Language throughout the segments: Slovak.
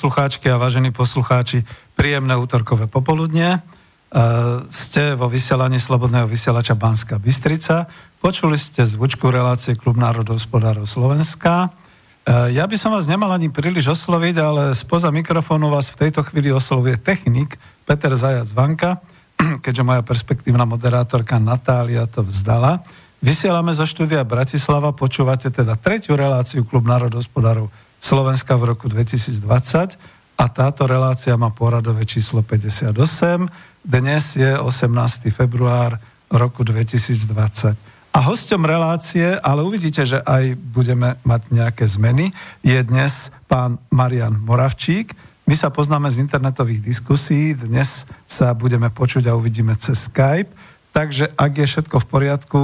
poslucháčky a vážení poslucháči, príjemné útorkové popoludne. E, ste vo vysielaní Slobodného vysielača Banska Bystrica. Počuli ste zvučku relácie Klub národohospodárov Slovenska. E, ja by som vás nemal ani príliš osloviť, ale spoza mikrofónu vás v tejto chvíli oslovuje technik Peter Zajac Vanka, keďže moja perspektívna moderátorka Natália to vzdala. Vysielame zo štúdia Bratislava, počúvate teda tretiu reláciu Klub národohospodárov Slovenska v roku 2020 a táto relácia má poradové číslo 58. Dnes je 18. február roku 2020. A hosťom relácie, ale uvidíte, že aj budeme mať nejaké zmeny, je dnes pán Marian Moravčík. My sa poznáme z internetových diskusí, dnes sa budeme počuť a uvidíme cez Skype. Takže ak je všetko v poriadku,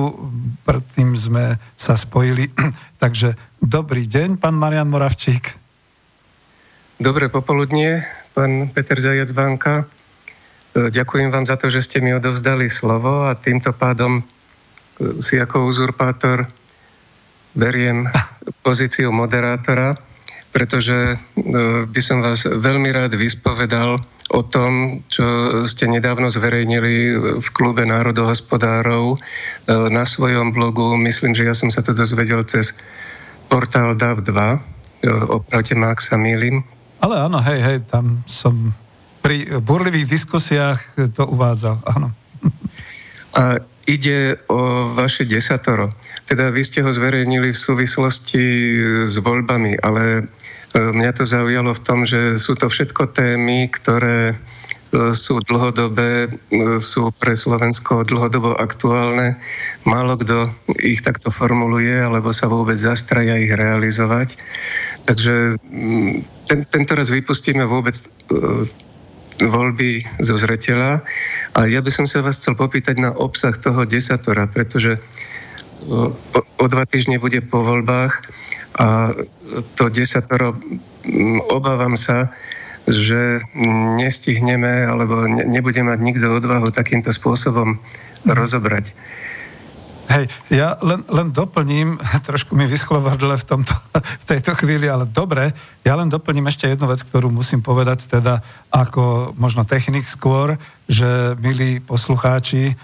predtým sme sa spojili. Takže dobrý deň, pán Marian Moravčík. Dobré popoludnie, pán Peter Zajac Vanka. E, Ďakujem vám za to, že ste mi odovzdali slovo a týmto pádom e, si ako uzurpátor beriem pozíciu moderátora, pretože e, by som vás veľmi rád vyspovedal o tom, čo ste nedávno zverejnili v klube národohospodárov na svojom blogu. Myslím, že ja som sa to dozvedel cez portál DAV2. E, Opravte ma, ak sa mýlim. Ale áno, hej, hej, tam som pri burlivých diskusiách to uvádzal, áno. A ide o vaše desatoro. Teda vy ste ho zverejnili v súvislosti s voľbami, ale e, mňa to zaujalo v tom, že sú to všetko témy, ktoré e, sú dlhodobé, e, sú pre Slovensko dlhodobo aktuálne. Málo kto ich takto formuluje, alebo sa vôbec zastraja ich realizovať. Takže mm, ten, tento raz vypustíme vôbec voľby zo zreteľa. A ja by som sa vás chcel popýtať na obsah toho desatora, pretože o, o dva týždne bude po voľbách a to desatoro, obávam sa, že nestihneme alebo ne, nebude mať nikto odvahu takýmto spôsobom rozobrať. Hej, ja len, len doplním, trošku mi vyschlo v v, tomto, v tejto chvíli, ale dobre, ja len doplním ešte jednu vec, ktorú musím povedať teda ako možno technik skôr, že milí poslucháči,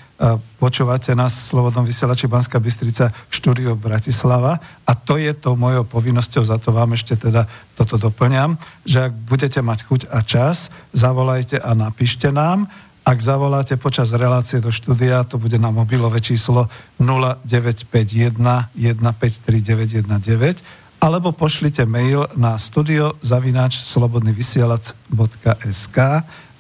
počúvate nás v Slobodnom vysielači Banská Bystrica v štúdiu Bratislava a to je to mojou povinnosťou, za to vám ešte teda toto doplňam, že ak budete mať chuť a čas, zavolajte a napíšte nám ak zavoláte počas relácie do štúdia, to bude na mobilové číslo 0951 153 alebo pošlite mail na studio zavináč slobodnyvysielac.sk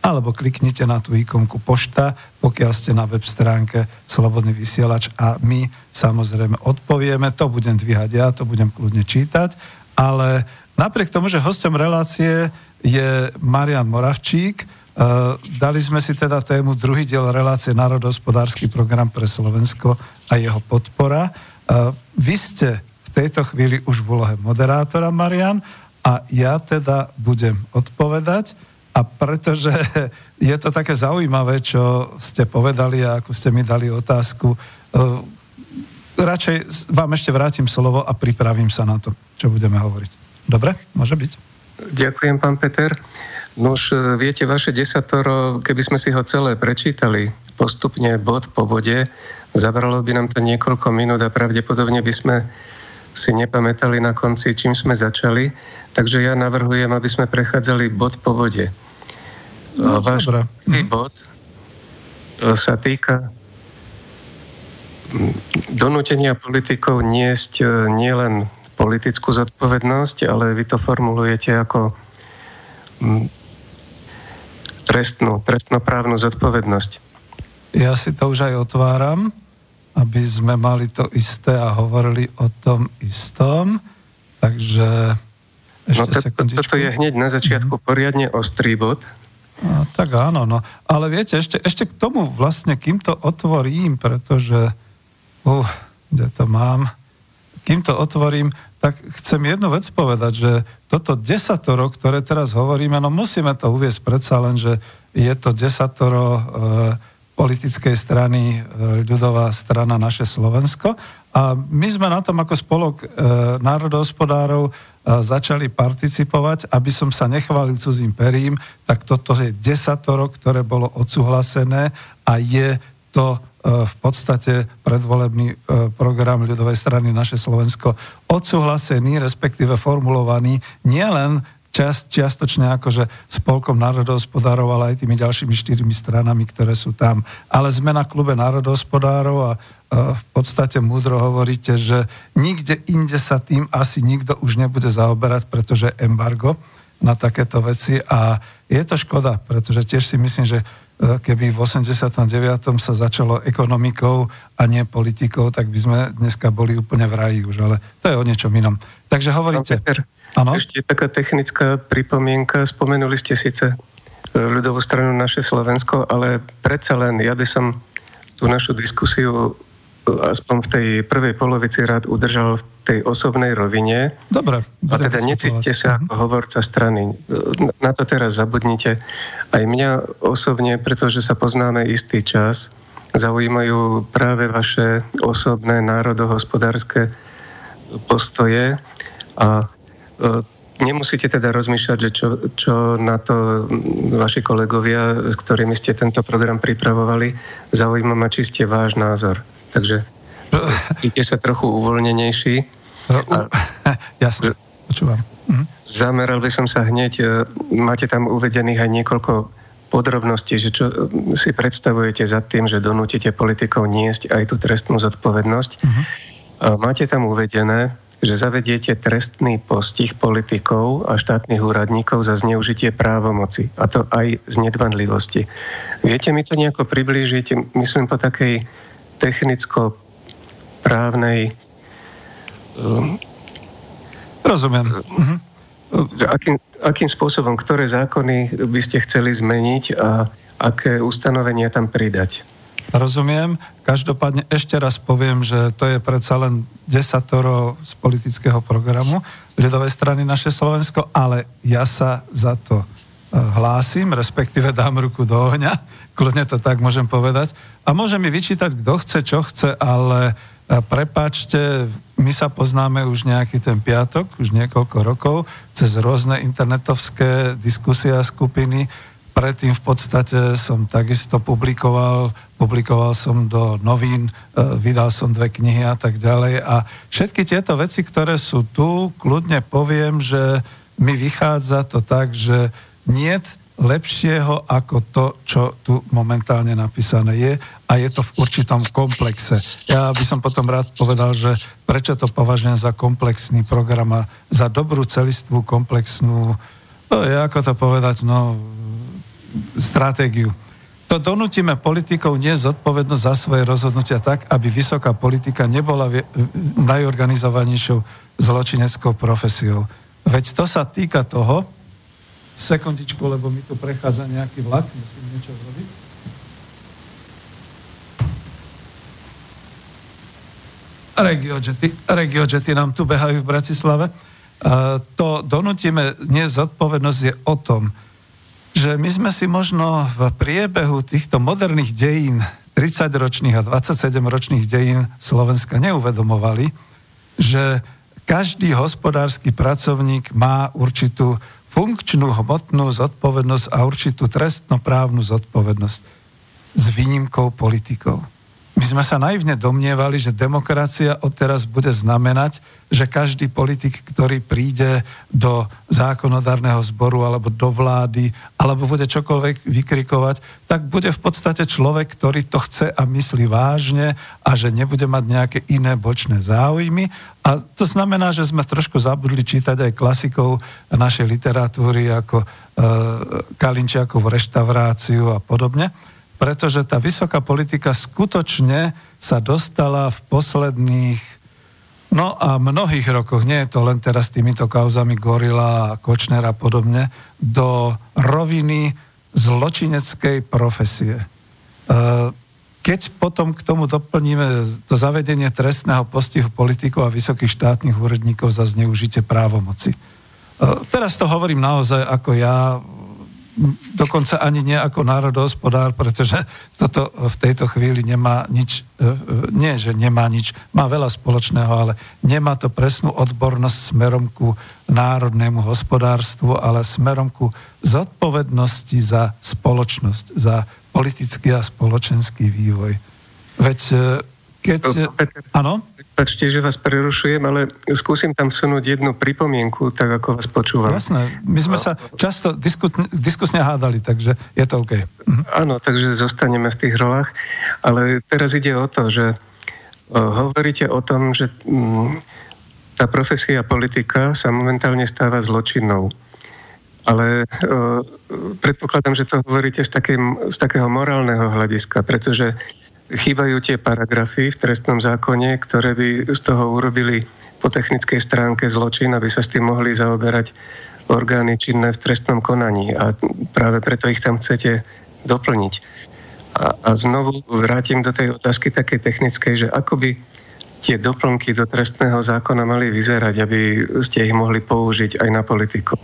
alebo kliknite na tú ikonku pošta, pokiaľ ste na web stránke Slobodný vysielač a my samozrejme odpovieme. To budem dvíhať ja, to budem kľudne čítať, ale napriek tomu, že hostom relácie je Marian Moravčík, dali sme si teda tému druhý diel relácie Národohospodársky program pre Slovensko a jeho podpora. Uh, vy ste v tejto chvíli už v úlohe moderátora, Marian, a ja teda budem odpovedať. A pretože je to také zaujímavé, čo ste povedali a ako ste mi dali otázku, uh, radšej vám ešte vrátim slovo a pripravím sa na to, čo budeme hovoriť. Dobre? Môže byť? Ďakujem, pán Peter. No už e, viete, vaše desatoro, keby sme si ho celé prečítali postupne bod po bode, zabralo by nám to niekoľko minút a pravdepodobne by sme si nepamätali na konci, čím sme začali. Takže ja navrhujem, aby sme prechádzali bod po bode. No, Váš dobré. Mhm. bod e, sa týka donútenia politikov niesť e, nielen politickú zodpovednosť, ale vy to formulujete ako trestnú, trestnoprávnu zodpovednosť. Ja si to už aj otváram, aby sme mali to isté a hovorili o tom istom. Takže ešte no, to, toto je hneď na začiatku mm-hmm. poriadne ostrý bod. No, tak áno, no. Ale viete, ešte, ešte k tomu vlastne, kým to otvorím, pretože... Uh, kde to mám? Kým to otvorím, tak chcem jednu vec povedať, že toto desatoro, ktoré teraz hovoríme, no musíme to uviesť predsa len, že je to desatoro e, politickej strany e, ľudová strana naše Slovensko. A my sme na tom ako spolok e, národohospodárov e, začali participovať, aby som sa nechválil cudzím perím, tak toto je desatoro, ktoré bolo odsúhlasené a je to E, v podstate predvolebný e, program ľudovej strany naše Slovensko odsúhlasený, respektíve formulovaný nielen čas, čiastočne akože spolkom národohospodárov, ale aj tými ďalšími štyrmi stranami, ktoré sú tam. Ale sme na klube národohospodárov a e, v podstate múdro hovoríte, že nikde inde sa tým asi nikto už nebude zaoberať, pretože embargo na takéto veci a je to škoda, pretože tiež si myslím, že keby v 89. sa začalo ekonomikou a nie politikou, tak by sme dneska boli úplne v raji už, ale to je o niečom inom. Takže hovoríte... Ano? Ešte taká technická pripomienka. Spomenuli ste síce e, ľudovú stranu naše Slovensko, ale predsa len ja by som tú našu diskusiu aspoň v tej prvej polovici rád udržal v tej osobnej rovine. Dobre. A teda necítte sa ako hovorca strany. Na to teraz zabudnite. Aj mňa osobne, pretože sa poznáme istý čas, zaujímajú práve vaše osobné národohospodárske postoje a e, nemusíte teda rozmýšľať, že čo, čo na to vaši kolegovia, s ktorými ste tento program pripravovali, zaujíma ma čiste váš názor. Takže cítite sa trochu uvoľnenejší. Uh, jasne, počúvam. Mhm. Zameral by som sa hneď, e, máte tam uvedených aj niekoľko podrobností, že čo si predstavujete za tým, že donútite politikov niesť aj tú trestnú zodpovednosť. Uh-huh. Máte tam uvedené, že zavediete trestný postih politikov a štátnych úradníkov za zneužitie právomoci, a to aj z nedbanlivosti. Viete mi to nejako priblížiť, myslím po takej technicko-právnej... Um, Rozumiem. Uh, akým, akým spôsobom, ktoré zákony by ste chceli zmeniť a aké ustanovenia tam pridať? rozumiem. Každopádne ešte raz poviem, že to je predsa len desatoro z politického programu ľudovej strany naše Slovensko, ale ja sa za to e, hlásim, respektíve dám ruku do ohňa, kľudne to tak môžem povedať. A môže mi vyčítať, kto chce, čo chce, ale Prepačte, my sa poznáme už nejaký ten piatok, už niekoľko rokov, cez rôzne internetovské diskusie a skupiny. Predtým v podstate som takisto publikoval, publikoval som do novín, e, vydal som dve knihy a tak ďalej. A všetky tieto veci, ktoré sú tu, kľudne poviem, že mi vychádza to tak, že niet lepšieho ako to, čo tu momentálne napísané je a je to v určitom komplexe. Ja by som potom rád povedal, že prečo to považujem za komplexný program a za dobrú celistvú komplexnú, no je ako to povedať, no, stratégiu. To donútime politikov nie zodpovednosť za svoje rozhodnutia tak, aby vysoká politika nebola najorganizovanejšou zločineckou profesiou. Veď to sa týka toho, sekundičku, lebo mi tu prechádza nejaký vlak, musím niečo zrobiť. Regiojety, nám tu behajú v Bratislave. Uh, to donutíme dnes zodpovednosť je o tom, že my sme si možno v priebehu týchto moderných dejín, 30-ročných a 27-ročných dejín Slovenska neuvedomovali, že každý hospodársky pracovník má určitú funkčnú hmotnú zodpovednosť a určitú trestnoprávnu zodpovednosť s výnimkou politikov. My sme sa naivne domnievali, že demokracia odteraz bude znamenať, že každý politik, ktorý príde do zákonodárneho zboru alebo do vlády, alebo bude čokoľvek vykrikovať, tak bude v podstate človek, ktorý to chce a myslí vážne a že nebude mať nejaké iné bočné záujmy. A to znamená, že sme trošku zabudli čítať aj klasikov našej literatúry ako e, Kalinčiakov reštauráciu a podobne pretože tá vysoká politika skutočne sa dostala v posledných No a mnohých rokoch, nie je to len teraz týmito kauzami Gorila a Kočner a podobne, do roviny zločineckej profesie. E, keď potom k tomu doplníme to zavedenie trestného postihu politikov a vysokých štátnych úradníkov za zneužite právomoci. E, teraz to hovorím naozaj ako ja, dokonca ani nie ako národohospodár, pretože toto v tejto chvíli nemá nič, e, e, nie, že nemá nič, má veľa spoločného, ale nemá to presnú odbornosť smerom ku národnému hospodárstvu, ale smerom ku zodpovednosti za spoločnosť, za politický a spoločenský vývoj. Veď e, keď... Áno? Pačte, že vás prerušujem, ale skúsim tam sunúť jednu pripomienku, tak ako vás počúvam. Jasné, my sme sa často diskusne, diskusne hádali, takže je to OK. Mhm. Áno, takže zostaneme v tých rolách, ale teraz ide o to, že hovoríte o tom, že mm, tá profesia politika sa momentálne stáva zločinnou. Ale predpokladám, že to hovoríte z, takým, z takého morálneho hľadiska, pretože chýbajú tie paragrafy v trestnom zákone, ktoré by z toho urobili po technickej stránke zločin, aby sa s tým mohli zaoberať orgány činné v trestnom konaní. A práve preto ich tam chcete doplniť. A, a znovu vrátim do tej otázky také technickej, že ako by tie doplnky do trestného zákona mali vyzerať, aby ste ich mohli použiť aj na politikov?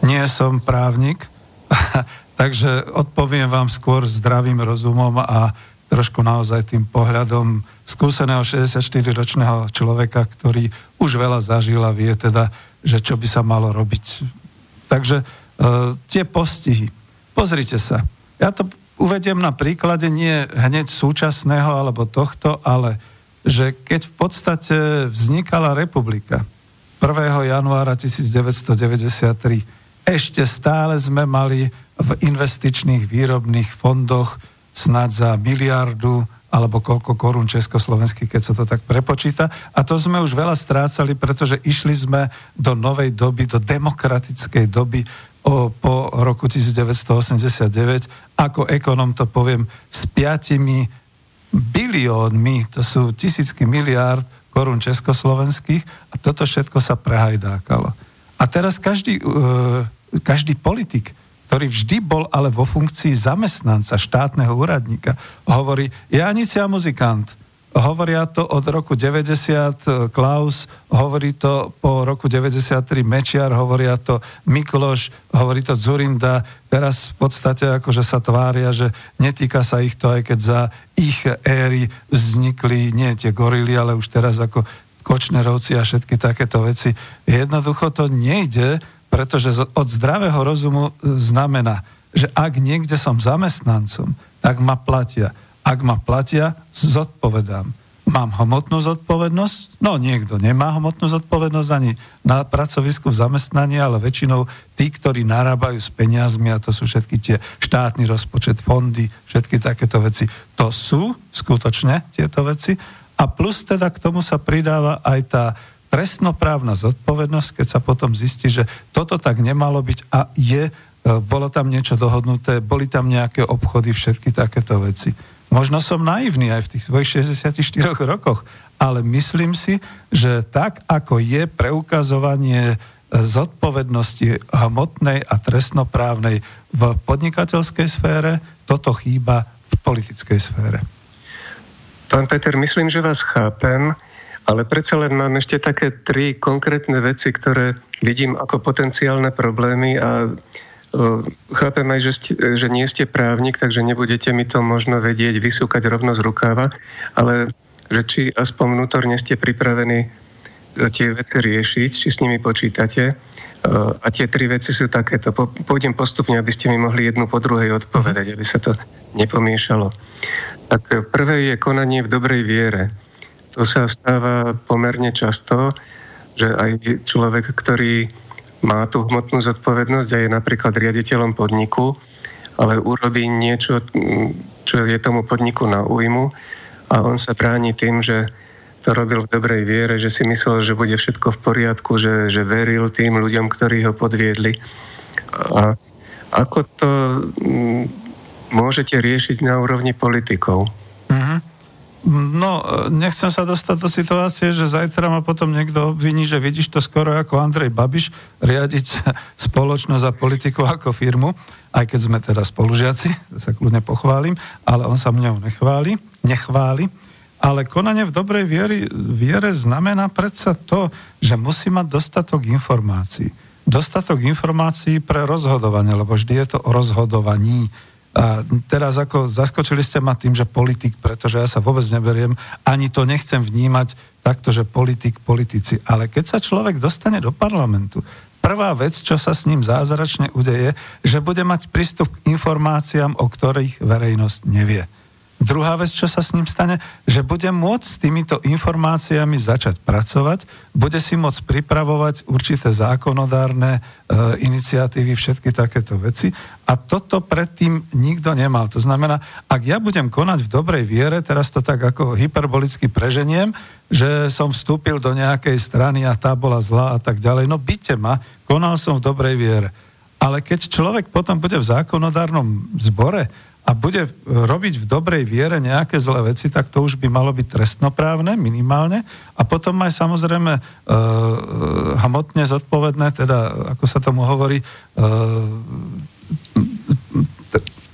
Nie som právnik, takže odpoviem vám skôr zdravým rozumom a trošku naozaj tým pohľadom skúseného 64-ročného človeka, ktorý už veľa zažil a vie teda, že čo by sa malo robiť. Takže e, tie postihy. Pozrite sa. Ja to uvediem na príklade nie hneď súčasného alebo tohto, ale že keď v podstate vznikala republika 1. januára 1993, ešte stále sme mali v investičných výrobných fondoch snad za miliardu alebo koľko korún československých, keď sa to tak prepočíta. A to sme už veľa strácali, pretože išli sme do novej doby, do demokratickej doby o, po roku 1989. Ako ekonom to poviem, s piatimi biliónmi, to sú tisícky miliárd korún československých a toto všetko sa prehajdákalo. A teraz každý, uh, každý politik ktorý vždy bol ale vo funkcii zamestnanca štátneho úradníka. Hovorí, Janicia muzikant, Hovoria to od roku 90 e, Klaus, hovorí to po roku 93 Mečiar, hovoria to Mikloš, hovorí to Zurinda. Teraz v podstate akože sa tvária, že netýka sa ich to, aj keď za ich éry vznikli nie tie gorily, ale už teraz ako Kočnerovci a všetky takéto veci. Jednoducho to nejde, pretože od zdravého rozumu e, znamená, že ak niekde som zamestnancom, tak ma platia ak ma platia, zodpovedám. Mám hmotnú zodpovednosť? No niekto nemá hmotnú zodpovednosť ani na pracovisku v zamestnaní, ale väčšinou tí, ktorí narábajú s peniazmi, a to sú všetky tie štátny rozpočet, fondy, všetky takéto veci, to sú skutočne tieto veci. A plus teda k tomu sa pridáva aj tá trestnoprávna zodpovednosť, keď sa potom zistí, že toto tak nemalo byť a je, e, bolo tam niečo dohodnuté, boli tam nejaké obchody, všetky takéto veci. Možno som naivný aj v tých svojich 64 rokoch, ale myslím si, že tak, ako je preukazovanie zodpovednosti hmotnej a trestnoprávnej v podnikateľskej sfére, toto chýba v politickej sfére. Pán Peter, myslím, že vás chápem, ale predsa len mám ešte také tri konkrétne veci, ktoré vidím ako potenciálne problémy a Chápem aj, že, ste, že nie ste právnik, takže nebudete mi to možno vedieť vysúkať rovno z rukáva, ale že či aspoň vnútorne ste pripravení e, tie veci riešiť, či s nimi počítate. E, a tie tri veci sú takéto. Pôjdem postupne, aby ste mi mohli jednu po druhej odpovedať, aby sa to nepomiešalo. Tak e, prvé je konanie v dobrej viere. To sa stáva pomerne často, že aj človek, ktorý má tú hmotnú zodpovednosť a je napríklad riaditeľom podniku, ale urobí niečo, čo je tomu podniku na újmu a on sa bráni tým, že to robil v dobrej viere, že si myslel, že bude všetko v poriadku, že, že veril tým ľuďom, ktorí ho podviedli. A ako to môžete riešiť na úrovni politikov? No, nechcem sa dostať do situácie, že zajtra ma potom niekto obviní, že vidíš to skoro ako Andrej Babiš riadiť spoločnosť a politiku ako firmu, aj keď sme teda spolužiaci, sa kľudne pochválim, ale on sa mňou nechváli, nechváli. Ale konanie v dobrej viery, viere znamená predsa to, že musí mať dostatok informácií. Dostatok informácií pre rozhodovanie, lebo vždy je to o rozhodovaní a teraz ako zaskočili ste ma tým, že politik, pretože ja sa vôbec neberiem, ani to nechcem vnímať takto, že politik, politici. Ale keď sa človek dostane do parlamentu, prvá vec, čo sa s ním zázračne udeje, že bude mať prístup k informáciám, o ktorých verejnosť nevie. Druhá vec, čo sa s ním stane, že bude môcť s týmito informáciami začať pracovať, bude si môcť pripravovať určité zákonodárne e, iniciatívy, všetky takéto veci. A toto predtým nikto nemal. To znamená, ak ja budem konať v dobrej viere, teraz to tak ako hyperbolicky preženiem, že som vstúpil do nejakej strany a tá bola zlá a tak ďalej, no byte ma, konal som v dobrej viere. Ale keď človek potom bude v zákonodárnom zbore, a bude robiť v dobrej viere nejaké zlé veci, tak to už by malo byť trestnoprávne minimálne. A potom aj samozrejme e, hmotne zodpovedné, teda ako sa tomu hovorí, e,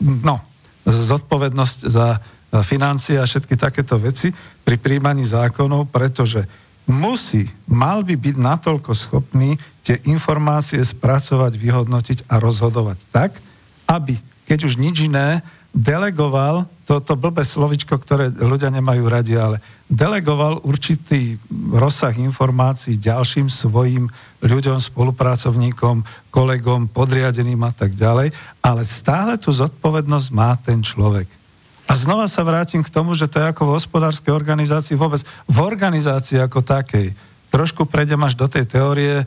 no, zodpovednosť za financie a všetky takéto veci pri príjmaní zákonov, pretože musí, mal by byť natoľko schopný tie informácie spracovať, vyhodnotiť a rozhodovať tak, aby, keď už nič iné, delegoval, toto to blbé slovičko, ktoré ľudia nemajú radi, ale delegoval určitý rozsah informácií ďalším svojim ľuďom, spolupracovníkom, kolegom, podriadeným a tak ďalej, ale stále tú zodpovednosť má ten človek. A znova sa vrátim k tomu, že to je ako v hospodárskej organizácii, vôbec v organizácii ako takej. Trošku prejdem až do tej teórie. E,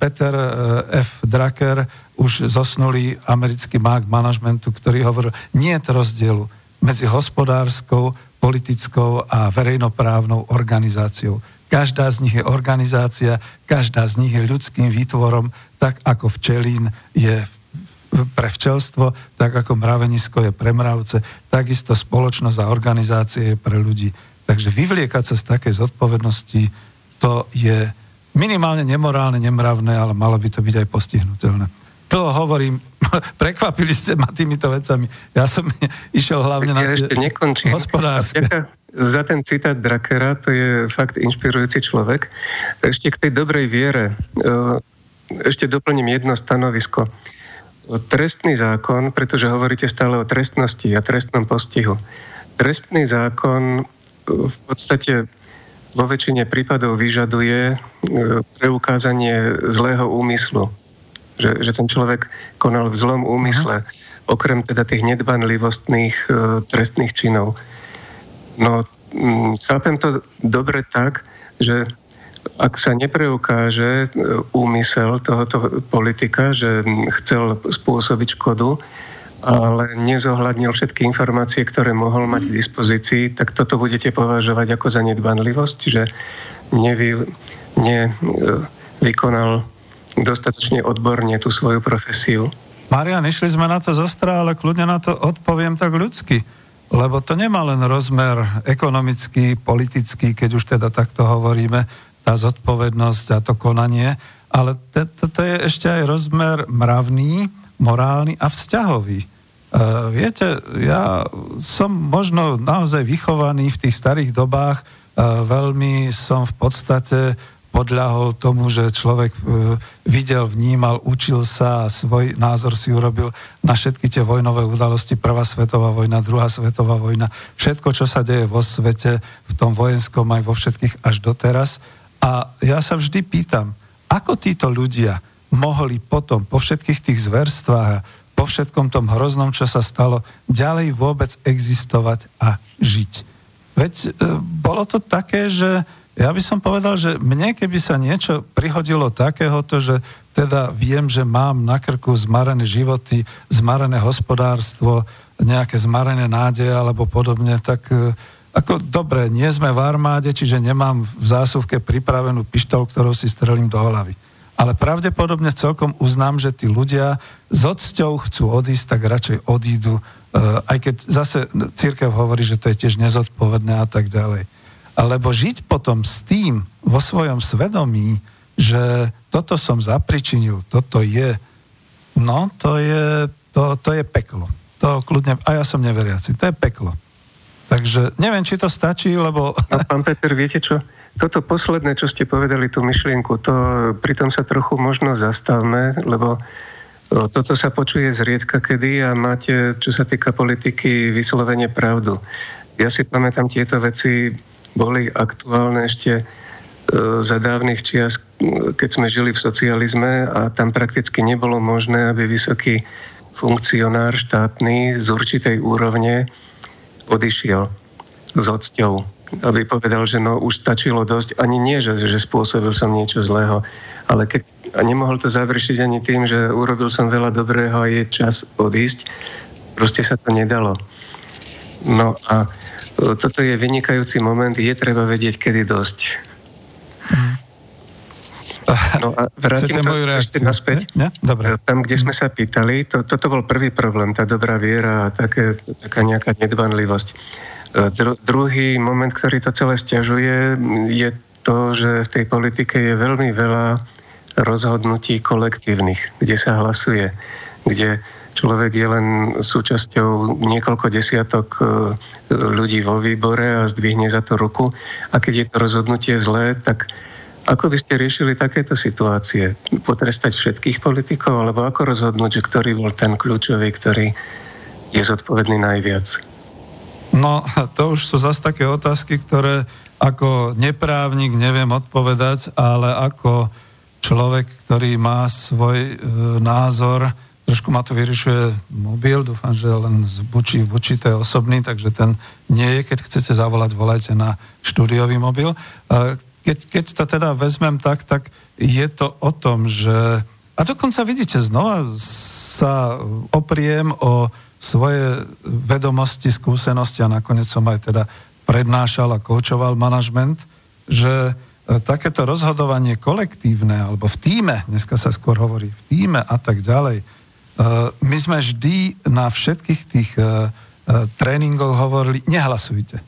Peter e, F. Drucker, už zosnulý americký mák manažmentu, ktorý hovoril, nie je rozdielu medzi hospodárskou, politickou a verejnoprávnou organizáciou. Každá z nich je organizácia, každá z nich je ľudským výtvorom, tak ako včelín je pre včelstvo, tak ako mravenisko je pre mravce, takisto spoločnosť a organizácie je pre ľudí. Takže vyvliekať sa z takej zodpovednosti, to je minimálne nemorálne, nemravné, ale malo by to byť aj postihnutelné. To hovorím, prekvapili ste ma týmito vecami. Ja som išiel hlavne tak na ja tie hospodárske. za ten citát Drakera, to je fakt inšpirujúci človek. Ešte k tej dobrej viere, e, ešte doplním jedno stanovisko. Trestný zákon, pretože hovoríte stále o trestnosti a trestnom postihu. Trestný zákon e, v podstate vo väčšine prípadov vyžaduje e, preukázanie zlého úmyslu že, že ten človek konal v zlom úmysle, okrem teda tých nedbanlivostných e, trestných činov. No, m, mm, chápem to dobre tak, že ak sa nepreukáže e, úmysel tohoto politika, že chcel spôsobiť škodu, ale nezohľadnil všetky informácie, ktoré mohol mať k dispozícii, tak toto budete považovať ako za nedbanlivosť, že nevy, ne, e, dostatočne odborne tú svoju profesiu. Marian, išli sme na to zostra, ale kľudne na to odpoviem tak ľudsky. Lebo to nemá len rozmer ekonomický, politický, keď už teda takto hovoríme, tá zodpovednosť a to konanie, ale toto je ešte aj rozmer mravný, morálny a vzťahový. Uh, viete, ja som možno naozaj vychovaný v tých starých dobách, uh, veľmi som v podstate podľahol tomu, že človek e, videl, vnímal, učil sa a svoj názor si urobil na všetky tie vojnové udalosti, prvá svetová vojna, druhá svetová vojna, všetko, čo sa deje vo svete, v tom vojenskom aj vo všetkých až doteraz. A ja sa vždy pýtam, ako títo ľudia mohli potom po všetkých tých zverstvách a po všetkom tom hroznom, čo sa stalo, ďalej vôbec existovať a žiť. Veď e, bolo to také, že ja by som povedal, že mne keby sa niečo prihodilo takéhoto, že teda viem, že mám na krku zmarené životy, zmarené hospodárstvo, nejaké zmarené nádeje alebo podobne, tak e, ako dobre, nie sme v armáde, čiže nemám v zásuvke pripravenú pištol, ktorou si strelím do hlavy. Ale pravdepodobne celkom uznám, že tí ľudia s odsťou chcú odísť, tak radšej odídu, e, aj keď zase církev hovorí, že to je tiež nezodpovedné a tak ďalej. Alebo žiť potom s tým vo svojom svedomí, že toto som zapričinil, toto je, no to je, to, to je peklo. To kľudne, a ja som neveriaci, to je peklo. Takže neviem, či to stačí, lebo... A pán Peter, viete čo? Toto posledné, čo ste povedali, tú myšlienku, to pritom sa trochu možno zastavme, lebo toto sa počuje zriedka kedy a máte, čo sa týka politiky, vyslovene pravdu. Ja si pamätám tieto veci boli aktuálne ešte e, za dávnych čias, keď sme žili v socializme a tam prakticky nebolo možné, aby vysoký funkcionár štátny z určitej úrovne odišiel s odsťou. Aby povedal, že no už stačilo dosť, ani nie, že, že spôsobil som niečo zlého, ale keď a nemohol to završiť ani tým, že urobil som veľa dobrého a je čas odísť, proste sa to nedalo. No a toto je vynikajúci moment, je treba vedieť, kedy dosť. No a vrátim to ešte naspäť. Ne? Dobre. Tam, kde sme sa pýtali, to, toto bol prvý problém, tá dobrá viera a také, taká nejaká nedbanlivosť. E, dru, druhý moment, ktorý to celé stiažuje, je to, že v tej politike je veľmi veľa rozhodnutí kolektívnych, kde sa hlasuje, kde človek je len súčasťou niekoľko desiatok e, ľudí vo výbore a zdvihne za to ruku. A keď je to rozhodnutie zlé, tak ako by ste riešili takéto situácie? Potrestať všetkých politikov, alebo ako rozhodnúť, že ktorý bol ten kľúčový, ktorý je zodpovedný najviac? No, to už sú zase také otázky, ktoré ako neprávnik neviem odpovedať, ale ako človek, ktorý má svoj e, názor, Trošku ma to vyrišuje mobil, dúfam, že len z buči v buči, to je osobný, takže ten nie je, keď chcete zavolať, volajte na štúdiový mobil. Keď, keď to teda vezmem tak, tak je to o tom, že... A dokonca vidíte, znova sa opriem o svoje vedomosti, skúsenosti a nakoniec som aj teda prednášal a koučoval manažment, že e, takéto rozhodovanie kolektívne, alebo v týme, dneska sa skôr hovorí v týme a tak ďalej, my sme vždy na všetkých tých eh, eh, tréningoch hovorili, nehlasujte.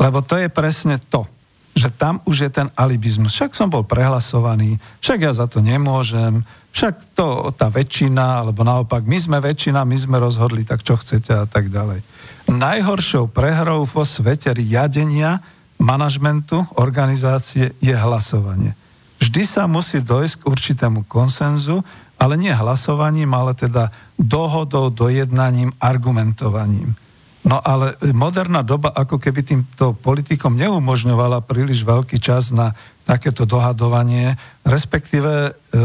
Lebo to je presne to. že tam už je ten alibizmus. Však som bol prehlasovaný, však ja za to nemôžem, však to tá väčšina, alebo naopak, my sme väčšina, my sme rozhodli, tak čo chcete a tak ďalej. Najhoršou prehrou vo svete riadenia, manažmentu, organizácie je hlasovanie. Vždy sa musí dojsť k určitému konsenzu, ale nie hlasovaním, ale teda dohodou, dojednaním, argumentovaním. No ale moderná doba ako keby týmto politikom neumožňovala príliš veľký čas na takéto dohadovanie, respektíve, e,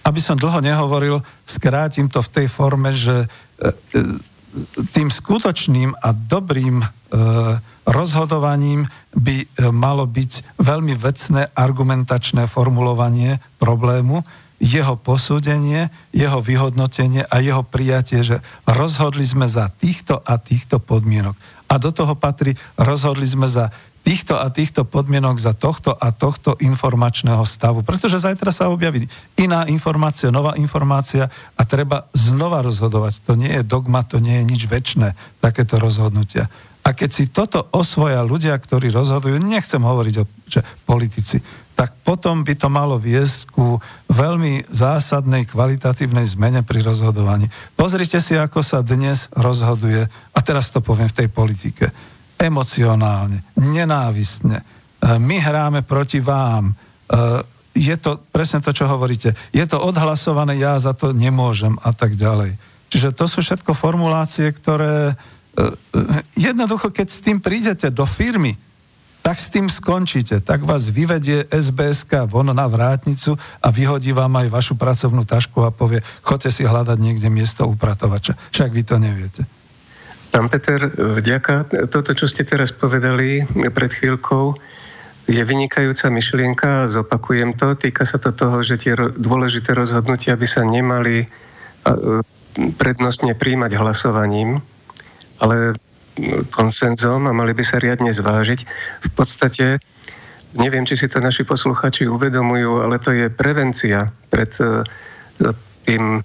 aby som dlho nehovoril, skrátim to v tej forme, že e, tým skutočným a dobrým e, rozhodovaním by malo byť veľmi vecné argumentačné formulovanie problému, jeho posúdenie, jeho vyhodnotenie a jeho prijatie, že rozhodli sme za týchto a týchto podmienok. A do toho patrí, rozhodli sme za týchto a týchto podmienok za tohto a tohto informačného stavu. Pretože zajtra sa objaví iná informácia, nová informácia a treba znova rozhodovať. To nie je dogma, to nie je nič väčšie, takéto rozhodnutia. A keď si toto osvoja ľudia, ktorí rozhodujú, nechcem hovoriť o že politici, tak potom by to malo viesť ku veľmi zásadnej kvalitatívnej zmene pri rozhodovaní. Pozrite si, ako sa dnes rozhoduje, a teraz to poviem v tej politike, emocionálne, nenávistne. E, my hráme proti vám. E, je to presne to, čo hovoríte. Je to odhlasované, ja za to nemôžem a tak ďalej. Čiže to sú všetko formulácie, ktoré e, jednoducho, keď s tým prídete do firmy, tak s tým skončíte. Tak vás vyvedie SBSK von na vrátnicu a vyhodí vám aj vašu pracovnú tašku a povie, chodte si hľadať niekde miesto upratovača. Však vy to neviete. Pán Peter, vďaka toto, čo ste teraz povedali pred chvíľkou, je vynikajúca myšlienka, zopakujem to, týka sa to toho, že tie dôležité rozhodnutia by sa nemali prednostne príjmať hlasovaním, ale konsenzom a mali by sa riadne zvážiť. V podstate, neviem, či si to naši posluchači uvedomujú, ale to je prevencia pred e, tým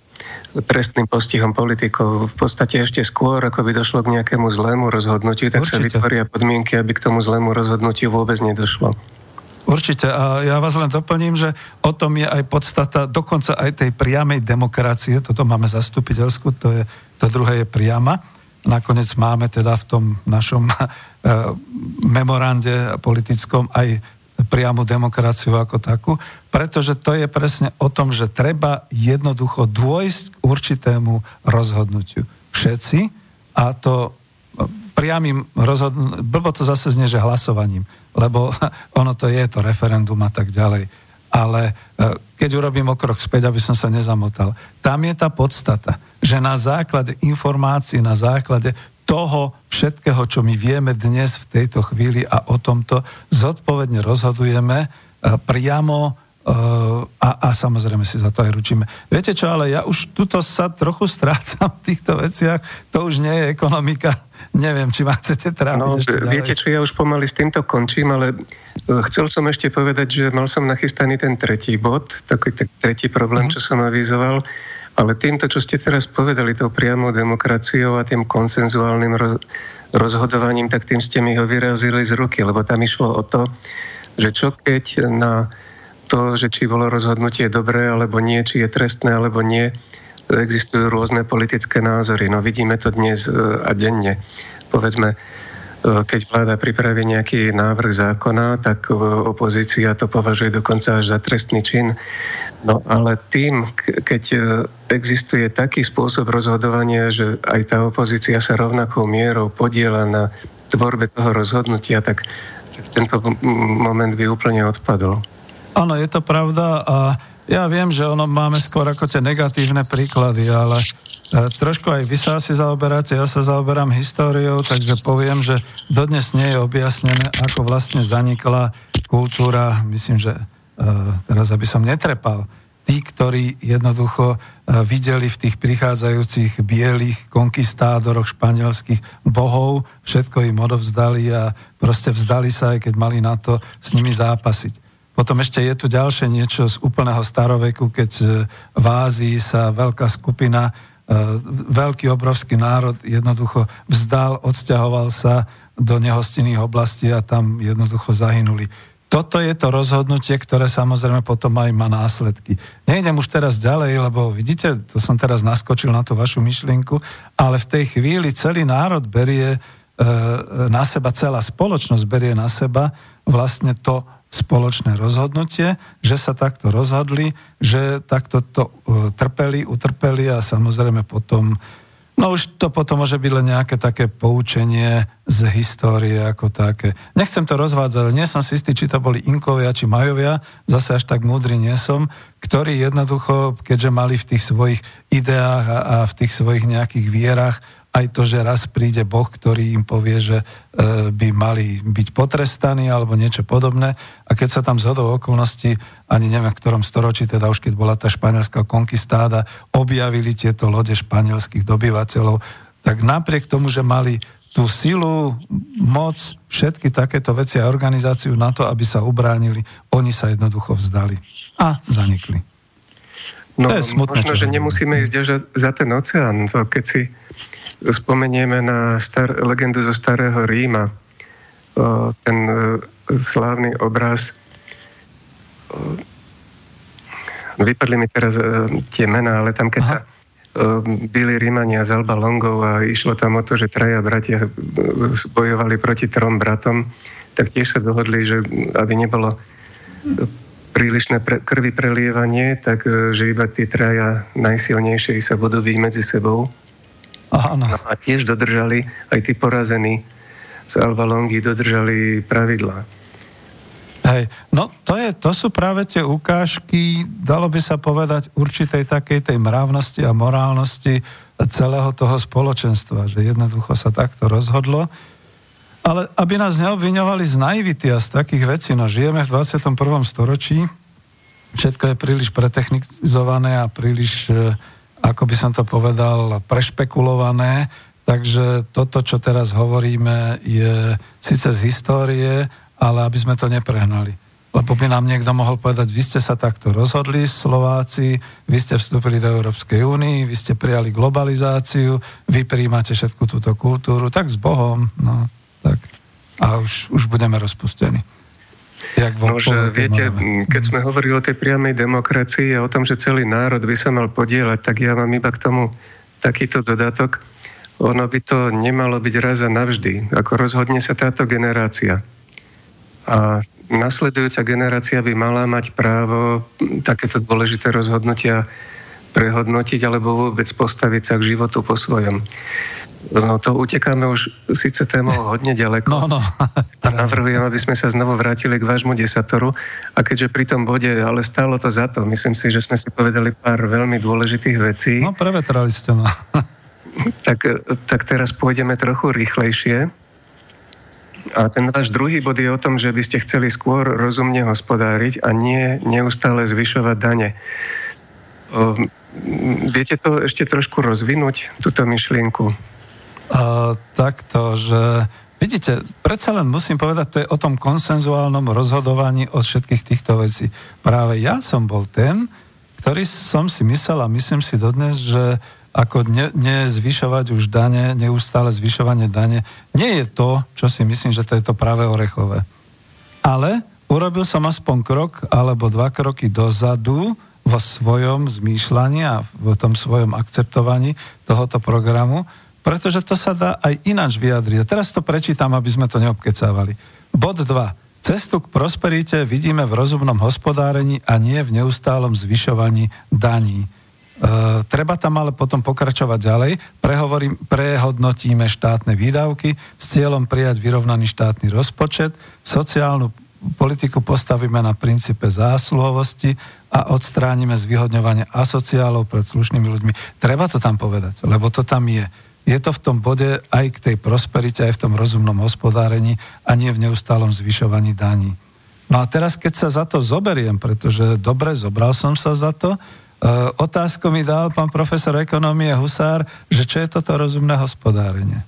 trestným postihom politikov. V podstate ešte skôr, ako by došlo k nejakému zlému rozhodnutiu, tak Určite. sa vytvoria podmienky, aby k tomu zlému rozhodnutiu vôbec nedošlo. Určite. A ja vás len doplním, že o tom je aj podstata dokonca aj tej priamej demokracie. Toto máme zastupiteľskú, to, je, to druhé je priama Nakoniec máme teda v tom našom eh, memorande politickom aj priamu demokraciu ako takú, pretože to je presne o tom, že treba jednoducho dôjsť k určitému rozhodnutiu. Všetci, a to eh, priamým rozhodnutím, blbo to zase znie, že hlasovaním, lebo ono to je to referendum a tak ďalej. Ale eh, keď urobím okrok späť, aby som sa nezamotal, tam je tá podstata že na základe informácií, na základe toho všetkého, čo my vieme dnes v tejto chvíli a o tomto zodpovedne rozhodujeme e, priamo e, a, a samozrejme si za to aj ručíme. Viete čo, ale ja už tuto sa trochu strácam v týchto veciach, to už nie je ekonomika, neviem, či ma chcete trápiť no, ešte ďalej. Viete čo, ja už pomaly s týmto končím, ale e, chcel som ešte povedať, že mal som nachystaný ten tretí bod, taký tak tretí problém, mm. čo som avizoval ale týmto, čo ste teraz povedali, tou priamou demokraciou a tým konsenzuálnym roz, rozhodovaním, tak tým ste mi ho vyrazili z ruky, lebo tam išlo o to, že čo keď na to, že či bolo rozhodnutie dobré alebo nie, či je trestné alebo nie, existujú rôzne politické názory. No vidíme to dnes e, a denne. Povedzme, e, keď vláda pripraví nejaký návrh zákona, tak e, opozícia to považuje dokonca až za trestný čin. No ale tým, keď existuje taký spôsob rozhodovania, že aj tá opozícia sa rovnakou mierou podiela na tvorbe toho rozhodnutia, tak, tak tento moment by úplne odpadol. Áno, je to pravda a ja viem, že ono máme skôr ako tie negatívne príklady, ale e, trošku aj vy sa asi zaoberáte, ja sa zaoberám históriou, takže poviem, že dodnes nie je objasnené, ako vlastne zanikla kultúra, myslím, že Eh, teraz aby som netrepal, tí, ktorí jednoducho eh, videli v tých prichádzajúcich bielých konkistádoroch španielských bohov, všetko im odovzdali a proste vzdali sa, aj keď mali na to s nimi zápasiť. Potom ešte je tu ďalšie niečo z úplného staroveku, keď eh, v Ázii sa veľká skupina, veľký obrovský národ jednoducho vzdal, odsťahoval sa do nehostinných oblastí a tam jednoducho zahynuli. Toto je to rozhodnutie, ktoré samozrejme potom aj má následky. Nejdem už teraz ďalej, lebo vidíte, to som teraz naskočil na tú vašu myšlienku, ale v tej chvíli celý národ berie e, na seba, celá spoločnosť berie na seba vlastne to spoločné rozhodnutie, že sa takto rozhodli, že takto to e, trpeli, utrpeli a samozrejme potom No už to potom môže byť len nejaké také poučenie z histórie ako také. Nechcem to rozvádzať, ale nie som si istý, či to boli Inkovia, či Majovia, zase až tak múdry nie som, ktorí jednoducho, keďže mali v tých svojich ideách a, a v tých svojich nejakých vierach aj to, že raz príde Boh, ktorý im povie, že e, by mali byť potrestaní alebo niečo podobné. A keď sa tam zhodou okolností, ani neviem v ktorom storočí, teda už keď bola tá španielská konkistáda, objavili tieto lode španielských dobyvateľov, tak napriek tomu, že mali tú silu, moc, všetky takéto veci a organizáciu na to, aby sa ubránili, oni sa jednoducho vzdali a zanikli. No, to je smutné, možno, že nemusíme ísť za ten oceán. Keď si spomenieme na star, legendu zo starého Ríma, ten e, slávny obraz. Vypadli mi teraz e, tie mená, ale tam keď Aha. sa byli Rímania z Alba Longov a išlo tam o to, že traja bratia e, bojovali proti trom bratom, tak tiež sa dohodli, že aby nebolo prílišné pre, krvi prelievanie, tak že iba tí traja najsilnejšie sa budú byť medzi sebou Áno. No a tiež dodržali, aj tí porazení z Alba Longy dodržali pravidlá. Hej, no to, je, to sú práve tie ukážky, dalo by sa povedať, určitej takej tej mravnosti a morálnosti celého toho spoločenstva, že jednoducho sa takto rozhodlo. Ale aby nás neobviňovali z naivity a z takých vecí, no žijeme v 21. storočí, všetko je príliš pretechnizované a príliš e, ako by som to povedal, prešpekulované. Takže toto, čo teraz hovoríme, je síce z histórie, ale aby sme to neprehnali. Lebo by nám niekto mohol povedať, vy ste sa takto rozhodli, Slováci, vy ste vstúpili do Európskej únii, vy ste prijali globalizáciu, vy prijímate všetku túto kultúru, tak s Bohom, no, tak. A už, už budeme rozpustení. No, že viete, keď sme hovorili o tej priamej demokracii a o tom, že celý národ by sa mal podielať, tak ja mám iba k tomu takýto dodatok. Ono by to nemalo byť raz a navždy. Ako rozhodne sa táto generácia. A nasledujúca generácia by mala mať právo takéto dôležité rozhodnutia prehodnotiť alebo vôbec postaviť sa k životu po svojom. No to utekáme už síce témou hodne ďaleko. No, no. a navrhujem, aby sme sa znovu vrátili k vášmu desatoru. A keďže pri tom bode, ale stálo to za to, myslím si, že sme si povedali pár veľmi dôležitých vecí. No, prevetrali ste ma. tak, tak teraz pôjdeme trochu rýchlejšie. A ten váš druhý bod je o tom, že by ste chceli skôr rozumne hospodáriť a nie neustále zvyšovať dane. Um, viete to ešte trošku rozvinúť, túto myšlienku? Uh, takto, že vidíte, predsa len musím povedať, to je o tom konsenzuálnom rozhodovaní od všetkých týchto vecí. Práve ja som bol ten, ktorý som si myslel a myslím si dodnes, že ako ne, nezvyšovať už dane, neustále zvyšovanie dane, nie je to, čo si myslím, že to je to práve orechové. Ale urobil som aspoň krok alebo dva kroky dozadu vo svojom zmýšľaní a v tom svojom akceptovaní tohoto programu, pretože to sa dá aj ináč vyjadriť. A teraz to prečítam, aby sme to neobkecávali. Bod 2. Cestu k prosperite vidíme v rozumnom hospodárení a nie v neustálom zvyšovaní daní. E, treba tam ale potom pokračovať ďalej. Prehovorím, prehodnotíme štátne výdavky s cieľom prijať vyrovnaný štátny rozpočet, sociálnu politiku postavíme na princípe zásluhovosti a odstránime zvyhodňovanie asociálov pred slušnými ľuďmi. Treba to tam povedať, lebo to tam je je to v tom bode aj k tej prosperite, aj v tom rozumnom hospodárení a nie v neustálom zvyšovaní daní. No a teraz, keď sa za to zoberiem, pretože dobre, zobral som sa za to, e, otázku mi dal pán profesor ekonomie Husár, že čo je toto rozumné hospodárenie.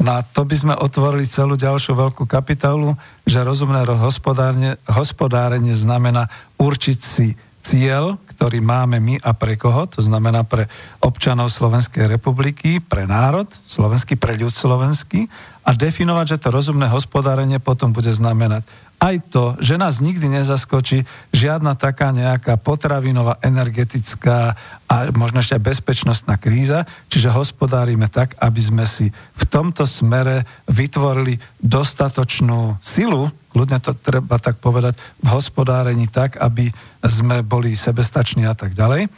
No a to by sme otvorili celú ďalšiu veľkú kapitolu, že rozumné hospodárenie, hospodárenie znamená určiť si cieľ, ktorý máme my a pre koho, to znamená pre občanov Slovenskej republiky, pre národ slovenský, pre ľud slovenský a definovať, že to rozumné hospodárenie potom bude znamenať aj to, že nás nikdy nezaskočí žiadna taká nejaká potravinová, energetická a možno ešte aj bezpečnostná kríza, čiže hospodárime tak, aby sme si v tomto smere vytvorili dostatočnú silu, kľudne to treba tak povedať, v hospodárení tak, aby sme boli sebestační a tak ďalej.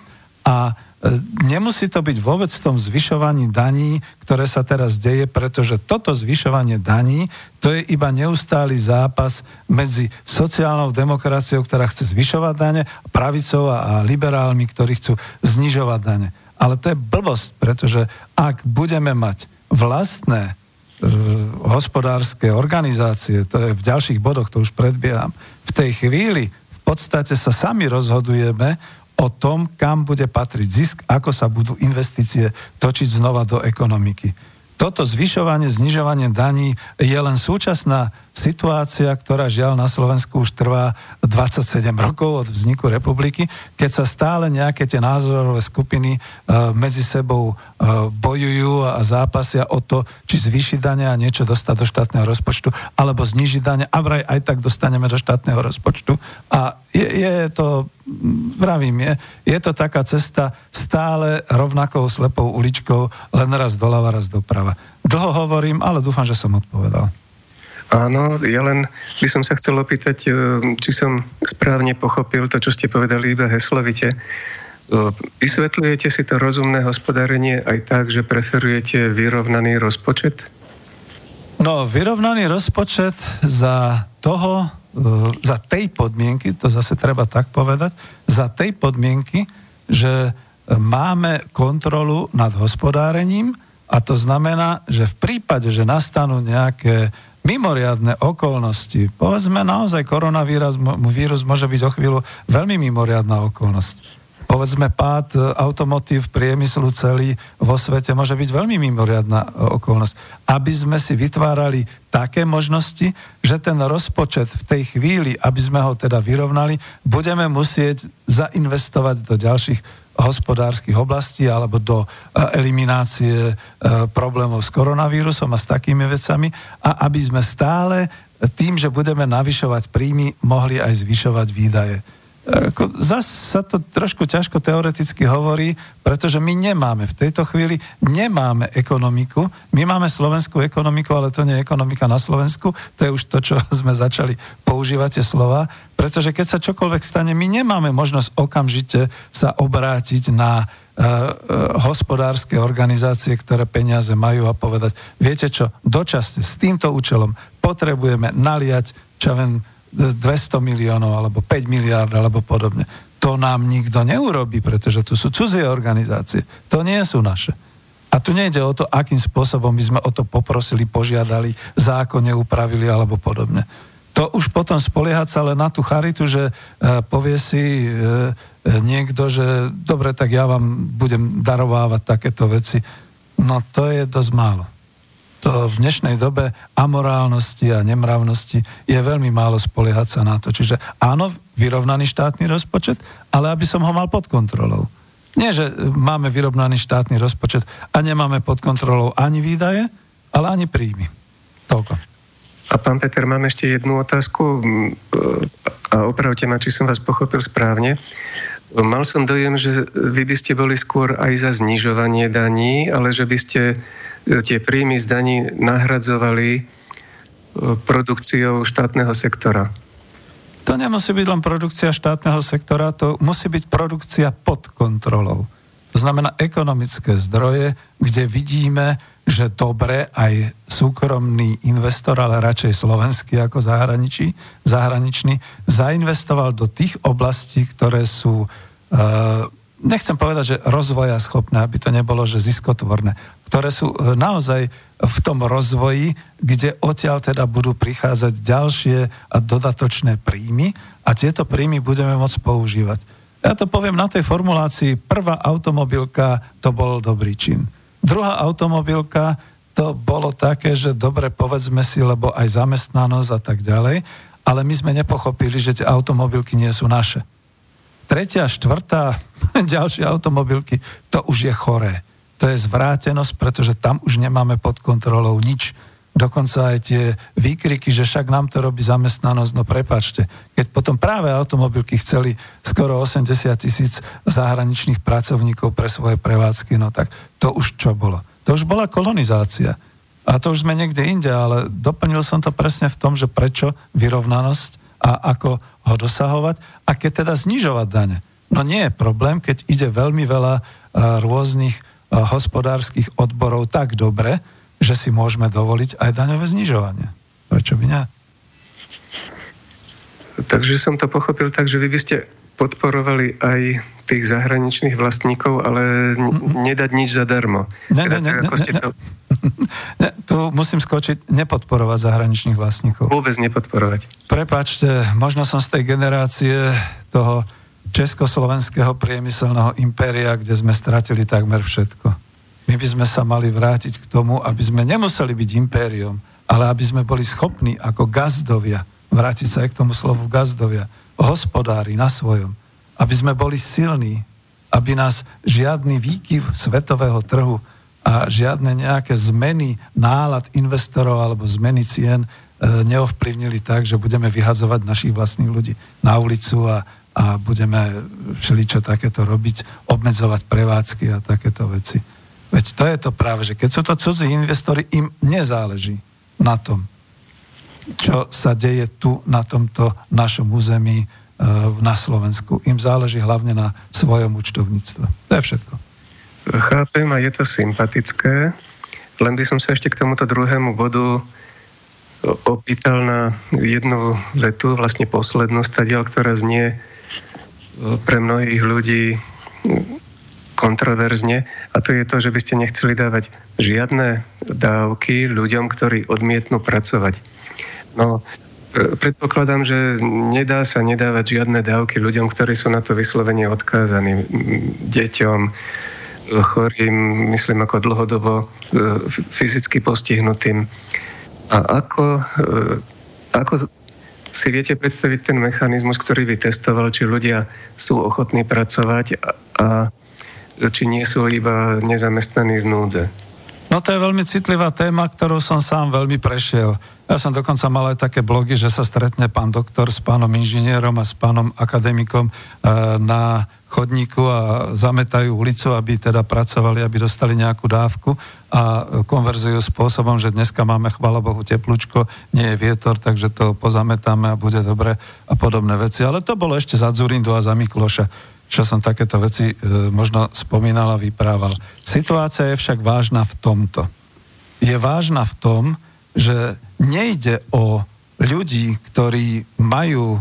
A Nemusí to byť vôbec v tom zvyšovaní daní, ktoré sa teraz deje, pretože toto zvyšovanie daní, to je iba neustály zápas medzi sociálnou demokraciou, ktorá chce zvyšovať dane, pravicou a liberálmi, ktorí chcú znižovať dane. Ale to je blbosť, pretože ak budeme mať vlastné e, hospodárske organizácie, to je v ďalších bodoch, to už predbieham, v tej chvíli v podstate sa sami rozhodujeme o tom, kam bude patriť zisk, ako sa budú investície točiť znova do ekonomiky. Toto zvyšovanie, znižovanie daní je len súčasná situácia, ktorá žiaľ na Slovensku už trvá 27 rokov od vzniku republiky, keď sa stále nejaké tie názorové skupiny uh, medzi sebou uh, bojujú a zápasia o to, či zvýšiť dane a niečo dostať do štátneho rozpočtu, alebo znižiť dane a vraj aj tak dostaneme do štátneho rozpočtu. A je, je to vravím, je, je to taká cesta stále rovnakou slepou uličkou, len raz doľava, raz doprava. Dlho hovorím, ale dúfam, že som odpovedal. Áno, ja len by som sa chcel opýtať, e, či som správne pochopil to, čo ste povedali iba heslovite. E, vysvetľujete si to rozumné hospodárenie aj tak, že preferujete vyrovnaný rozpočet? No, vyrovnaný rozpočet za toho, E, za tej podmienky, to zase treba tak povedať, za tej podmienky, že máme kontrolu nad hospodárením a to znamená, že v prípade, že nastanú nejaké mimoriadne okolnosti, povedzme naozaj koronavírus vírus môže byť o chvíľu veľmi mimoriadná okolnosť povedzme pád e, automotív priemyslu celý vo svete môže byť veľmi mimoriadná e, okolnosť. Aby sme si vytvárali také možnosti, že ten rozpočet v tej chvíli, aby sme ho teda vyrovnali, budeme musieť zainvestovať do ďalších hospodárskych oblastí alebo do e, eliminácie problémov s koronavírusom a s takými vecami a aby sme stále tým, že budeme navyšovať príjmy, mohli aj zvyšovať výdaje. Ako, zas sa to trošku ťažko teoreticky hovorí, pretože my nemáme v tejto chvíli, nemáme ekonomiku. My máme slovenskú ekonomiku, ale to nie je ekonomika na Slovensku. To je už to, čo sme začali používať tie slova. Pretože keď sa čokoľvek stane, my nemáme možnosť okamžite sa obrátiť na uh, uh, hospodárske organizácie, ktoré peniaze majú a povedať, viete čo, dočasne s týmto účelom potrebujeme naliať, čo viem, 200 miliónov alebo 5 miliárd alebo podobne. To nám nikto neurobi, pretože tu sú cudzie organizácie. To nie sú naše. A tu nejde o to, akým spôsobom by sme o to poprosili, požiadali, zákonne upravili alebo podobne. To už potom spoliehať sa len na tú charitu, že e, povie si e, niekto, že dobre, tak ja vám budem darovávať takéto veci. No to je dosť málo to v dnešnej dobe amorálnosti a nemravnosti je veľmi málo spoliehať sa na to. Čiže áno, vyrovnaný štátny rozpočet, ale aby som ho mal pod kontrolou. Nie, že máme vyrovnaný štátny rozpočet a nemáme pod kontrolou ani výdaje, ale ani príjmy. Toľko. A pán Peter, mám ešte jednu otázku a opravte ma, či som vás pochopil správne. Mal som dojem, že vy by ste boli skôr aj za znižovanie daní, ale že by ste tie príjmy z daní nahradzovali e, produkciou štátneho sektora. To nemusí byť len produkcia štátneho sektora, to musí byť produkcia pod kontrolou. To znamená ekonomické zdroje, kde vidíme, že dobre aj súkromný investor, ale radšej slovenský ako zahraničí, zahraničný, zainvestoval do tých oblastí, ktoré sú, e, nechcem povedať, že rozvoja schopné, aby to nebolo, že ziskotvorné, ktoré sú e, naozaj v tom rozvoji, kde odtiaľ teda budú prichádzať ďalšie a dodatočné príjmy a tieto príjmy budeme môcť používať. Ja to poviem na tej formulácii, prvá automobilka to bol dobrý čin. Druhá automobilka to bolo také, že dobre povedzme si, lebo aj zamestnanosť a tak ďalej, ale my sme nepochopili, že tie automobilky nie sú naše. Tretia, štvrtá, ďalšie automobilky, to už je choré. To je zvrátenosť, pretože tam už nemáme pod kontrolou nič. Dokonca aj tie výkriky, že však nám to robí zamestnanosť, no prepačte. Keď potom práve automobilky chceli skoro 80 tisíc zahraničných pracovníkov pre svoje prevádzky, no tak to už čo bolo? To už bola kolonizácia. A to už sme niekde inde, ale doplnil som to presne v tom, že prečo vyrovnanosť a ako ho dosahovať a keď teda znižovať dane. No nie je problém, keď ide veľmi veľa rôznych hospodárskych odborov tak dobre, že si môžeme dovoliť aj daňové znižovanie. Prečo by nie? Takže som to pochopil tak, že vy by ste podporovali aj tých zahraničných vlastníkov, ale nedať nič zadarmo. Ne, ne, ne, ne, ne, to... ne, tu musím skočiť, nepodporovať zahraničných vlastníkov. Vôbec nepodporovať. Prepačte, možno som z tej generácie toho československého priemyselného impéria, kde sme stratili takmer všetko. My by sme sa mali vrátiť k tomu, aby sme nemuseli byť impériom, ale aby sme boli schopní ako gazdovia, vrátiť sa aj k tomu slovu gazdovia, hospodári na svojom, aby sme boli silní, aby nás žiadny výkyv svetového trhu a žiadne nejaké zmeny nálad investorov alebo zmeny cien e, neovplyvnili tak, že budeme vyhadzovať našich vlastných ľudí na ulicu a, a budeme všeličo takéto robiť, obmedzovať prevádzky a takéto veci. Veď to je to práve, že keď sú to cudzí investori, im nezáleží na tom, čo sa deje tu na tomto našom území na Slovensku. Im záleží hlavne na svojom účtovníctve. To je všetko. Chápem a je to sympatické, len by som sa ešte k tomuto druhému bodu opýtal na jednu vetu, vlastne poslednú stadiaľ, ktorá znie pre mnohých ľudí kontroverzne a to je to, že by ste nechceli dávať žiadne dávky ľuďom, ktorí odmietnú pracovať. No, predpokladám, že nedá sa nedávať žiadne dávky ľuďom, ktorí sú na to vyslovene odkázaní, deťom, chorým, myslím ako dlhodobo e, fyzicky postihnutým. A ako, e, ako si viete predstaviť ten mechanizmus, ktorý by testoval, či ľudia sú ochotní pracovať a, a či nie sú iba nezamestnaní z núdze. No to je veľmi citlivá téma, ktorú som sám veľmi prešiel. Ja som dokonca mal aj také blogy, že sa stretne pán doktor s pánom inžinierom a s pánom akademikom e, na chodníku a zametajú ulicu, aby teda pracovali, aby dostali nejakú dávku a konverzujú spôsobom, že dneska máme, chvala Bohu, teplúčko, nie je vietor, takže to pozametáme a bude dobre a podobné veci. Ale to bolo ešte za Zurindu a za Mikloša čo som takéto veci e, možno spomínal a vyprával. Situácia je však vážna v tomto. Je vážna v tom, že nejde o ľudí, ktorí majú e,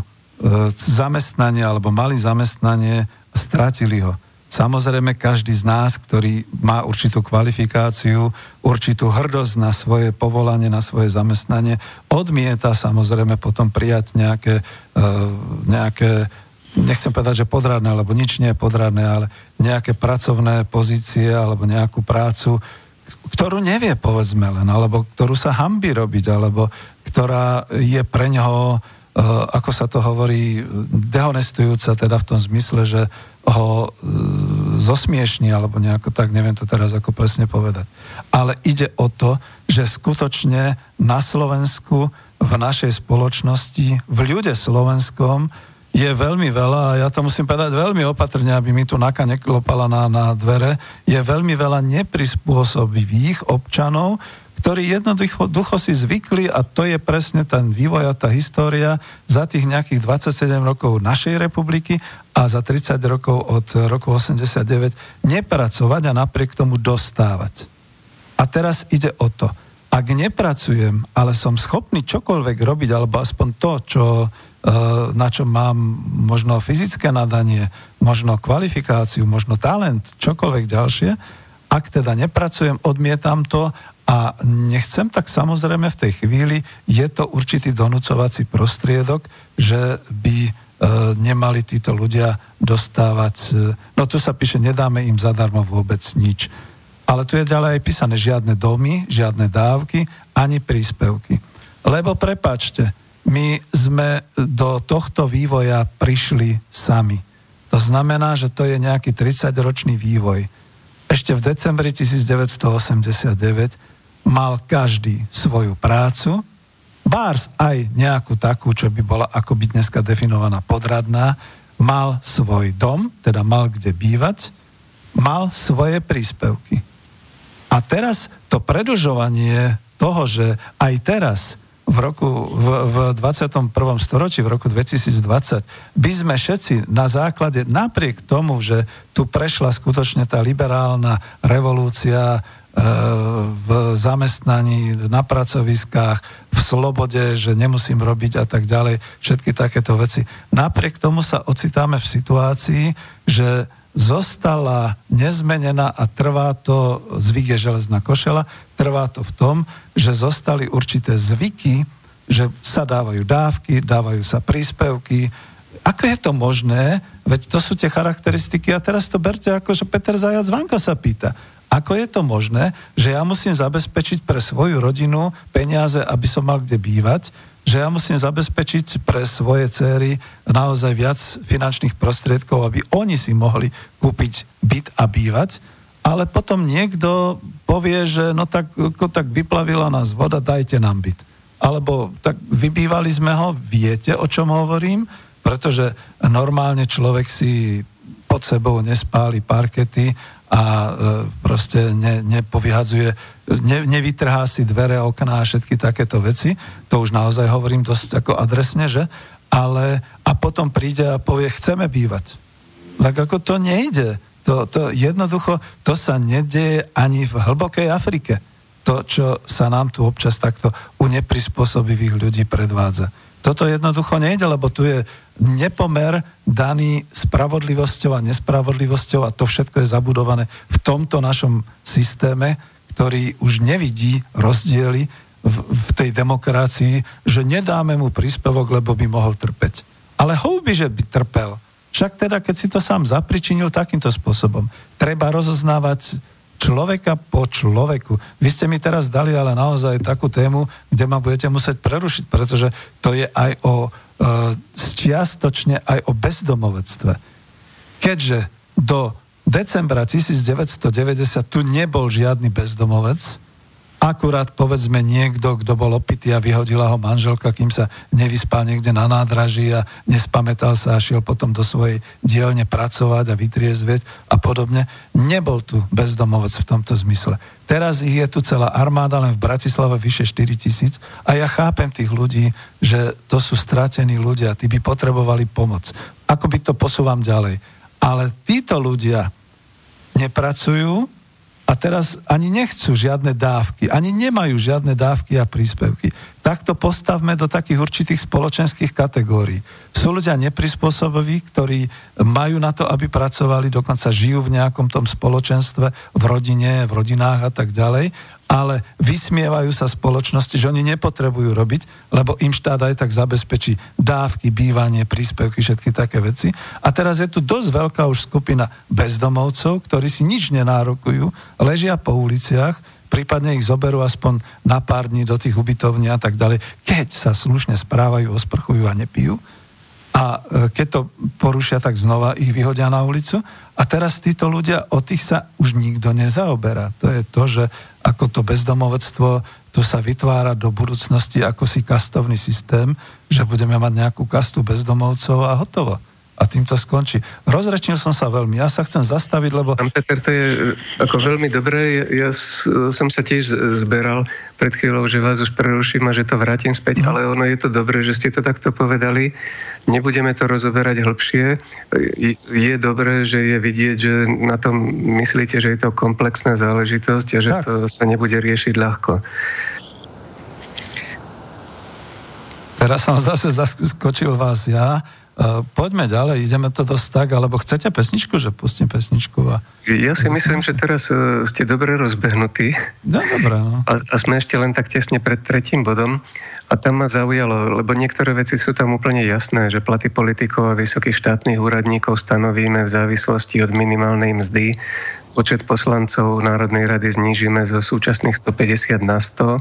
zamestnanie alebo mali zamestnanie a stratili ho. Samozrejme, každý z nás, ktorý má určitú kvalifikáciu, určitú hrdosť na svoje povolanie, na svoje zamestnanie, odmieta samozrejme potom prijať nejaké, e, nejaké nechcem povedať, že podradné, lebo nič nie je podradné, ale nejaké pracovné pozície alebo nejakú prácu, ktorú nevie, povedzme len, alebo ktorú sa hambí robiť, alebo ktorá je pre neho, e, ako sa to hovorí, dehonestujúca, teda v tom zmysle, že ho e, zosmiešni, alebo nejako tak, neviem to teraz ako presne povedať. Ale ide o to, že skutočne na Slovensku, v našej spoločnosti, v ľude slovenskom, je veľmi veľa, a ja to musím povedať veľmi opatrne, aby mi tu naka neklopala na, na dvere, je veľmi veľa neprispôsobivých občanov, ktorí jednoducho si zvykli a to je presne ten vývoj a tá história za tých nejakých 27 rokov našej republiky a za 30 rokov od roku 89 nepracovať a napriek tomu dostávať. A teraz ide o to, ak nepracujem, ale som schopný čokoľvek robiť, alebo aspoň to, čo na čo mám možno fyzické nadanie, možno kvalifikáciu, možno talent, čokoľvek ďalšie, ak teda nepracujem, odmietam to a nechcem, tak samozrejme v tej chvíli je to určitý donúcovací prostriedok, že by e, nemali títo ľudia dostávať, e, no tu sa píše, nedáme im zadarmo vôbec nič. Ale tu je ďalej aj písané žiadne domy, žiadne dávky, ani príspevky. Lebo prepačte, my sme do tohto vývoja prišli sami. To znamená, že to je nejaký 30-ročný vývoj. Ešte v decembri 1989 mal každý svoju prácu, bárs aj nejakú takú, čo by bola ako by dneska definovaná podradná, mal svoj dom, teda mal kde bývať, mal svoje príspevky. A teraz to predlžovanie toho, že aj teraz v roku, v, v 21. storočí, v roku 2020, by sme všetci na základe, napriek tomu, že tu prešla skutočne tá liberálna revolúcia e, v zamestnaní, na pracoviskách, v slobode, že nemusím robiť a tak ďalej, všetky takéto veci. Napriek tomu sa ocitáme v situácii, že zostala nezmenená a trvá to, zvyk je železná košela, trvá to v tom, že zostali určité zvyky, že sa dávajú dávky, dávajú sa príspevky. Ako je to možné? Veď to sú tie charakteristiky a teraz to berte ako, že Peter Zajac Vanka sa pýta. Ako je to možné, že ja musím zabezpečiť pre svoju rodinu peniaze, aby som mal kde bývať, že ja musím zabezpečiť pre svoje céry naozaj viac finančných prostriedkov, aby oni si mohli kúpiť byt a bývať, ale potom niekto povie, že no tak, tak vyplavila nás voda, dajte nám byt. Alebo tak vybývali sme ho, viete, o čom hovorím, pretože normálne človek si pod sebou nespáli parkety a e, proste ne, nepovyhadzuje, ne, nevytrhá si dvere, okná a všetky takéto veci. To už naozaj hovorím dosť ako adresne, že? Ale a potom príde a povie, chceme bývať. Tak ako to nejde. To, to jednoducho, to sa nedieje ani v hlbokej Afrike. To, čo sa nám tu občas takto u neprispôsobivých ľudí predvádza. Toto jednoducho nejde, lebo tu je nepomer daný spravodlivosťou a nespravodlivosťou a to všetko je zabudované v tomto našom systéme, ktorý už nevidí rozdiely v, v tej demokracii, že nedáme mu príspevok, lebo by mohol trpeť. Ale houby, že by trpel. Však teda, keď si to sám zapričinil takýmto spôsobom, treba rozoznávať človeka po človeku. Vy ste mi teraz dali ale naozaj takú tému, kde ma budete musieť prerušiť, pretože to je aj o čiastočne aj o bezdomovectve. Keďže do decembra 1990 tu nebol žiadny bezdomovec, akurát povedzme niekto, kto bol opitý a vyhodila ho manželka, kým sa nevyspal niekde na nádraží a nespamätal sa a šiel potom do svojej dielne pracovať a vytriezvieť a podobne. Nebol tu bezdomovec v tomto zmysle. Teraz ich je tu celá armáda, len v Bratislave vyše 4 tisíc a ja chápem tých ľudí, že to sú stratení ľudia, tí by potrebovali pomoc. Ako by to posúvam ďalej. Ale títo ľudia nepracujú, a teraz ani nechcú žiadne dávky, ani nemajú žiadne dávky a príspevky. Takto postavme do takých určitých spoločenských kategórií. Sú ľudia neprispôsobiví, ktorí majú na to, aby pracovali, dokonca žijú v nejakom tom spoločenstve, v rodine, v rodinách a tak ďalej ale vysmievajú sa spoločnosti, že oni nepotrebujú robiť, lebo im štát aj tak zabezpečí dávky, bývanie, príspevky, všetky také veci. A teraz je tu dosť veľká už skupina bezdomovcov, ktorí si nič nenárokujú, ležia po uliciach, prípadne ich zoberú aspoň na pár dní do tých ubytovní a tak ďalej, keď sa slušne správajú, osprchujú a nepijú. A e, keď to porušia, tak znova ich vyhodia na ulicu. A teraz títo ľudia, o tých sa už nikto nezaoberá. To je to, že ako to bezdomovectvo tu sa vytvára do budúcnosti ako si kastovný systém, že budeme mať nejakú kastu bezdomovcov a hotovo. A tým to skončí. Rozrečnil som sa veľmi. Ja sa chcem zastaviť, lebo... Pán Peter, to je e, ako veľmi dobré. Ja, som sa tiež zberal pred chvíľou, že vás už preruším a že to vrátim späť, no. ale ono je to dobré, že ste to takto povedali Nebudeme to rozoberať hĺbšie. Je dobré, že je vidieť, že na tom myslíte, že je to komplexná záležitosť a že tak. to sa nebude riešiť ľahko. Teraz som zase zaskočil vás ja. E, poďme ďalej, ideme to dosť tak, alebo chcete pesničku, že pustím pesničku? A... Ja si myslím, že teraz e, ste dobre rozbehnutí. No, dobre, no. A, a sme ešte len tak tesne pred tretím bodom. A tam ma zaujalo, lebo niektoré veci sú tam úplne jasné, že platy politikov a vysokých štátnych úradníkov stanovíme v závislosti od minimálnej mzdy. Počet poslancov Národnej rady znížime zo súčasných 150 na 100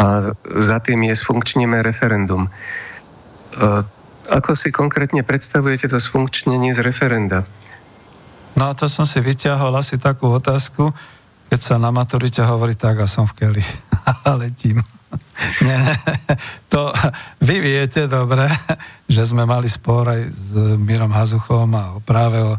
a za tým je sfunkčníme referendum. E, ako si konkrétne predstavujete to sfunkčnenie z referenda? No a to som si vyťahol asi takú otázku, keď sa na maturite hovorí tak a som v keli. a letím. Nie, to vy viete dobre, že sme mali spor aj s Mírom Hazuchom a práve o e,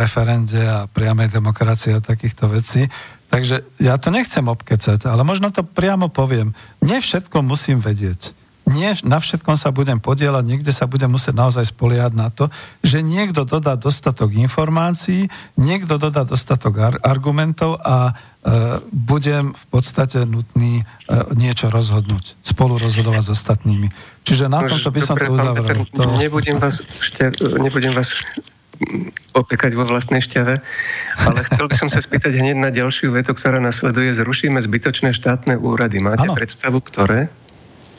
referende a priamej demokracie a takýchto vecí. Takže ja to nechcem obkecať, ale možno to priamo poviem. Nie všetko musím vedieť nie na všetkom sa budem podielať, niekde sa budem musieť naozaj spoliehať na to, že niekto dodá dostatok informácií, niekto dodá dostatok ar- argumentov a e, budem v podstate nutný e, niečo rozhodnúť, spolu rozhodovať s ostatnými. Čiže na tomto by som Dobre, to uzavrel. To... Nebudem vás, šťa, nebudem vás opekať vo vlastnej šťave, ale chcel by som sa spýtať hneď na ďalšiu vetu, ktorá nasleduje. Zrušíme zbytočné štátne úrady. Máte ano. predstavu, ktoré?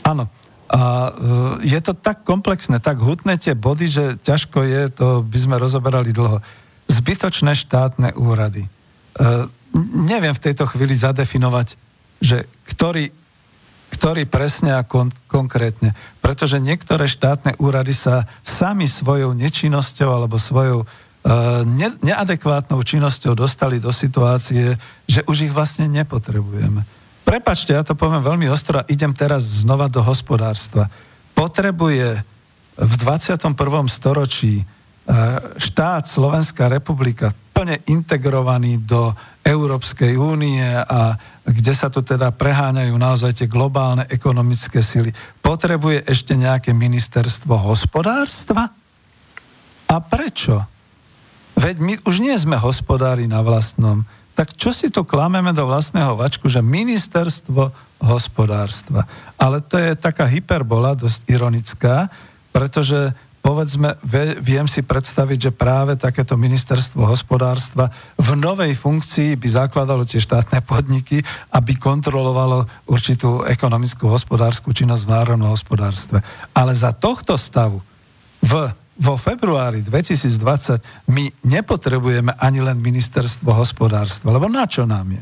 Áno. A e, je to tak komplexné, tak hutné tie body, že ťažko je, to by sme rozoberali dlho. Zbytočné štátne úrady. E, neviem v tejto chvíli zadefinovať, že ktorý, ktorý presne a kon, konkrétne. Pretože niektoré štátne úrady sa sami svojou nečinnosťou alebo svojou e, ne, neadekvátnou činnosťou dostali do situácie, že už ich vlastne nepotrebujeme. Prepačte, ja to poviem veľmi ostro a idem teraz znova do hospodárstva. Potrebuje v 21. storočí e, štát Slovenská republika plne integrovaný do Európskej únie a kde sa tu teda preháňajú naozaj tie globálne ekonomické sily, potrebuje ešte nejaké ministerstvo hospodárstva? A prečo? Veď my už nie sme hospodári na vlastnom tak čo si to klameme do vlastného vačku, že ministerstvo hospodárstva. Ale to je taká hyperbola, dosť ironická, pretože povedzme, viem si predstaviť, že práve takéto ministerstvo hospodárstva v novej funkcii by zakladalo tie štátne podniky, aby kontrolovalo určitú ekonomickú hospodárskú činnosť v národnom hospodárstve. Ale za tohto stavu v vo februári 2020 my nepotrebujeme ani len ministerstvo hospodárstva, lebo na čo nám je?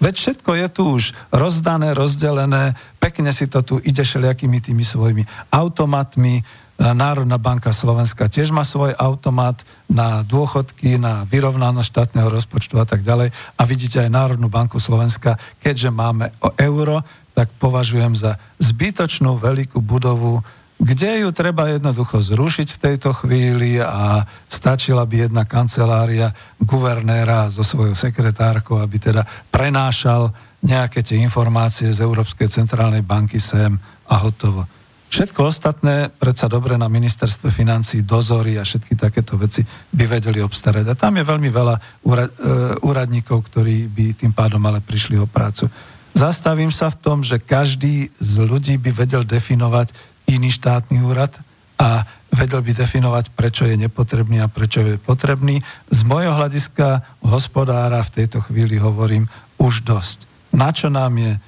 Veď všetko je tu už rozdané, rozdelené, pekne si to tu ide všelijakými tými svojimi automatmi. Národná banka Slovenska tiež má svoj automat na dôchodky, na vyrovnanosť štátneho rozpočtu a tak ďalej. A vidíte aj Národnú banku Slovenska, keďže máme o euro, tak považujem za zbytočnú veľkú budovu kde ju treba jednoducho zrušiť v tejto chvíli a stačila by jedna kancelária guvernéra so svojou sekretárkou, aby teda prenášal nejaké tie informácie z Európskej centrálnej banky sem a hotovo. Všetko ostatné, predsa dobre na ministerstve financí, dozory a všetky takéto veci by vedeli obstarať. A tam je veľmi veľa e, úradníkov, ktorí by tým pádom ale prišli o prácu. Zastavím sa v tom, že každý z ľudí by vedel definovať, iný štátny úrad a vedel by definovať, prečo je nepotrebný a prečo je potrebný. Z mojho hľadiska hospodára v tejto chvíli hovorím už dosť. Na čo nám je e,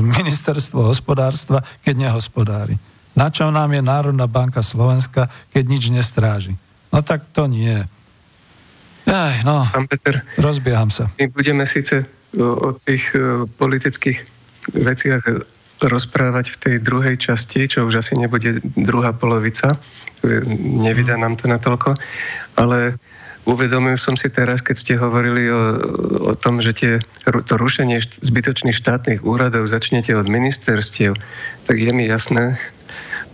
ministerstvo hospodárstva, keď nehospodári? Na čo nám je Národná banka Slovenska, keď nič nestráži? No tak to nie. Aj, no, Pán Peter, rozbieham sa. My budeme síce o, o tých o, e, politických veciach rozprávať v tej druhej časti, čo už asi nebude druhá polovica, nevydá nám to natoľko, ale uvedomil som si teraz, keď ste hovorili o, o tom, že tie, to rušenie zbytočných štátnych úradov začnete od ministerstiev, tak je mi jasné,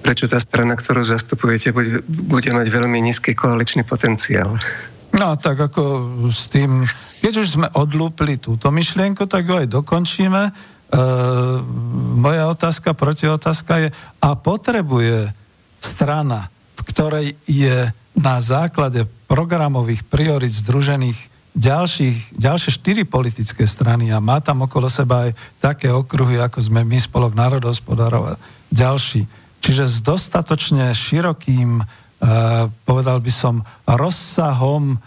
prečo tá strana, ktorú zastupujete, bude, bude mať veľmi nízky koaličný potenciál. No tak ako s tým, keď už sme odlúpli túto myšlienku, tak ju aj dokončíme. E, moja otázka, protiotázka je, a potrebuje strana, v ktorej je na základe programových priorit združených ďalších, ďalšie štyri politické strany a má tam okolo seba aj také okruhy, ako sme my, Spolok národohospodárov a ďalší. Čiže s dostatočne širokým, e, povedal by som, rozsahom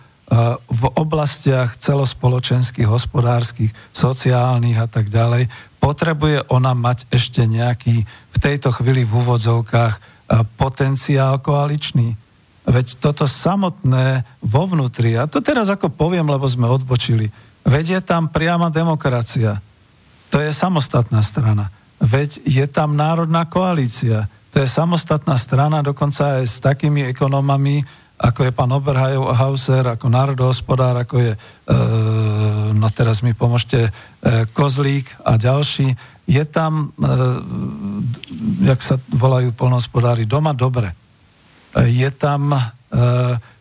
v oblastiach celospoločenských, hospodárskych, sociálnych a tak ďalej, potrebuje ona mať ešte nejaký v tejto chvíli v úvodzovkách potenciál koaličný. Veď toto samotné vo vnútri, a to teraz ako poviem, lebo sme odbočili, veď je tam priama demokracia. To je samostatná strana. Veď je tam národná koalícia. to je samostatná strana, dokonca aj s takými ekonomami, ako je pán Oberhauser, ako národohospodár, ako je, e, no teraz mi pomôžte, e, Kozlík a ďalší. Je tam, e, jak sa volajú polnohospodári, doma dobre. Je tam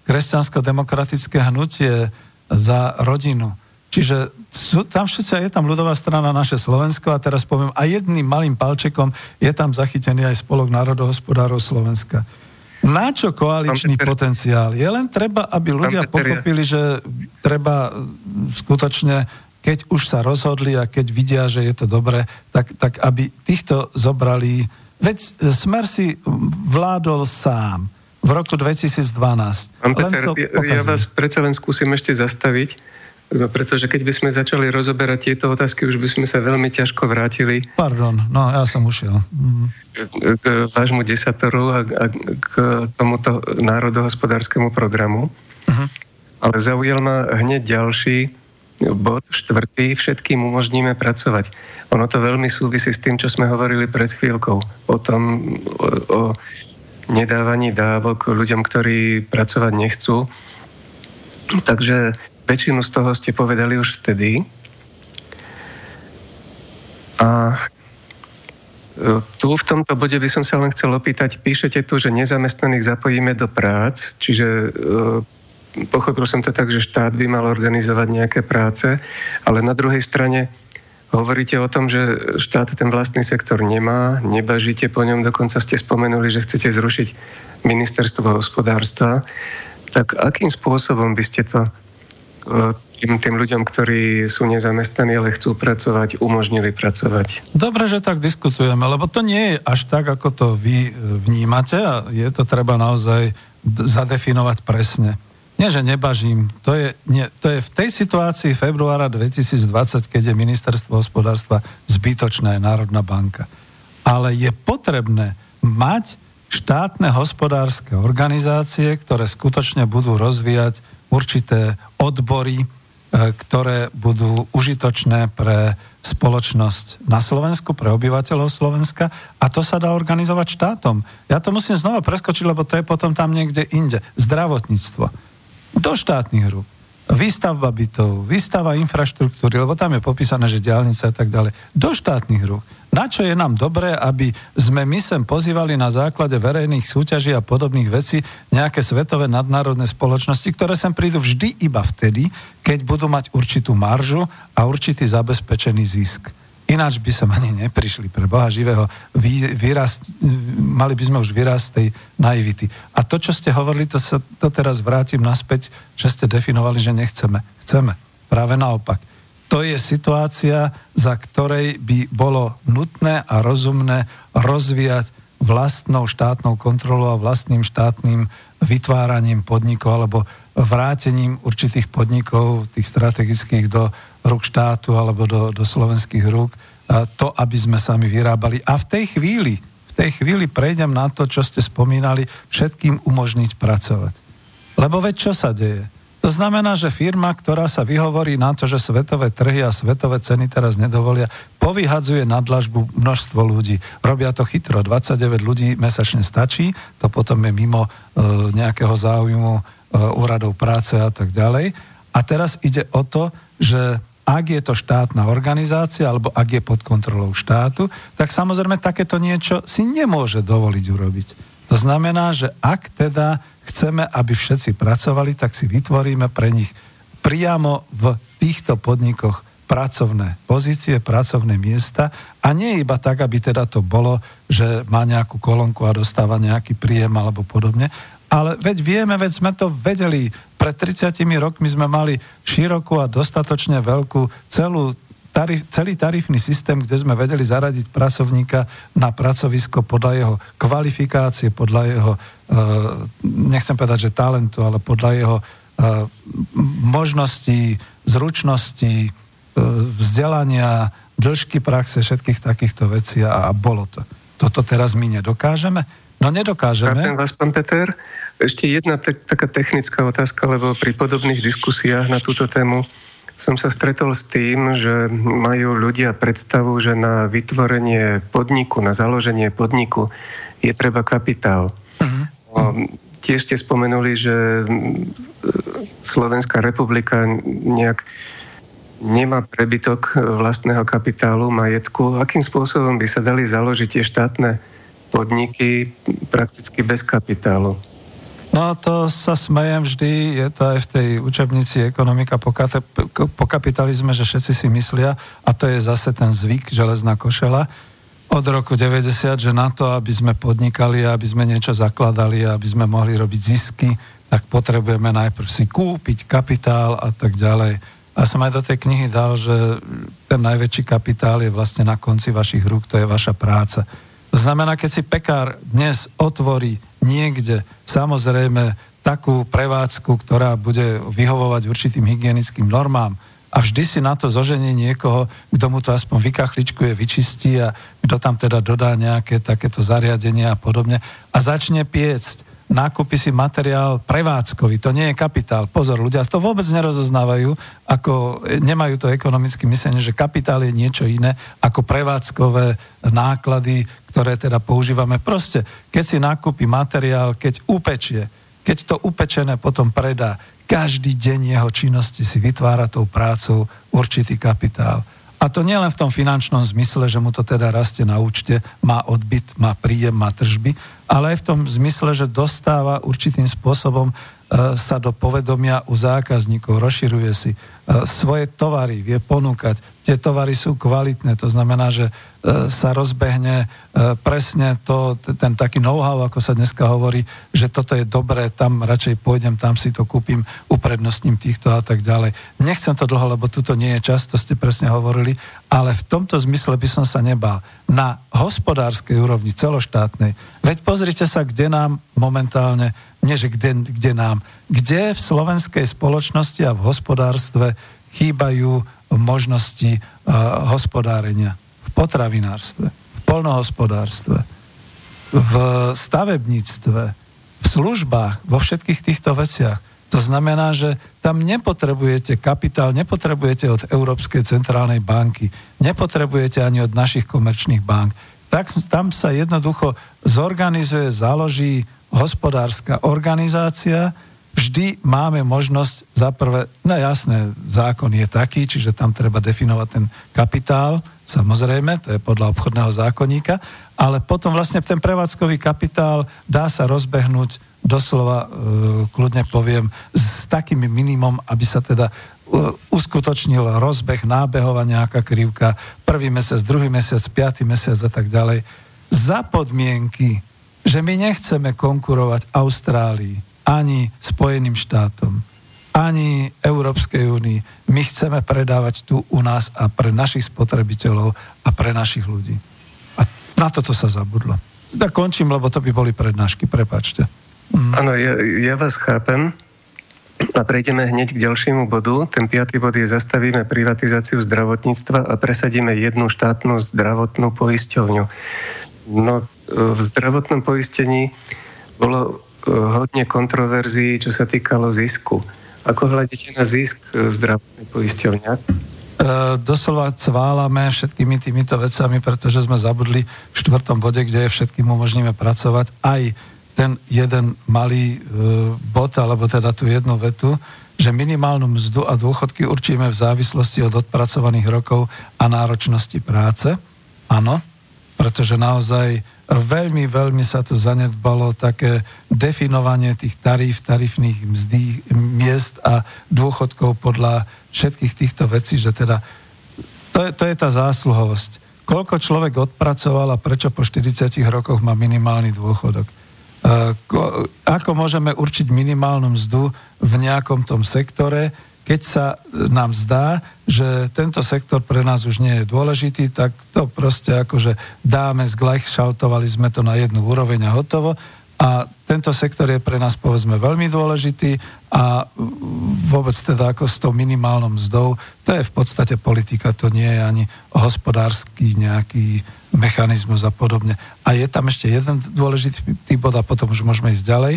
kresťansko-demokratické hnutie za rodinu. Čiže sú, tam všetci, je tam ľudová strana naše Slovensko a teraz poviem, a jedným malým palčekom je tam zachytený aj spolok národohospodárov Slovenska. Na čo koaličný potenciál? Je len treba, aby ľudia pochopili, že treba skutočne, keď už sa rozhodli a keď vidia, že je to dobré, tak, tak aby týchto zobrali. Veď Smer si vládol sám v roku 2012. Pán Peter, ja, vás predsa len skúsim ešte zastaviť pretože keď by sme začali rozoberať tieto otázky, už by sme sa veľmi ťažko vrátili. Pardon, no ja som ušiel. Mm. K vášmu desatoru a, a k tomuto národohospodárskému programu. Uh-huh. Ale zaujal ma hneď ďalší bod, štvrtý, všetkým umožníme pracovať. Ono to veľmi súvisí s tým, čo sme hovorili pred chvíľkou. O tom, o, o nedávaní dávok ľuďom, ktorí pracovať nechcú. Takže väčšinu z toho ste povedali už vtedy. A e, tu v tomto bode by som sa len chcel opýtať, píšete tu, že nezamestnaných zapojíme do prác, čiže e, pochopil som to tak, že štát by mal organizovať nejaké práce, ale na druhej strane hovoríte o tom, že štát ten vlastný sektor nemá, nebažíte po ňom, dokonca ste spomenuli, že chcete zrušiť ministerstvo hospodárstva. Tak akým spôsobom by ste to tým, tým ľuďom, ktorí sú nezamestnaní, ale chcú pracovať, umožnili pracovať. Dobre, že tak diskutujeme, lebo to nie je až tak, ako to vy e, vnímate a je to treba naozaj zadefinovať presne. Nie, že nebažím. To je, nie, to je v tej situácii februára 2020, keď je ministerstvo hospodárstva zbytočná je Národná banka. Ale je potrebné mať štátne hospodárske organizácie, ktoré skutočne budú rozvíjať určité odbory, e, ktoré budú užitočné pre spoločnosť na Slovensku, pre obyvateľov Slovenska a to sa dá organizovať štátom. Ja to musím znova preskočiť, lebo to je potom tam niekde inde. Zdravotníctvo. Do štátnych rúk výstavba bytov, výstava infraštruktúry, lebo tam je popísané, že diálnice a tak ďalej, do štátnych rúk. Na čo je nám dobré, aby sme my sem pozývali na základe verejných súťaží a podobných vecí nejaké svetové nadnárodné spoločnosti, ktoré sem prídu vždy iba vtedy, keď budú mať určitú maržu a určitý zabezpečený zisk. Ináč by som ani neprišli pre Boha živého. Vy, vyrast, mali by sme už vyrast tej naivity. A to, čo ste hovorili, to sa to teraz vrátim naspäť, že ste definovali, že nechceme. Chceme. Práve naopak. To je situácia, za ktorej by bolo nutné a rozumné rozvíjať vlastnou štátnou kontrolou a vlastným štátnym vytváraním podnikov alebo vrátením určitých podnikov, tých strategických do rúk štátu alebo do, do slovenských rúk, to, aby sme sami vyrábali. A v tej chvíli, v tej chvíli prejdem na to, čo ste spomínali, všetkým umožniť pracovať. Lebo veď čo sa deje? To znamená, že firma, ktorá sa vyhovorí na to, že svetové trhy a svetové ceny teraz nedovolia, povyhadzuje na dlažbu množstvo ľudí. Robia to chytro, 29 ľudí mesačne stačí, to potom je mimo e, nejakého záujmu e, úradov práce a tak ďalej. A teraz ide o to, že ak je to štátna organizácia alebo ak je pod kontrolou štátu, tak samozrejme takéto niečo si nemôže dovoliť urobiť. To znamená, že ak teda chceme, aby všetci pracovali, tak si vytvoríme pre nich priamo v týchto podnikoch pracovné pozície, pracovné miesta a nie iba tak, aby teda to bolo, že má nejakú kolónku a dostáva nejaký príjem alebo podobne, ale veď vieme, veď sme to vedeli. Pred 30 rokmi sme mali širokú a dostatočne veľkú celú tarif, celý tarifný systém, kde sme vedeli zaradiť pracovníka na pracovisko podľa jeho kvalifikácie, podľa jeho, e, nechcem povedať, že talentu, ale podľa jeho e, možností, zručností, e, vzdelania, dĺžky praxe, všetkých takýchto vecí a, a bolo to. Toto teraz my nedokážeme? No nedokážeme. Chápem vás, pán Peter. Ešte jedna te- taká technická otázka, lebo pri podobných diskusiách na túto tému som sa stretol s tým, že majú ľudia predstavu, že na vytvorenie podniku, na založenie podniku je treba kapitál. Uh-huh. Tiež ste spomenuli, že Slovenská republika nejak nemá prebytok vlastného kapitálu, majetku. Akým spôsobom by sa dali založiť tie štátne podniky prakticky bez kapitálu? No to sa smejem vždy, je to aj v tej učebnici ekonomika po, kate, po kapitalizme, že všetci si myslia, a to je zase ten zvyk, železná košela, od roku 90, že na to, aby sme podnikali, aby sme niečo zakladali, aby sme mohli robiť zisky, tak potrebujeme najprv si kúpiť kapitál a tak ďalej. A som aj do tej knihy dal, že ten najväčší kapitál je vlastne na konci vašich rúk, to je vaša práca. To znamená, keď si pekár dnes otvorí niekde. Samozrejme takú prevádzku, ktorá bude vyhovovať určitým hygienickým normám. A vždy si na to zoženie niekoho, kto mu to aspoň vykachličkuje, vyčistí a kto tam teda dodá nejaké takéto zariadenie a podobne. A začne piecť. Nákupy si materiál prevádzkový, to nie je kapitál. Pozor, ľudia to vôbec nerozoznávajú, ako nemajú to ekonomické myslenie, že kapitál je niečo iné ako prevádzkové náklady, ktoré teda používame. Proste, keď si nakúpi materiál, keď upečie, keď to upečené potom predá, každý deň jeho činnosti si vytvára tou prácou určitý kapitál. A to nie len v tom finančnom zmysle, že mu to teda rastie na účte, má odbyt, má príjem, má tržby, ale aj v tom zmysle, že dostáva určitým spôsobom sa do povedomia u zákazníkov, rozširuje si e, svoje tovary, vie ponúkať. Tie tovary sú kvalitné, to znamená, že e, sa rozbehne presne to, ten taký know-how, ako sa dneska hovorí, že toto je dobré, tam radšej pôjdem, tam si to kúpim, uprednostním týchto a tak ďalej. Nechcem to dlho, lebo tuto nie je čas, to ste presne hovorili, ale v tomto zmysle by som sa nebal. Na hospodárskej úrovni, celoštátnej, veď pozrite sa, kde nám momentálne nie že kde, kde nám, kde v slovenskej spoločnosti a v hospodárstve chýbajú možnosti uh, hospodárenia. V potravinárstve, v polnohospodárstve, v stavebníctve, v službách, vo všetkých týchto veciach. To znamená, že tam nepotrebujete kapitál, nepotrebujete od Európskej centrálnej banky, nepotrebujete ani od našich komerčných bank. Tak, tam sa jednoducho zorganizuje, založí hospodárska organizácia, vždy máme možnosť za prvé, no jasné, zákon je taký, čiže tam treba definovať ten kapitál, samozrejme, to je podľa obchodného zákonníka, ale potom vlastne ten prevádzkový kapitál dá sa rozbehnúť doslova, e, kľudne poviem, s takým minimum, aby sa teda e, uskutočnil rozbeh, nábehová nejaká krivka, prvý mesiac, druhý mesiac, piatý mesiac a tak ďalej, za podmienky, že my nechceme konkurovať Austrálii, ani Spojeným štátom, ani Európskej únii. My chceme predávať tu u nás a pre našich spotrebiteľov a pre našich ľudí. A na toto sa zabudlo. Tak končím, lebo to by boli prednášky, prepačte. Mm. Áno, ja, ja vás chápem. A prejdeme hneď k ďalšiemu bodu. Ten piatý bod je zastavíme privatizáciu zdravotníctva a presadíme jednu štátnu zdravotnú poisťovňu. No, v zdravotnom poistení bolo e, hodne kontroverzií, čo sa týkalo zisku. Ako hľadíte na zisk e, zdravotnej poisťovňa? E, doslova cválame všetkými týmito vecami, pretože sme zabudli v štvrtom bode, kde je všetkým umožníme pracovať, aj ten jeden malý bod, alebo teda tú jednu vetu, že minimálnu mzdu a dôchodky určíme v závislosti od odpracovaných rokov a náročnosti práce. Áno, pretože naozaj Veľmi, veľmi sa tu zanedbalo také definovanie tých tarif, tarifných mzdí, miest a dôchodkov podľa všetkých týchto vecí, že teda to je, to je tá zásluhovosť. Koľko človek odpracoval a prečo po 40 rokoch má minimálny dôchodok? E, ako môžeme určiť minimálnu mzdu v nejakom tom sektore, keď sa nám zdá, že tento sektor pre nás už nie je dôležitý, tak to proste akože dáme, zglajšaltovali sme to na jednu úroveň a hotovo. A tento sektor je pre nás povedzme veľmi dôležitý a vôbec teda ako s tou minimálnou mzdou, to je v podstate politika, to nie je ani hospodársky nejaký mechanizmus a podobne. A je tam ešte jeden dôležitý bod a potom už môžeme ísť ďalej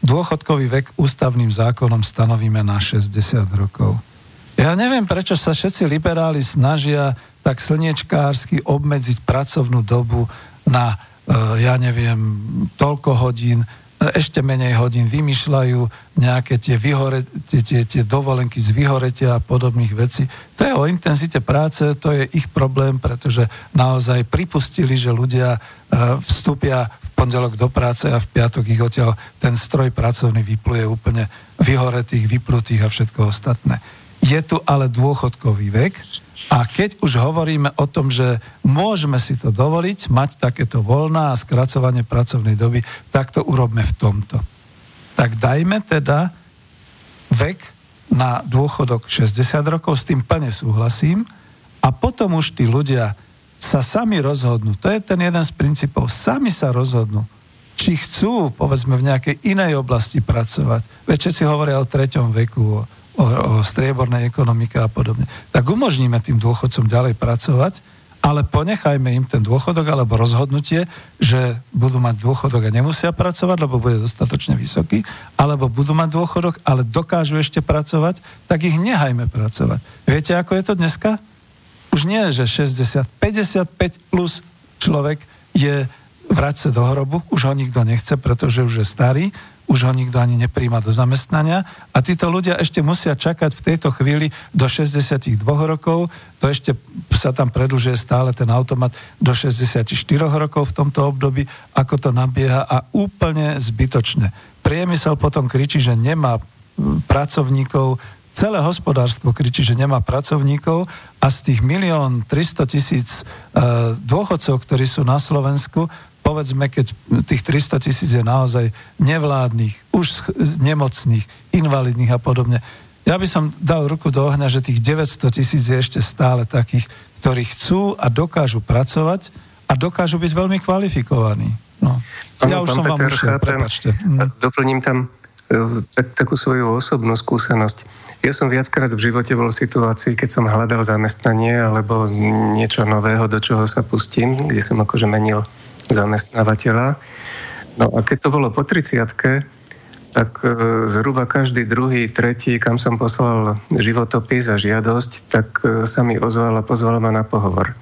Dôchodkový vek ústavným zákonom stanovíme na 60 rokov. Ja neviem, prečo sa všetci liberáli snažia tak slniečkársky obmedziť pracovnú dobu na, e, ja neviem, toľko hodín, ešte menej hodín vymýšľajú nejaké tie, vyhore, tie, tie, tie dovolenky z vyhoretia a podobných vecí. To je o intenzite práce, to je ich problém, pretože naozaj pripustili, že ľudia e, vstúpia pondelok do práce a v piatok ich odtiaľ ten stroj pracovný vypluje úplne vyhoretých, vyplutých a všetko ostatné. Je tu ale dôchodkový vek, a keď už hovoríme o tom, že môžeme si to dovoliť, mať takéto voľná a skracovanie pracovnej doby, tak to urobme v tomto. Tak dajme teda vek na dôchodok 60 rokov, s tým plne súhlasím, a potom už tí ľudia sa sami rozhodnú. To je ten jeden z princípov. Sami sa rozhodnú, či chcú, povedzme, v nejakej inej oblasti pracovať. Veď si hovoria o treťom veku, o o, o striebornej ekonomike a podobne, tak umožníme tým dôchodcom ďalej pracovať, ale ponechajme im ten dôchodok alebo rozhodnutie, že budú mať dôchodok a nemusia pracovať, lebo bude dostatočne vysoký, alebo budú mať dôchodok, ale dokážu ešte pracovať, tak ich nehajme pracovať. Viete, ako je to dneska? Už nie, že 60, 55 plus človek je vrať sa do hrobu, už ho nikto nechce, pretože už je starý, už ho nikto ani nepríjma do zamestnania a títo ľudia ešte musia čakať v tejto chvíli do 62 rokov, to ešte sa tam predlžuje stále ten automat do 64 rokov v tomto období, ako to nabieha a úplne zbytočne. Priemysel potom kričí, že nemá pracovníkov, celé hospodárstvo kričí, že nemá pracovníkov a z tých milión 300 tisíc e, dôchodcov, ktorí sú na Slovensku, povedzme, keď tých 300 tisíc je naozaj nevládnych, už nemocných, invalidných a podobne. Ja by som dal ruku do ohňa, že tých 900 tisíc je ešte stále takých, ktorí chcú a dokážu pracovať a dokážu byť veľmi kvalifikovaní. No. Ja už som Peter, vám ušiel, prepačte. Mm. Doplním tam tak, takú svoju osobnú skúsenosť. Ja som viackrát v živote bol v situácii, keď som hľadal zamestnanie alebo niečo nového, do čoho sa pustím, kde som akože menil zamestnávateľa. No a keď to bolo po 30 tak e, zhruba každý druhý, tretí, kam som poslal životopis a žiadosť, tak e, sa mi ozval a pozval ma na pohovor.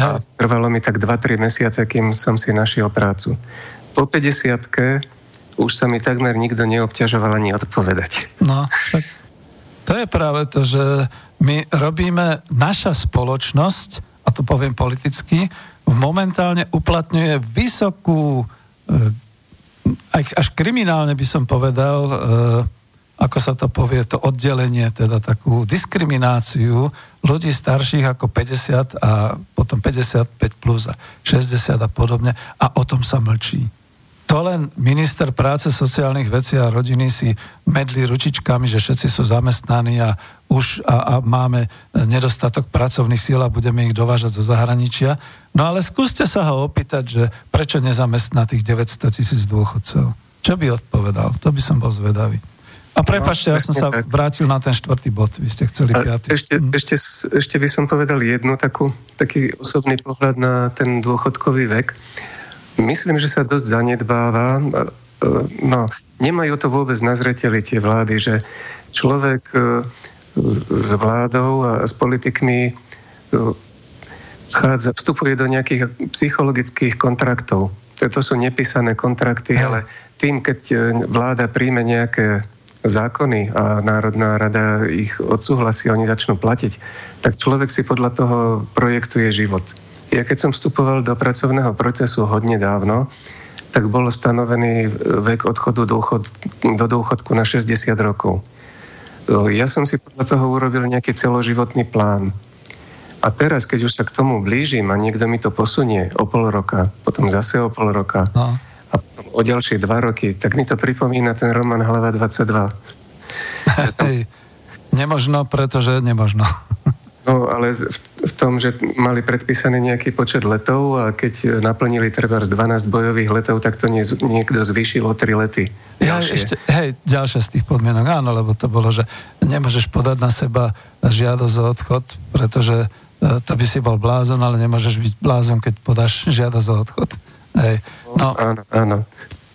No. A trvalo mi tak 2-3 mesiace, kým som si našiel prácu. Po 50 už sa mi takmer nikto neobťažoval ani odpovedať. No, tak to je práve to, že my robíme, naša spoločnosť, a to poviem politicky, momentálne uplatňuje vysokú, eh, až kriminálne by som povedal, eh, ako sa to povie, to oddelenie, teda takú diskrimináciu ľudí starších ako 50 a potom 55 plus a 60 a podobne a o tom sa mlčí to len minister práce, sociálnych vecí a rodiny si medli ručičkami, že všetci sú zamestnaní a už a, a máme nedostatok pracovných síl a budeme ich dovážať zo zahraničia. No ale skúste sa ho opýtať, že prečo nezamestná tých 900 tisíc dôchodcov. Čo by odpovedal? To by som bol zvedavý. A prepačte, ja som sa vrátil na ten štvrtý bod, vy ste chceli piatý. Ešte, hm. ešte, ešte by som povedal jednu takú, taký osobný pohľad na ten dôchodkový vek. Myslím, že sa dosť zanedbáva. E, no, nemajú to vôbec na zreteli tie vlády, že človek e, s vládou a s politikmi e, vchádza, vstupuje do nejakých psychologických kontraktov. To sú nepísané kontrakty, ale tým, keď vláda príjme nejaké zákony a Národná rada ich odsúhlasí, oni začnú platiť, tak človek si podľa toho projektuje život. Ja keď som vstupoval do pracovného procesu hodne dávno, tak bol stanovený vek odchodu dôchod, do dôchodku na 60 rokov. Ja som si podľa toho urobil nejaký celoživotný plán. A teraz, keď už sa k tomu blížim a niekto mi to posunie o pol roka, potom zase o pol roka no. a potom o ďalšie dva roky, tak mi to pripomína ten román Hlava 22. Hej, nemožno, pretože nemožno. No, ale v, v tom, že mali predpísaný nejaký počet letov a keď naplnili treba z 12 bojových letov, tak to nie, niekto zvýšil o 3 lety. Ja, ešte, hej, ďalšia z tých podmienok, áno, lebo to bolo, že nemôžeš podať na seba žiadosť o odchod, pretože e, to by si bol blázon, ale nemôžeš byť blázon, keď podáš žiadosť o odchod. Hej. No, áno, áno.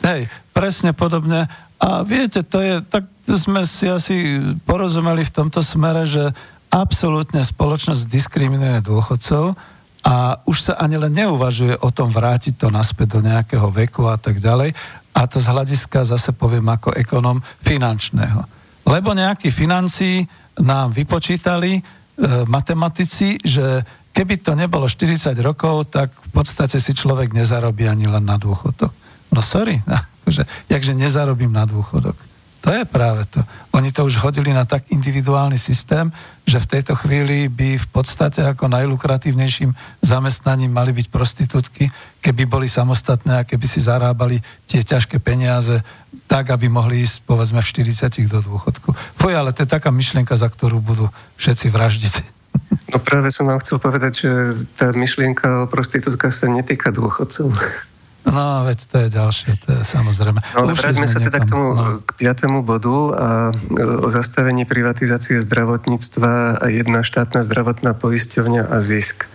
Hej, presne podobne. A viete, to je, tak sme si asi porozumeli v tomto smere, že absolútne spoločnosť diskriminuje dôchodcov a už sa ani len neuvažuje o tom vrátiť to naspäť do nejakého veku a tak ďalej. A to z hľadiska zase poviem ako ekonom finančného. Lebo nejakí financí nám vypočítali, e, matematici, že keby to nebolo 40 rokov, tak v podstate si človek nezarobí ani len na dôchodok. No sorry, akože, jakže nezarobím na dôchodok. To je práve to. Oni to už hodili na tak individuálny systém, že v tejto chvíli by v podstate ako najlukratívnejším zamestnaním mali byť prostitútky, keby boli samostatné a keby si zarábali tie ťažké peniaze tak, aby mohli ísť povedzme v 40 do dôchodku. Fuj, ale to je taká myšlienka, za ktorú budú všetci vraždiť. No práve som vám chcel povedať, že tá myšlienka o prostitútkach sa netýka dôchodcov. No, veď to je ďalšie, to je samozrejme. No, ale vráťme sa teda k tomu, no. k piatému bodu a e, o zastavení privatizácie zdravotníctva a jedna štátna zdravotná poisťovňa a zisk.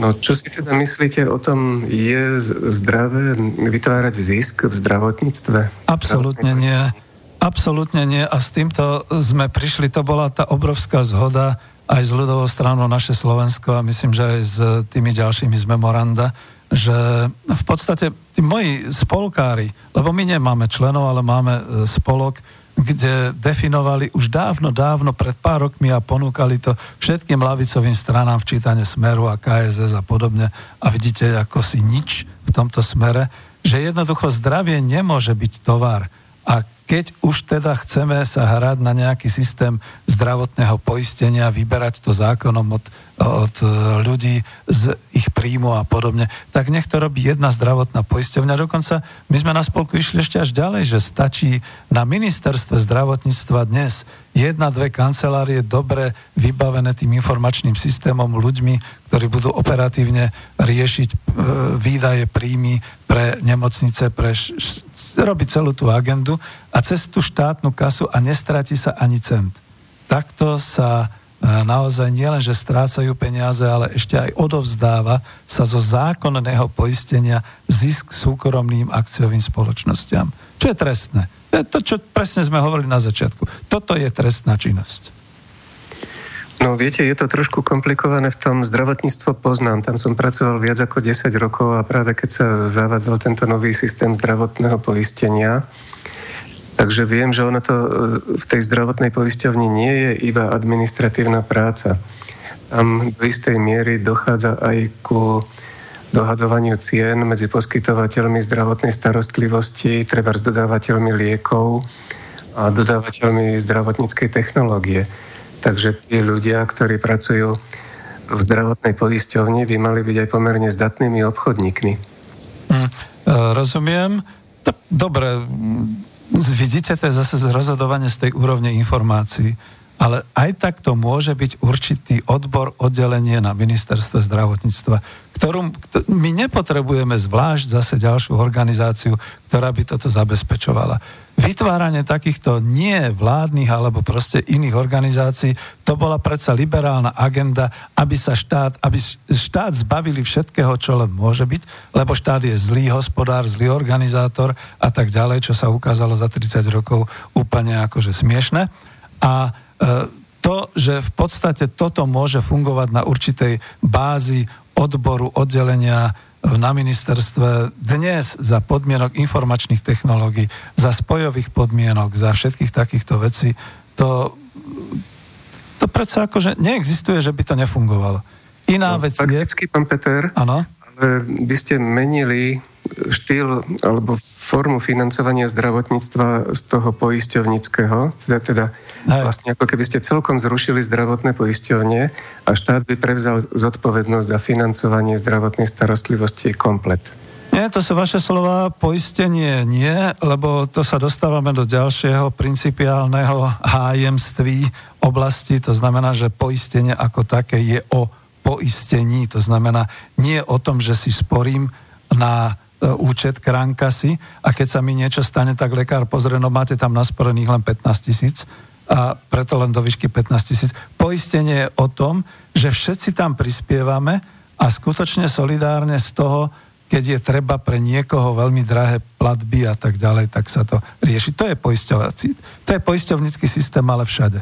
No čo si teda myslíte o tom, je zdravé vytvárať zisk v zdravotníctve? Absolútne nie. Absolútne nie. A s týmto sme prišli, to bola tá obrovská zhoda aj s ľudovou stranou naše Slovensko a myslím, že aj s tými ďalšími z memoranda, že v podstate tí moji spolkári, lebo my nemáme členov, ale máme e, spolok, kde definovali už dávno, dávno, pred pár rokmi a ponúkali to všetkým lavicovým stranám v čítane Smeru a KSS a podobne. A vidíte, ako si nič v tomto smere, že jednoducho zdravie nemôže byť tovar. A keď už teda chceme sa hrať na nejaký systém zdravotného poistenia, vyberať to zákonom od, od e, ľudí z ich príjmu a podobne, tak nech to robí jedna zdravotná poisťovňa. Dokonca my sme na spolku išli ešte až ďalej, že stačí na ministerstve zdravotníctva dnes jedna, dve kancelárie dobre vybavené tým informačným systémom ľuďmi, ktorí budú operatívne riešiť e, výdaje, príjmy pre nemocnice, pre š, š, robiť celú tú agendu a cez tú štátnu kasu a nestráti sa ani cent. Takto sa e, naozaj nielen, že strácajú peniaze, ale ešte aj odovzdáva sa zo zákonného poistenia zisk súkromným akciovým spoločnosťam. Čo je trestné? To čo presne sme hovorili na začiatku. Toto je trestná činnosť. No viete, je to trošku komplikované v tom zdravotníctvo poznám. Tam som pracoval viac ako 10 rokov a práve keď sa zavádzal tento nový systém zdravotného poistenia, takže viem, že ono to e, v tej zdravotnej poisťovni nie je iba administratívna práca. Tam do istej miery dochádza aj ku dohadovaniu cien medzi poskytovateľmi zdravotnej starostlivosti, treba s dodávateľmi liekov a dodávateľmi zdravotníckej technológie. Takže tí ľudia, ktorí pracujú v zdravotnej poisťovni, by mali byť aj pomerne zdatnými obchodníkmi. Mm, rozumiem. Tak, dobre, vidíte, to je zase rozhodovanie z tej úrovne informácií ale aj tak to môže byť určitý odbor oddelenie na ministerstve zdravotníctva, ktorú my nepotrebujeme zvlášť zase ďalšiu organizáciu, ktorá by toto zabezpečovala. Vytváranie takýchto nie vládnych alebo proste iných organizácií, to bola predsa liberálna agenda, aby sa štát, aby štát zbavili všetkého, čo len môže byť, lebo štát je zlý hospodár, zlý organizátor a tak ďalej, čo sa ukázalo za 30 rokov úplne akože smiešne. A to, že v podstate toto môže fungovať na určitej bázi odboru, oddelenia na ministerstve dnes za podmienok informačných technológií, za spojových podmienok, za všetkých takýchto vecí, to, to predsa akože neexistuje, že by to nefungovalo. Iná no, vec je... pán Peter, ano? ale by ste menili štýl alebo formu financovania zdravotníctva z toho poisťovnického, teda, teda vlastne ako keby ste celkom zrušili zdravotné poisťovne a štát by prevzal zodpovednosť za financovanie zdravotnej starostlivosti komplet. Nie, to sú vaše slova, poistenie nie, lebo to sa dostávame do ďalšieho principiálneho hájemství oblasti, to znamená, že poistenie ako také je o poistení, to znamená nie o tom, že si sporím na E, účet kránkasy a keď sa mi niečo stane, tak lekár pozrie, no máte tam nasporených len 15 tisíc a preto len do výšky 15 tisíc. Poistenie je o tom, že všetci tam prispievame a skutočne solidárne z toho keď je treba pre niekoho veľmi drahé platby a tak ďalej, tak sa to rieši. To je poisťovací, to je poisťovnícky systém, ale všade.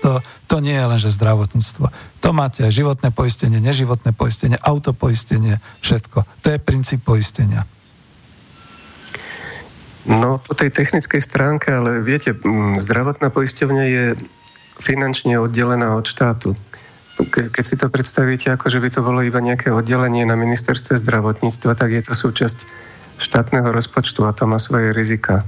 To, to nie je len, že zdravotníctvo. To máte aj životné poistenie, neživotné poistenie, autopoistenie, všetko. To je princíp poistenia. No, po tej technickej stránke, ale viete, zdravotná poisťovňa je finančne oddelená od štátu. Ke, keď si to predstavíte, ako že by to bolo iba nejaké oddelenie na ministerstve zdravotníctva, tak je to súčasť štátneho rozpočtu a to má svoje rizika.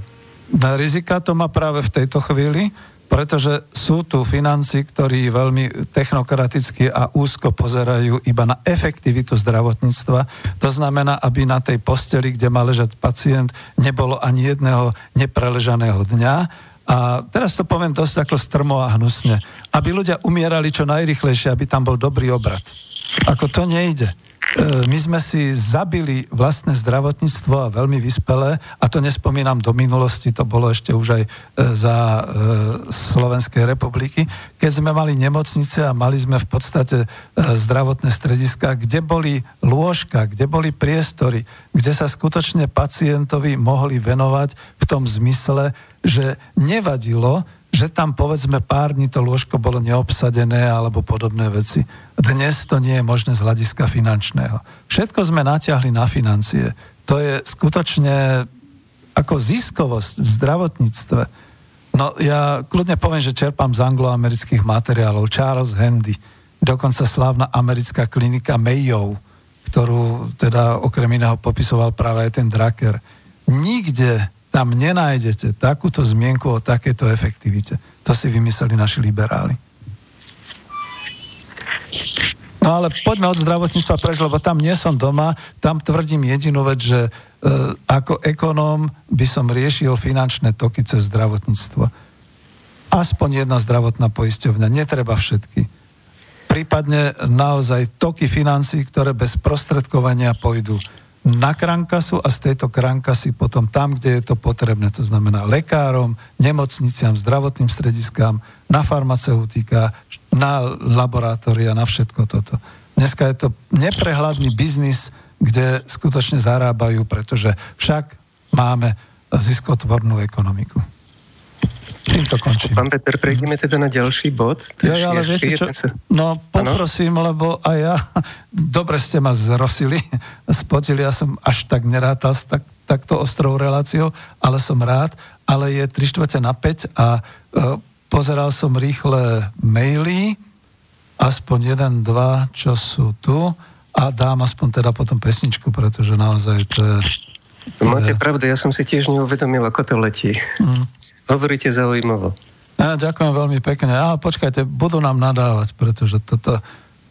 Na rizika to má práve v tejto chvíli, pretože sú tu financi, ktorí veľmi technokraticky a úzko pozerajú iba na efektivitu zdravotníctva. To znamená, aby na tej posteli, kde má ležať pacient, nebolo ani jedného nepreležaného dňa. A teraz to poviem dosť ako strmo a hnusne. Aby ľudia umierali čo najrychlejšie, aby tam bol dobrý obrad. Ako to nejde. E, my sme si zabili vlastné zdravotníctvo a veľmi vyspelé, a to nespomínam do minulosti, to bolo ešte už aj e, za e, Slovenskej republiky, keď sme mali nemocnice a mali sme v podstate zdravotné strediska, kde boli lôžka, kde boli priestory, kde sa skutočne pacientovi mohli venovať v tom zmysle, že nevadilo, že tam povedzme pár dní to lôžko bolo neobsadené alebo podobné veci. Dnes to nie je možné z hľadiska finančného. Všetko sme natiahli na financie. To je skutočne ako ziskovosť v zdravotníctve. No ja kľudne poviem, že čerpám z angloamerických materiálov. Charles Handy, dokonca slávna americká klinika Mayo, ktorú teda okrem iného popisoval práve aj ten Draker. Nikde tam nenájdete takúto zmienku o takéto efektivite. To si vymysleli naši liberáli. No ale poďme od zdravotníctva preč, lebo tam nie som doma, tam tvrdím jedinú vec, že e, ako ekonóm by som riešil finančné toky cez zdravotníctvo. Aspoň jedna zdravotná poisťovňa, netreba všetky. Prípadne naozaj toky financí, ktoré bez prostredkovania pôjdu na krankasu a z tejto krankasy potom tam, kde je to potrebné, to znamená lekárom, nemocniciam, zdravotným strediskám, na farmaceutika, na laboratória, na všetko toto. Dneska je to neprehľadný biznis, kde skutočne zarábajú, pretože však máme ziskotvornú ekonomiku. Týmto končím. Pán Peter, prejdeme teda na ďalší bod. Ja, ja ale viete čo? No poprosím, ano? lebo aj ja, dobre ste ma zrosili, spotili, ja som až tak nerátal s tak, takto ostrou reláciou, ale som rád, ale je 3 čtvrte na 5 a e, pozeral som rýchle maily, aspoň jeden, dva, čo sú tu a dám aspoň teda potom pesničku, pretože naozaj to je... To Máte je... pravdu, ja som si tiež neuvedomil, ako to letí. Mm. Hovoríte zaujímavo. Ja, ďakujem veľmi pekne. Ale počkajte, budú nám nadávať, pretože toto,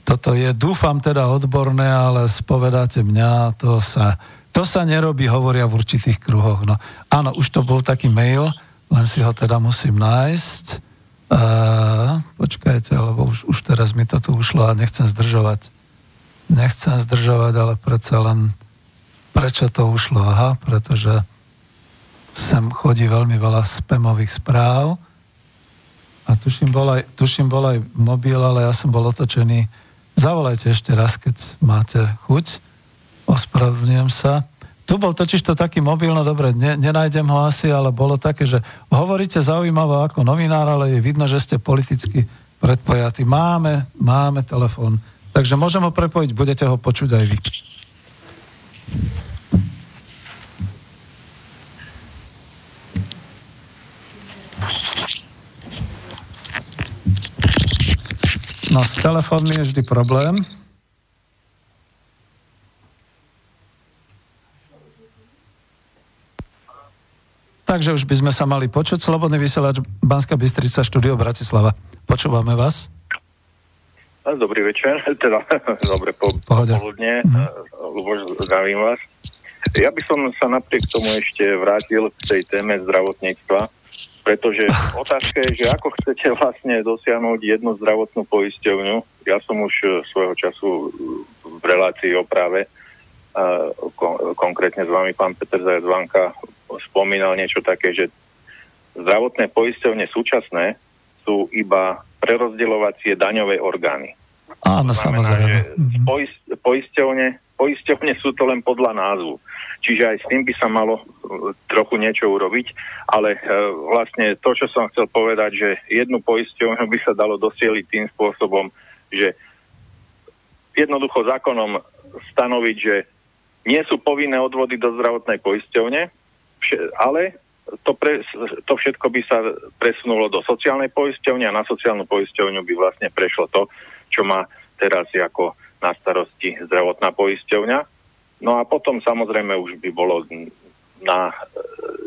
toto je, dúfam teda odborné, ale spovedáte mňa, to sa, to sa nerobí, hovoria v určitých kruhoch. No, áno, už to bol taký mail, len si ho teda musím nájsť. Uh, počkajte, lebo už, už teraz mi to tu ušlo a nechcem zdržovať. Nechcem zdržovať, ale predsa len prečo to ušlo? Aha, pretože sem chodí veľmi veľa spamových správ a tuším bol, aj, tuším bol aj mobil, ale ja som bol otočený. Zavolajte ešte raz, keď máte chuť. Ospravedlňujem sa. Tu bol totiž to taký mobil, no dobre, ne, nenájdem ho asi, ale bolo také, že hovoríte zaujímavo ako novinár, ale je vidno, že ste politicky predpojatí. Máme, máme telefón. Takže môžem ho prepojiť, budete ho počuť aj vy. No s telefónmi je vždy problém. Takže už by sme sa mali počuť. Slobodný vysielač Banská Bystrica, štúdio Bratislava. Počúvame vás. Dobrý večer, teda dobre po, popoludne. Mm. Luboš, zdravím vás. Ja by som sa napriek tomu ešte vrátil k tej téme zdravotníctva pretože otázka je, že ako chcete vlastne dosiahnuť jednu zdravotnú poisťovňu. Ja som už e, svojho času e, v relácii o práve, kon- konkrétne s vami pán Peter Zajadzvanka spomínal niečo také, že zdravotné poisťovne súčasné sú iba prerozdeľovacie daňové orgány. Áno, znamená, samozrejme. Že mhm. poisťovne poisťovne sú to len podľa názvu. Čiže aj s tým by sa malo e, trochu niečo urobiť, ale e, vlastne to, čo som chcel povedať, že jednu poisťovňu by sa dalo dosieliť tým spôsobom, že jednoducho zákonom stanoviť, že nie sú povinné odvody do zdravotnej poisťovne, ale to, pre, to všetko by sa presunulo do sociálnej poisťovne a na sociálnu poisťovňu by vlastne prešlo to, čo má teraz ako na starosti zdravotná poisťovňa. No a potom samozrejme už by bolo na e,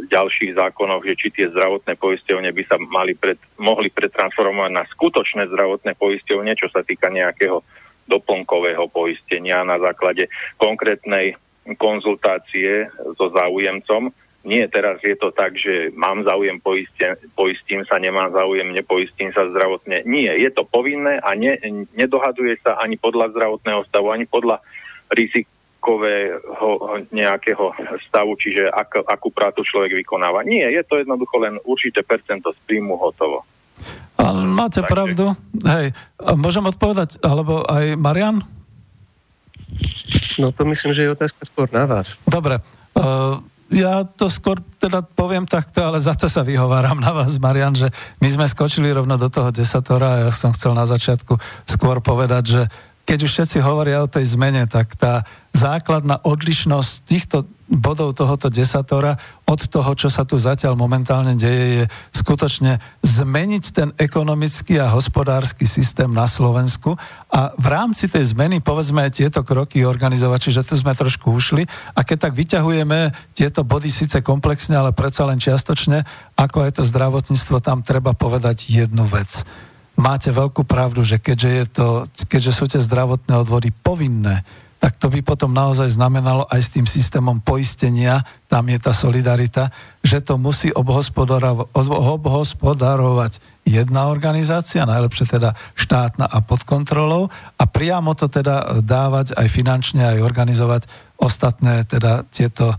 ďalších zákonoch, že či tie zdravotné poisťovne by sa mali pred, mohli pretransformovať na skutočné zdravotné poisťovne, čo sa týka nejakého doplnkového poistenia na základe konkrétnej konzultácie so záujemcom, nie, teraz je to tak, že mám záujem, poistím, poistím sa, nemám záujem, nepoistím sa zdravotne. Nie, je to povinné a ne, nedohaduje sa ani podľa zdravotného stavu, ani podľa rizikového nejakého stavu, čiže ak, akú prácu človek vykonáva. Nie, je to jednoducho len určité percento z príjmu hotovo. Ale máte Takže... pravdu. Hej, môžem odpovedať, alebo aj Marian? No to myslím, že je otázka skôr na vás. Dobre. Uh, ja to skôr teda poviem takto, ale za to sa vyhováram na vás, Marian, že my sme skočili rovno do toho desatora a ja som chcel na začiatku skôr povedať, že keď už všetci hovoria o tej zmene, tak tá základná odlišnosť týchto bodov tohoto desatora od toho, čo sa tu zatiaľ momentálne deje, je skutočne zmeniť ten ekonomický a hospodársky systém na Slovensku a v rámci tej zmeny povedzme aj tieto kroky organizovať, čiže tu sme trošku ušli a keď tak vyťahujeme tieto body síce komplexne, ale predsa len čiastočne, ako je to zdravotníctvo, tam treba povedať jednu vec máte veľkú pravdu, že keďže, je to, keďže sú tie zdravotné odvody povinné, tak to by potom naozaj znamenalo aj s tým systémom poistenia, tam je tá solidarita, že to musí obhospodarovať jedna organizácia, najlepšie teda štátna a pod kontrolou a priamo to teda dávať aj finančne, aj organizovať ostatné teda tieto e,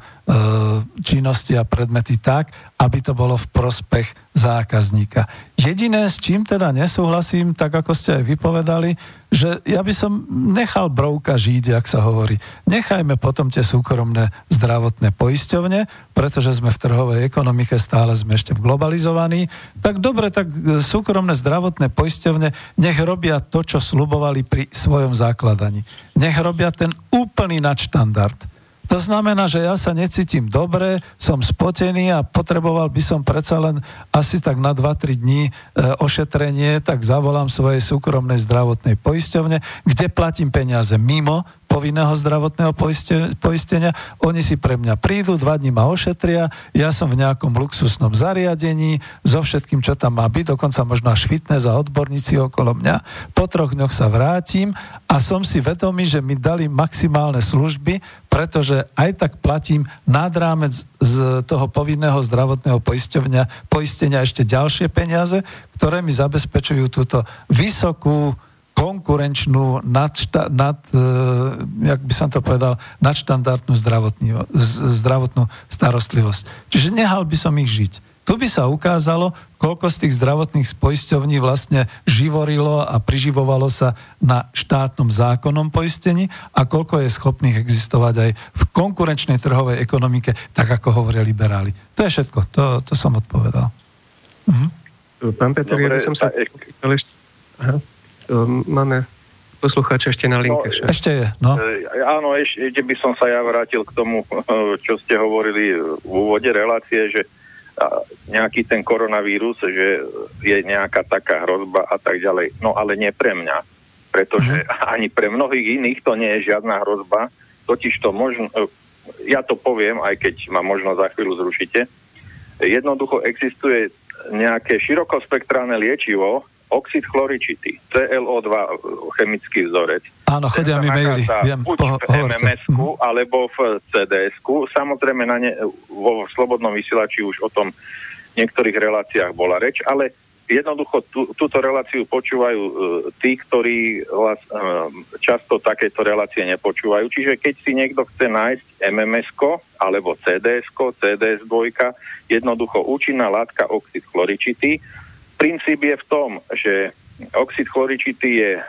činnosti a predmety tak, aby to bolo v prospech zákazníka. Jediné, s čím teda nesúhlasím, tak ako ste aj vypovedali, že ja by som nechal brouka žiť, jak sa hovorí. Nechajme potom tie súkromné zdravotné poisťovne, pretože sme v trhovej ekonomike, stále sme ešte globalizovaní. Tak dobre, tak súkromné zdravotné poisťovne nech robia to, čo slubovali pri svojom základaní. Nech robia ten úplný nadštandard to znamená, že ja sa necítim dobre, som spotený a potreboval by som predsa len asi tak na 2-3 dní e, ošetrenie, tak zavolám svojej súkromnej zdravotnej poisťovne, kde platím peniaze mimo povinného zdravotného poistenia. Oni si pre mňa prídu, dva dní ma ošetria, ja som v nejakom luxusnom zariadení, so všetkým, čo tam má byť, dokonca možno až fitness a odborníci okolo mňa. Po troch dňoch sa vrátim a som si vedomý, že mi dali maximálne služby, pretože aj tak platím nad rámec z toho povinného zdravotného poistenia, ešte ďalšie peniaze, ktoré mi zabezpečujú túto vysokú konkurenčnú, nadšta, nad, e, jak by som to povedal, nadštandardnú zdravotnú starostlivosť. Čiže nehal by som ich žiť. Tu by sa ukázalo, koľko z tých zdravotných poisťovní vlastne živorilo a priživovalo sa na štátnom zákonnom poistení a koľko je schopných existovať aj v konkurenčnej trhovej ekonomike, tak ako hovoria liberáli. To je všetko, to, to som odpovedal. Mhm. Pán Peter, Dobre, ja by som sa... Ešte... Aha. Ehm, máme poslucháča ešte na linke. No, ešte je, no. E, áno, ešte by som sa ja vrátil k tomu, čo ste hovorili v úvode relácie, že nejaký ten koronavírus, že je nejaká taká hrozba a tak ďalej. No ale nie pre mňa, pretože uh-huh. ani pre mnohých iných to nie je žiadna hrozba, totiž to možno, e, ja to poviem, aj keď ma možno za chvíľu zrušite, jednoducho existuje nejaké širokospektrálne liečivo, oxid chloričitý, CLO2 chemický vzorec. Áno, chodia mi maily. Viem, buď po, v mms mm. alebo v cds Samozrejme na ne, vo Slobodnom vysielači už o tom v niektorých reláciách bola reč, ale jednoducho tú, túto reláciu počúvajú uh, tí, ktorí uh, často takéto relácie nepočúvajú. Čiže keď si niekto chce nájsť mms alebo cds CDS2, jednoducho účinná látka oxid chloričitý, princíp je v tom, že oxid chloričitý je eh,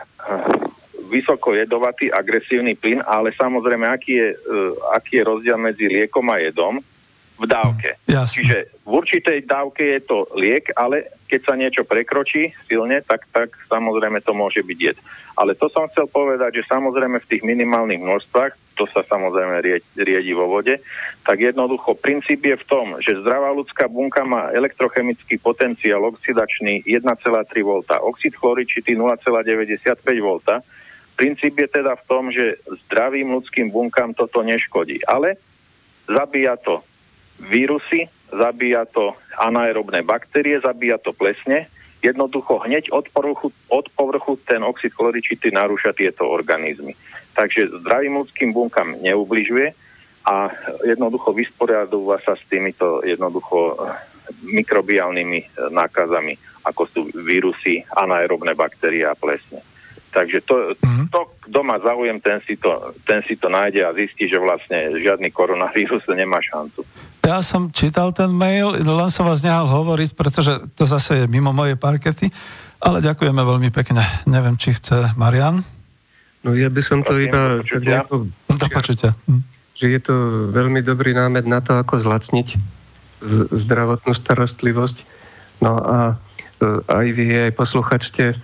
vysoko jedovatý, agresívny plyn, ale samozrejme, aký je, uh, aký je rozdiel medzi liekom a jedom v dávke. Mm, Čiže v určitej dávke je to liek, ale keď sa niečo prekročí silne, tak, tak samozrejme to môže byť jed. Ale to som chcel povedať, že samozrejme v tých minimálnych množstvách, to sa samozrejme riedi vo vode, tak jednoducho princíp je v tom, že zdravá ľudská bunka má elektrochemický potenciál oxidačný 1,3 V, oxid chloričitý 0,95 V. Princíp je teda v tom, že zdravým ľudským bunkám toto neškodí. Ale zabíja to vírusy, zabíja to anaerobné baktérie, zabíja to plesne. Jednoducho hneď od povrchu, od povrchu ten oxid chloričitý narúša tieto organizmy. Takže zdravým ľudským bunkám neubližuje a jednoducho vysporiadúva sa s týmito jednoducho eh, mikrobiálnymi eh, nákazami, ako sú vírusy, anaerobné baktérie a plesne. Takže to, mm-hmm. to, kto má záujem, ten si, to, ten si to nájde a zistí, že vlastne žiadny koronavírus nemá šancu. Ja som čítal ten mail, len som vás nehal hovoriť, pretože to zase je mimo mojej parkety, ale ďakujeme veľmi pekne. Neviem, či chce Marian. No ja by som to Prosím, iba... Do počutia. Hm. Že je to veľmi dobrý námed na to, ako zlacniť zdravotnú starostlivosť. No a e, aj vy, aj posluchačte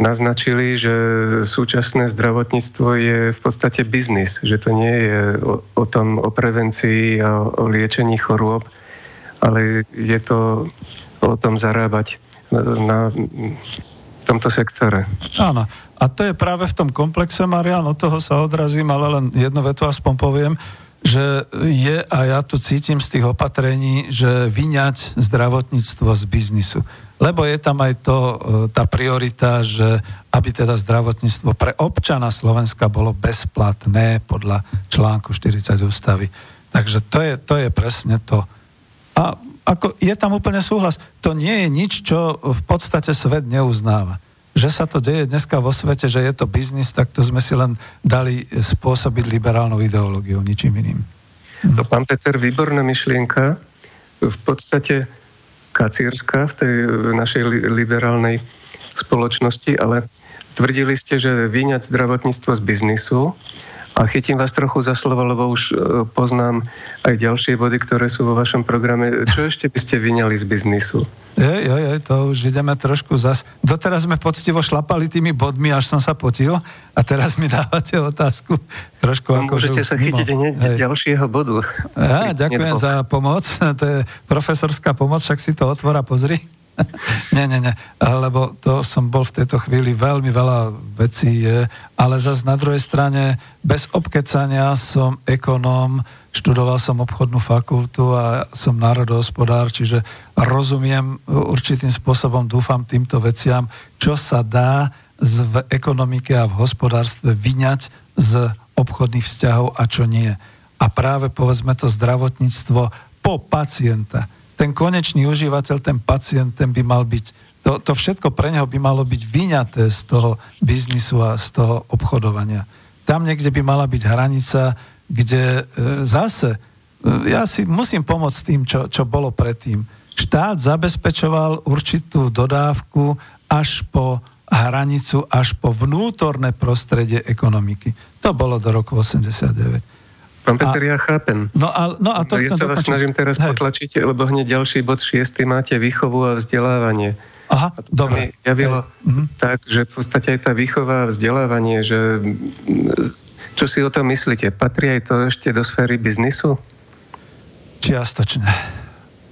naznačili, že súčasné zdravotníctvo je v podstate biznis, že to nie je o, o tom, o prevencii a o, o liečení chorôb, ale je to o tom zarábať na, na tomto sektore. Áno. A to je práve v tom komplexe, Marian, od toho sa odrazím, ale len jednu vetu aspoň poviem že je, a ja tu cítim z tých opatrení, že vyňať zdravotníctvo z biznisu. Lebo je tam aj to, e, tá priorita, že aby teda zdravotníctvo pre občana Slovenska bolo bezplatné podľa článku 40 ústavy. Takže to je, to je presne to. A ako, je tam úplne súhlas. To nie je nič, čo v podstate svet neuznáva že sa to deje dneska vo svete, že je to biznis, tak to sme si len dali spôsobiť liberálnou ideológiou, ničím iným. No, pán Peter, výborná myšlienka. V podstate kacírska v tej našej liberálnej spoločnosti, ale tvrdili ste, že vyňať zdravotníctvo z biznisu a chytím vás trochu za slovo, lebo už e, poznám aj ďalšie body, ktoré sú vo vašom programe. Čo ešte by ste vyňali z biznisu? Je, je, je, to už ideme trošku zas. Doteraz sme poctivo šlapali tými bodmi, až som sa potil a teraz mi dávate otázku trošku no, ako... Môžete sa chytiť hneď ďalšieho bodu. Ja, ďakujem za pomoc. To je profesorská pomoc, však si to otvora, pozri. nie, nie, nie, lebo to som bol v tejto chvíli, veľmi veľa vecí je, ale zase na druhej strane, bez obkecania som ekonóm, študoval som obchodnú fakultu a som národohospodár, čiže rozumiem určitým spôsobom, dúfam týmto veciam, čo sa dá v ekonomike a v hospodárstve vyňať z obchodných vzťahov a čo nie. A práve povedzme to zdravotníctvo po pacienta ten konečný užívateľ, ten pacient, ten by mal byť, to, to všetko pre neho by malo byť vyňaté z toho biznisu a z toho obchodovania. Tam niekde by mala byť hranica, kde e, zase, e, ja si musím pomôcť tým, čo, čo bolo predtým. Štát zabezpečoval určitú dodávku až po hranicu, až po vnútorné prostredie ekonomiky. To bolo do roku 89. Pán Peter, a, ja chápem. No a, no a to ja sa vás snažím teraz Hej. potlačiť, lebo hneď ďalší bod 6. máte výchovu a vzdelávanie. Aha, a to dobre. Javilo Hej. tak, že v podstate aj tá výchova a vzdelávanie, že čo si o tom myslíte? Patrí aj to ešte do sféry biznisu? Čiastočne.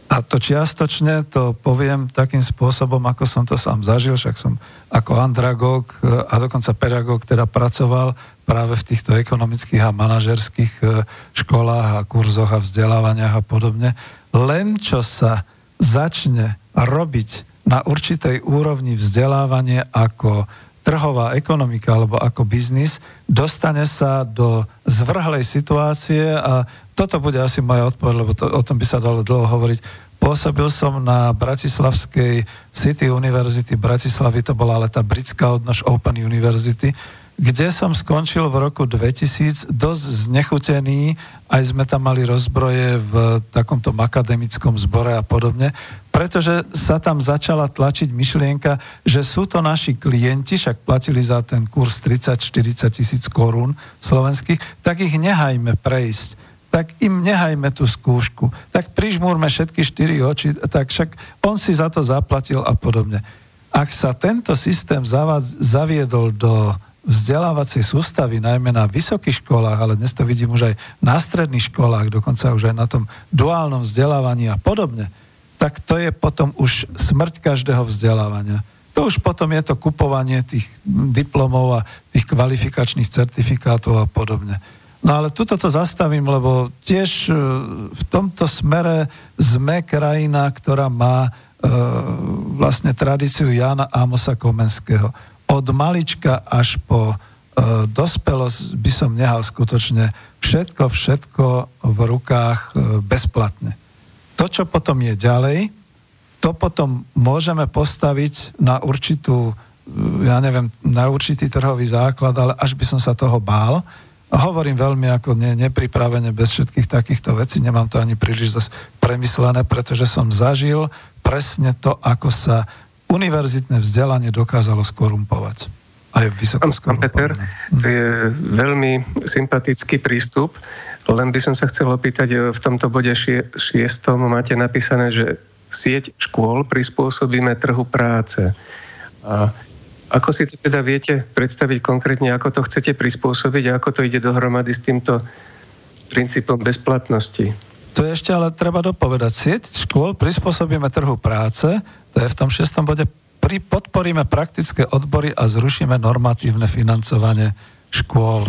A to čiastočne to poviem takým spôsobom, ako som to sám zažil, však som ako andragóg a dokonca pedagóg teda pracoval práve v týchto ekonomických a manažerských e, školách a kurzoch a vzdelávaniach a podobne. Len čo sa začne robiť na určitej úrovni vzdelávanie ako trhová ekonomika alebo ako biznis, dostane sa do zvrhlej situácie a toto bude asi moja odpoveď, lebo to, o tom by sa dalo dlho hovoriť. Pôsobil som na Bratislavskej City University Bratislavy, to bola ale tá britská odnož Open University, kde som skončil v roku 2000 dosť znechutený, aj sme tam mali rozbroje v takomto akademickom zbore a podobne, pretože sa tam začala tlačiť myšlienka, že sú to naši klienti, však platili za ten kurz 30-40 tisíc korún slovenských, tak ich nehajme prejsť tak im nehajme tú skúšku. Tak prižmúrme všetky štyri oči, tak však on si za to zaplatil a podobne. Ak sa tento systém zaviedol do vzdelávacej sústavy, najmä na vysokých školách, ale dnes to vidím už aj na stredných školách, dokonca už aj na tom duálnom vzdelávaní a podobne, tak to je potom už smrť každého vzdelávania. To už potom je to kupovanie tých diplomov a tých kvalifikačných certifikátov a podobne. No ale tuto to zastavím, lebo tiež e, v tomto smere sme krajina, ktorá má e, vlastne tradíciu Jana Amosa Komenského. Od malička až po e, dospelosť by som nehal skutočne všetko, všetko v rukách e, bezplatne. To, čo potom je ďalej, to potom môžeme postaviť na určitú, e, ja neviem, na určitý trhový základ, ale až by som sa toho bál, hovorím veľmi ako ne, nepripravene, bez všetkých takýchto vecí, nemám to ani príliš zase premyslené, pretože som zažil presne to, ako sa univerzitné vzdelanie dokázalo skorumpovať. Aj vysoko Pán Peter, to je veľmi sympatický prístup, len by som sa chcel opýtať, e, v tomto bode šie, šiestom máte napísané, že sieť škôl prispôsobíme trhu práce. A ako si to teda viete predstaviť konkrétne, ako to chcete prispôsobiť a ako to ide dohromady s týmto princípom bezplatnosti? To je ešte ale treba dopovedať. Sieť škôl prispôsobíme trhu práce, to je v tom šestom bode, pri, podporíme praktické odbory a zrušíme normatívne financovanie škôl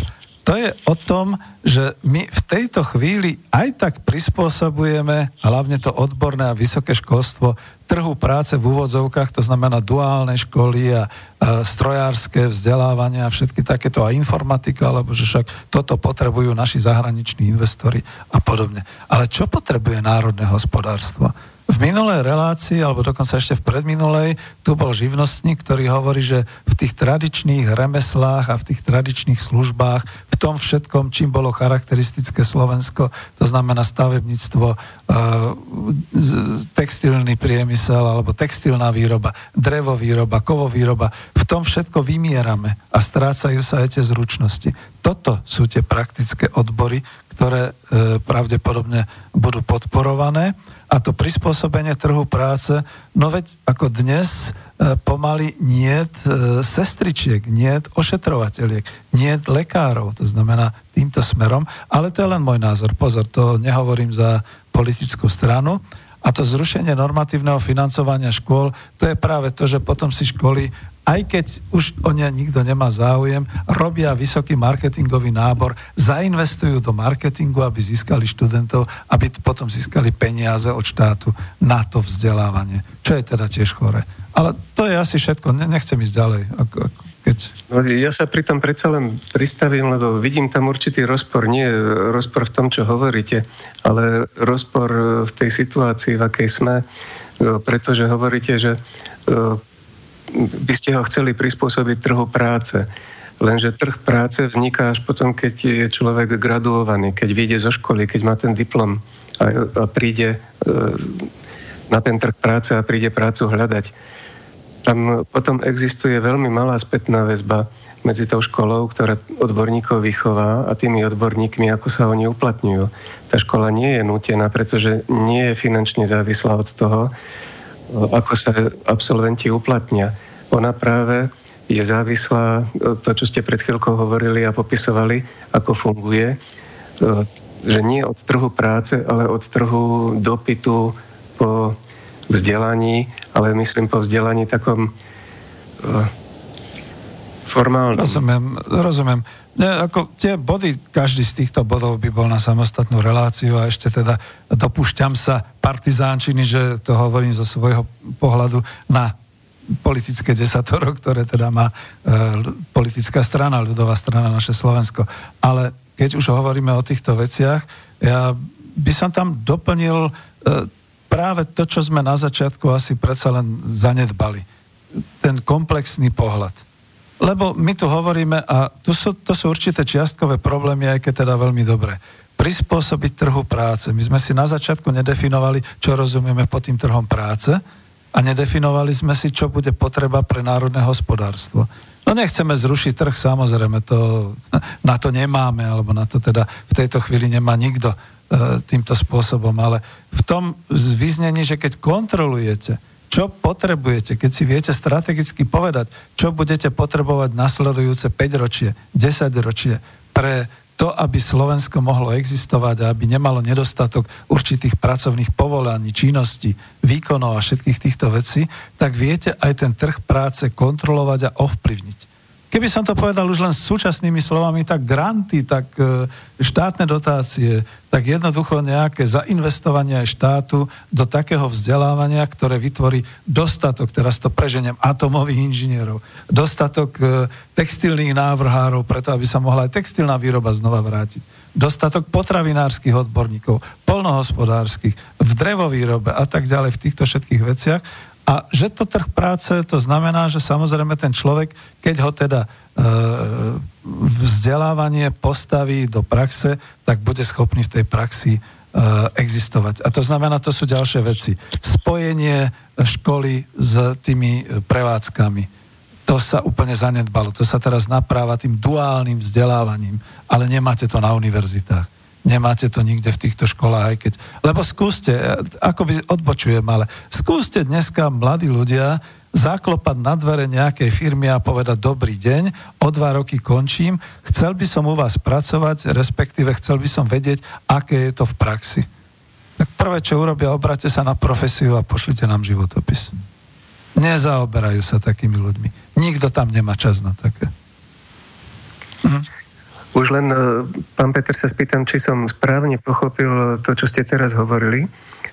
to je o tom, že my v tejto chvíli aj tak prispôsobujeme, hlavne to odborné a vysoké školstvo, trhu práce v úvodzovkách, to znamená duálne školy a, a strojárske vzdelávanie a všetky takéto a informatika, alebo že však toto potrebujú naši zahraniční investori a podobne. Ale čo potrebuje národné hospodárstvo? V minulej relácii, alebo dokonca ešte v predminulej, tu bol živnostník, ktorý hovorí, že v tých tradičných remeslách a v tých tradičných službách, v tom všetkom, čím bolo charakteristické Slovensko, to znamená stavebníctvo, e, textilný priemysel alebo textilná výroba, drevovýroba, kovovýroba, v tom všetko vymierame a strácajú sa aj tie zručnosti. Toto sú tie praktické odbory, ktoré e, pravdepodobne budú podporované a to prispôsobenie trhu práce, no veď ako dnes e, pomaly niet e, sestričiek, niet ošetrovateľiek, niet lekárov, to znamená týmto smerom, ale to je len môj názor. Pozor, to nehovorím za politickú stranu. A to zrušenie normatívneho financovania škôl, to je práve to, že potom si školy aj keď už o ne nikto nemá záujem, robia vysoký marketingový nábor, zainvestujú do marketingu, aby získali študentov, aby potom získali peniaze od štátu na to vzdelávanie. Čo je teda tiež chore. Ale to je asi všetko, nechcem ísť ďalej. Keď... No, ja sa pri tom predsa len pristavím, lebo vidím tam určitý rozpor. Nie rozpor v tom, čo hovoríte, ale rozpor v tej situácii, v akej sme, pretože hovoríte, že by ste ho chceli prispôsobiť trhu práce. Lenže trh práce vzniká až potom, keď je človek graduovaný, keď vyjde zo školy, keď má ten diplom a, a príde e, na ten trh práce a príde prácu hľadať. Tam potom existuje veľmi malá spätná väzba medzi tou školou, ktorá odborníkov vychová a tými odborníkmi, ako sa oni uplatňujú. Tá škola nie je nutená, pretože nie je finančne závislá od toho, ako sa absolventi uplatnia. Ona práve je závislá, to, čo ste pred chvíľkou hovorili a popisovali, ako funguje, že nie od trhu práce, ale od trhu dopytu po vzdelaní, ale myslím po vzdelaní takom formálnom. Rozumiem, rozumiem. Ne, ako tie body, každý z týchto bodov by bol na samostatnú reláciu a ešte teda dopúšťam sa partizánčiny, že to hovorím zo svojho pohľadu na politické desatoro, ktoré teda má e, politická strana, ľudová strana naše Slovensko. Ale keď už hovoríme o týchto veciach, ja by som tam doplnil e, práve to, čo sme na začiatku asi predsa len zanedbali. Ten komplexný pohľad Lebo my tu hovoríme, a tu sú, to sú určité čiastkové problémy, aj keď teda veľmi dobré. Prispôsobiť trhu práce. My sme si na začiatku nedefinovali, čo rozumieme pod tým trhom práce a nedefinovali sme si, čo bude potreba pre národné hospodárstvo. No nechceme zrušiť trh, samozrejme, to, na to nemáme, alebo na to teda v tejto chvíli nemá nikto e, týmto spôsobom, ale v tom vyznení, že keď kontrolujete čo potrebujete, keď si viete strategicky povedať, čo budete potrebovať nasledujúce 5 ročie, 10 ročie pre to, aby Slovensko mohlo existovať a aby nemalo nedostatok určitých pracovných povolaní, činností, výkonov a všetkých týchto vecí, tak viete aj ten trh práce kontrolovať a ovplyvniť. Keby som to povedal už len súčasnými slovami, tak granty, tak e, štátne dotácie, tak jednoducho nejaké zainvestovanie aj štátu do takého vzdelávania, ktoré vytvorí dostatok, teraz to preženiem, atomových inžinierov, dostatok e, textilných návrhárov, preto aby sa mohla aj textilná výroba znova vrátiť, dostatok potravinárskych odborníkov, polnohospodárskych, v drevovýrobe a tak ďalej v týchto všetkých veciach a že to trh práce, to znamená, že samozrejme ten človek, keď ho teda e, vzdelávanie postaví do praxe, tak bude schopný v tej praxi e, existovať. A to znamená, to sú ďalšie veci. Spojenie školy s tými prevádzkami. To sa úplne zanedbalo. To sa teraz napráva tým duálnym vzdelávaním, ale nemáte to na univerzitách nemáte to nikde v týchto školách, aj keď... Lebo skúste, ako by odbočujem, ale skúste dneska mladí ľudia zaklopať na dvere nejakej firmy a povedať dobrý deň, o dva roky končím, chcel by som u vás pracovať, respektíve chcel by som vedieť, aké je to v praxi. Tak prvé, čo urobia, obrate sa na profesiu a pošlite nám životopis. Nezaoberajú sa takými ľuďmi. Nikto tam nemá čas na také. Mhm. Už len, e, pán Peter, sa spýtam, či som správne pochopil to, čo ste teraz hovorili.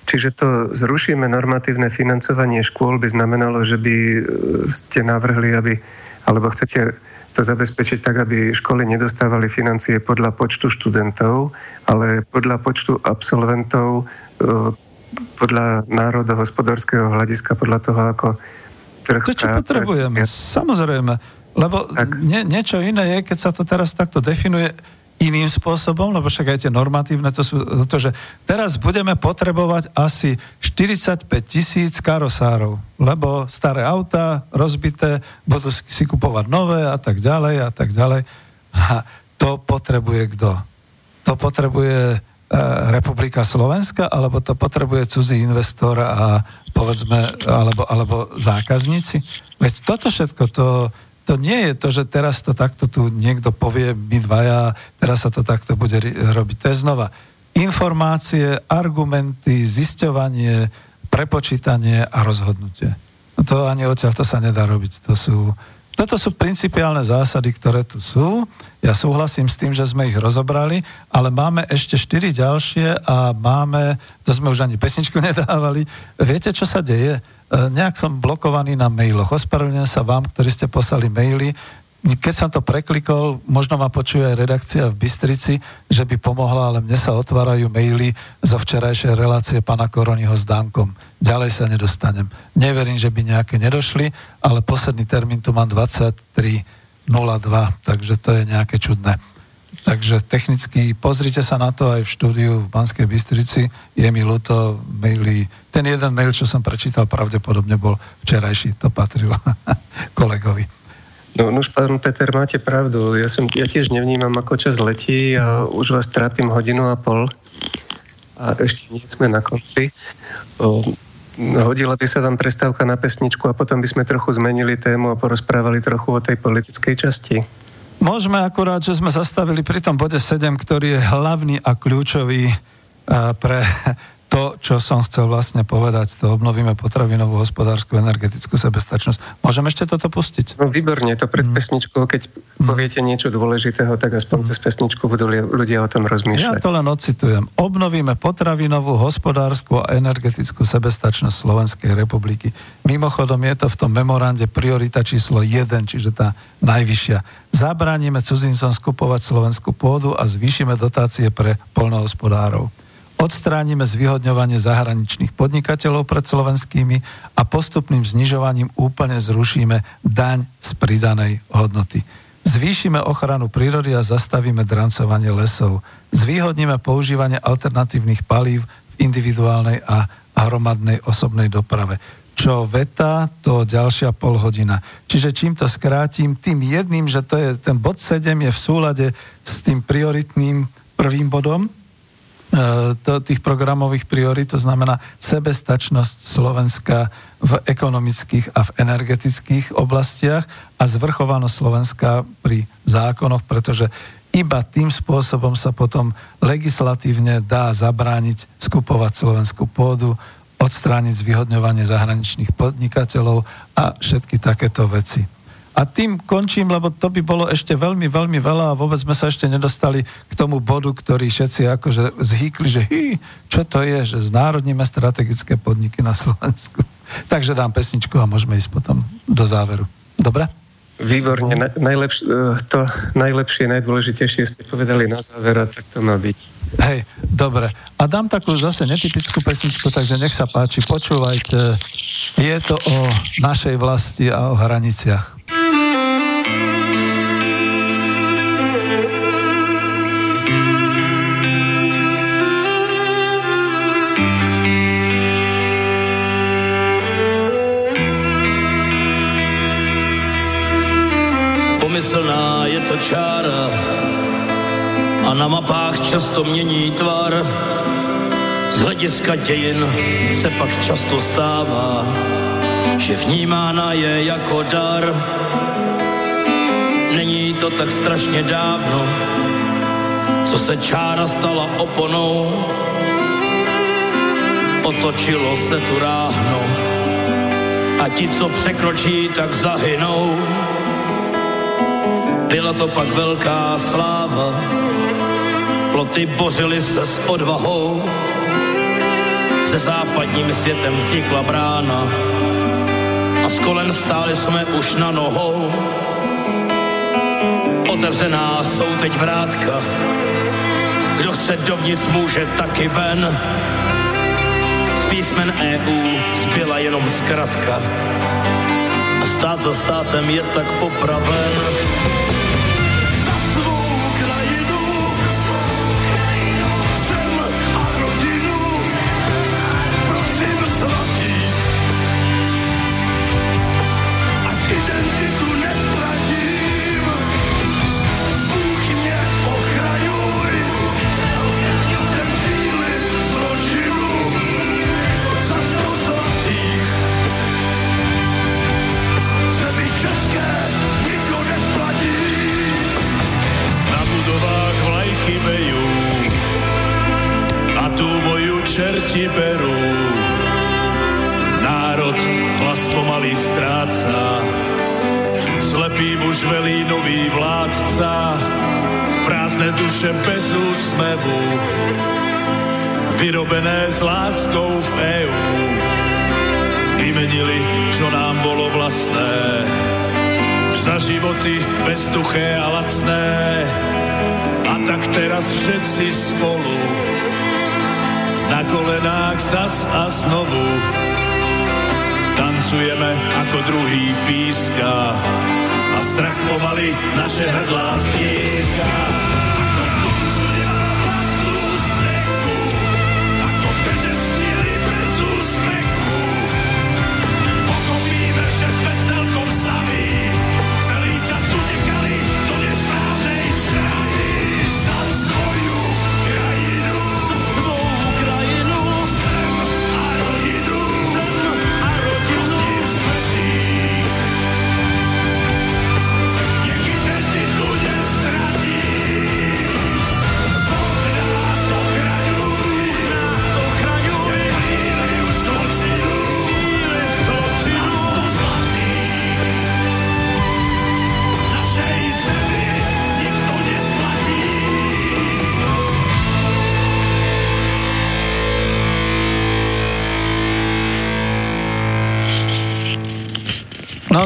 Čiže to zrušíme normatívne financovanie škôl by znamenalo, že by e, ste navrhli, aby, alebo chcete to zabezpečiť tak, aby školy nedostávali financie podľa počtu študentov, ale podľa počtu absolventov, e, podľa národohospodárskeho hľadiska, podľa toho, ako trh... To, čo potrebujeme, samozrejme. Lebo nie, niečo iné je, keď sa to teraz takto definuje iným spôsobom, lebo však aj tie normatívne, to sú to, že teraz budeme potrebovať asi 45 tisíc karosárov, lebo staré auta rozbité budú si kupovať nové a tak ďalej a tak ďalej. A to potrebuje kto? To potrebuje e, Republika Slovenska, alebo to potrebuje cudzí investor a povedzme, alebo, alebo zákazníci? Veď toto všetko, to, to nie je to, že teraz to takto tu niekto povie, my dvaja, teraz sa to takto bude robiť. To je znova informácie, argumenty, zisťovanie, prepočítanie a rozhodnutie. No to ani odtiaľ to sa nedá robiť. To sú, toto sú principiálne zásady, ktoré tu sú. Ja súhlasím s tým, že sme ich rozobrali, ale máme ešte štyri ďalšie a máme, to sme už ani pesničku nedávali. Viete, čo sa deje? E, nejak som blokovaný na mailoch. Ospravedlňujem sa vám, ktorí ste poslali maily. Keď som to preklikol, možno ma počuje aj redakcia v Bystrici, že by pomohla, ale mne sa otvárajú maily zo včerajšej relácie pana Koroniho s Dankom. Ďalej sa nedostanem. Neverím, že by nejaké nedošli, ale posledný termín tu mám 23.02, takže to je nejaké čudné. Takže technicky pozrite sa na to aj v štúdiu v Banskej Bystrici. Je mi ľúto maily. Ten jeden mail, čo som prečítal, pravdepodobne bol včerajší. To patrilo kolegovi. No, no už pán Peter, máte pravdu. Ja, som, ja tiež nevnímam, ako čas letí a už vás trápim hodinu a pol. A ešte nie sme na konci. Hodila by sa vám prestávka na pesničku a potom by sme trochu zmenili tému a porozprávali trochu o tej politickej časti. Môžeme akurát, že sme zastavili pri tom bode 7, ktorý je hlavný a kľúčový eh, pre to, čo som chcel vlastne povedať, to obnovíme potravinovú, hospodárskú, energetickú sebestačnosť. Môžem ešte toto pustiť? No výborne, to pred mm. pesničkou, keď mm. poviete niečo dôležitého, tak aspoň mm. cez pesničku budú ľudia o tom rozmýšľať. Ja to len ocitujem. Obnovíme potravinovú, hospodárskú a energetickú sebestačnosť Slovenskej republiky. Mimochodom je to v tom memorande priorita číslo 1, čiže tá najvyššia. Zabránime cudzincom skupovať slovenskú pôdu a zvýšime dotácie pre polnohospodárov odstránime zvyhodňovanie zahraničných podnikateľov pred slovenskými a postupným znižovaním úplne zrušíme daň z pridanej hodnoty. Zvýšime ochranu prírody a zastavíme drancovanie lesov. Zvýhodníme používanie alternatívnych palív v individuálnej a hromadnej osobnej doprave. Čo veta, to ďalšia pol hodina. Čiže čím to skrátim, tým jedným, že to je, ten bod 7 je v súlade s tým prioritným prvým bodom, tých programových priorit, to znamená sebestačnosť Slovenska v ekonomických a v energetických oblastiach a zvrchovanosť Slovenska pri zákonoch, pretože iba tým spôsobom sa potom legislatívne dá zabrániť skupovať slovenskú pôdu, odstrániť zvyhodňovanie zahraničných podnikateľov a všetky takéto veci. A tým končím, lebo to by bolo ešte veľmi, veľmi veľa a vôbec sme sa ešte nedostali k tomu bodu, ktorý všetci akože zhýkli, že hý, čo to je, že znárodníme strategické podniky na Slovensku. Takže dám pesničku a môžeme ísť potom do záveru. Dobre? Výborne, na, najlepš- e, to najlepšie, najdôležitejšie ste povedali na záver a tak to má byť. Hej, dobre. A dám takú zase netypickú pesničku, takže nech sa páči, počúvajte. Je to o našej vlasti a o hraniciach. Čára a na mapách často mění tvar. Z hlediska dějin se pak často stává, že vnímána je jako dar. Není to tak strašně dávno, co se čára stala oponou. Otočilo se tu ráhno a ti, co překročí, tak zahynou. Byla to pak velká sláva, ploty bořily se s odvahou, se západním světem vznikla brána a s kolem stáli jsme už na nohou. Otevřená jsou teď vrátka, kdo chce dovnitř může taky ven. Z písmen EU zbyla jenom zkratka a stát za státem je tak popraven. Duše bez úsmevu, vyrobené s láskou v EU. Vymenili, čo nám bolo vlastné, za životy bezduché a lacné. A tak teraz všetci spolu na kolenách zas a znovu tancujeme ako druhý píska a strach pomaly naše hrdlá stieska.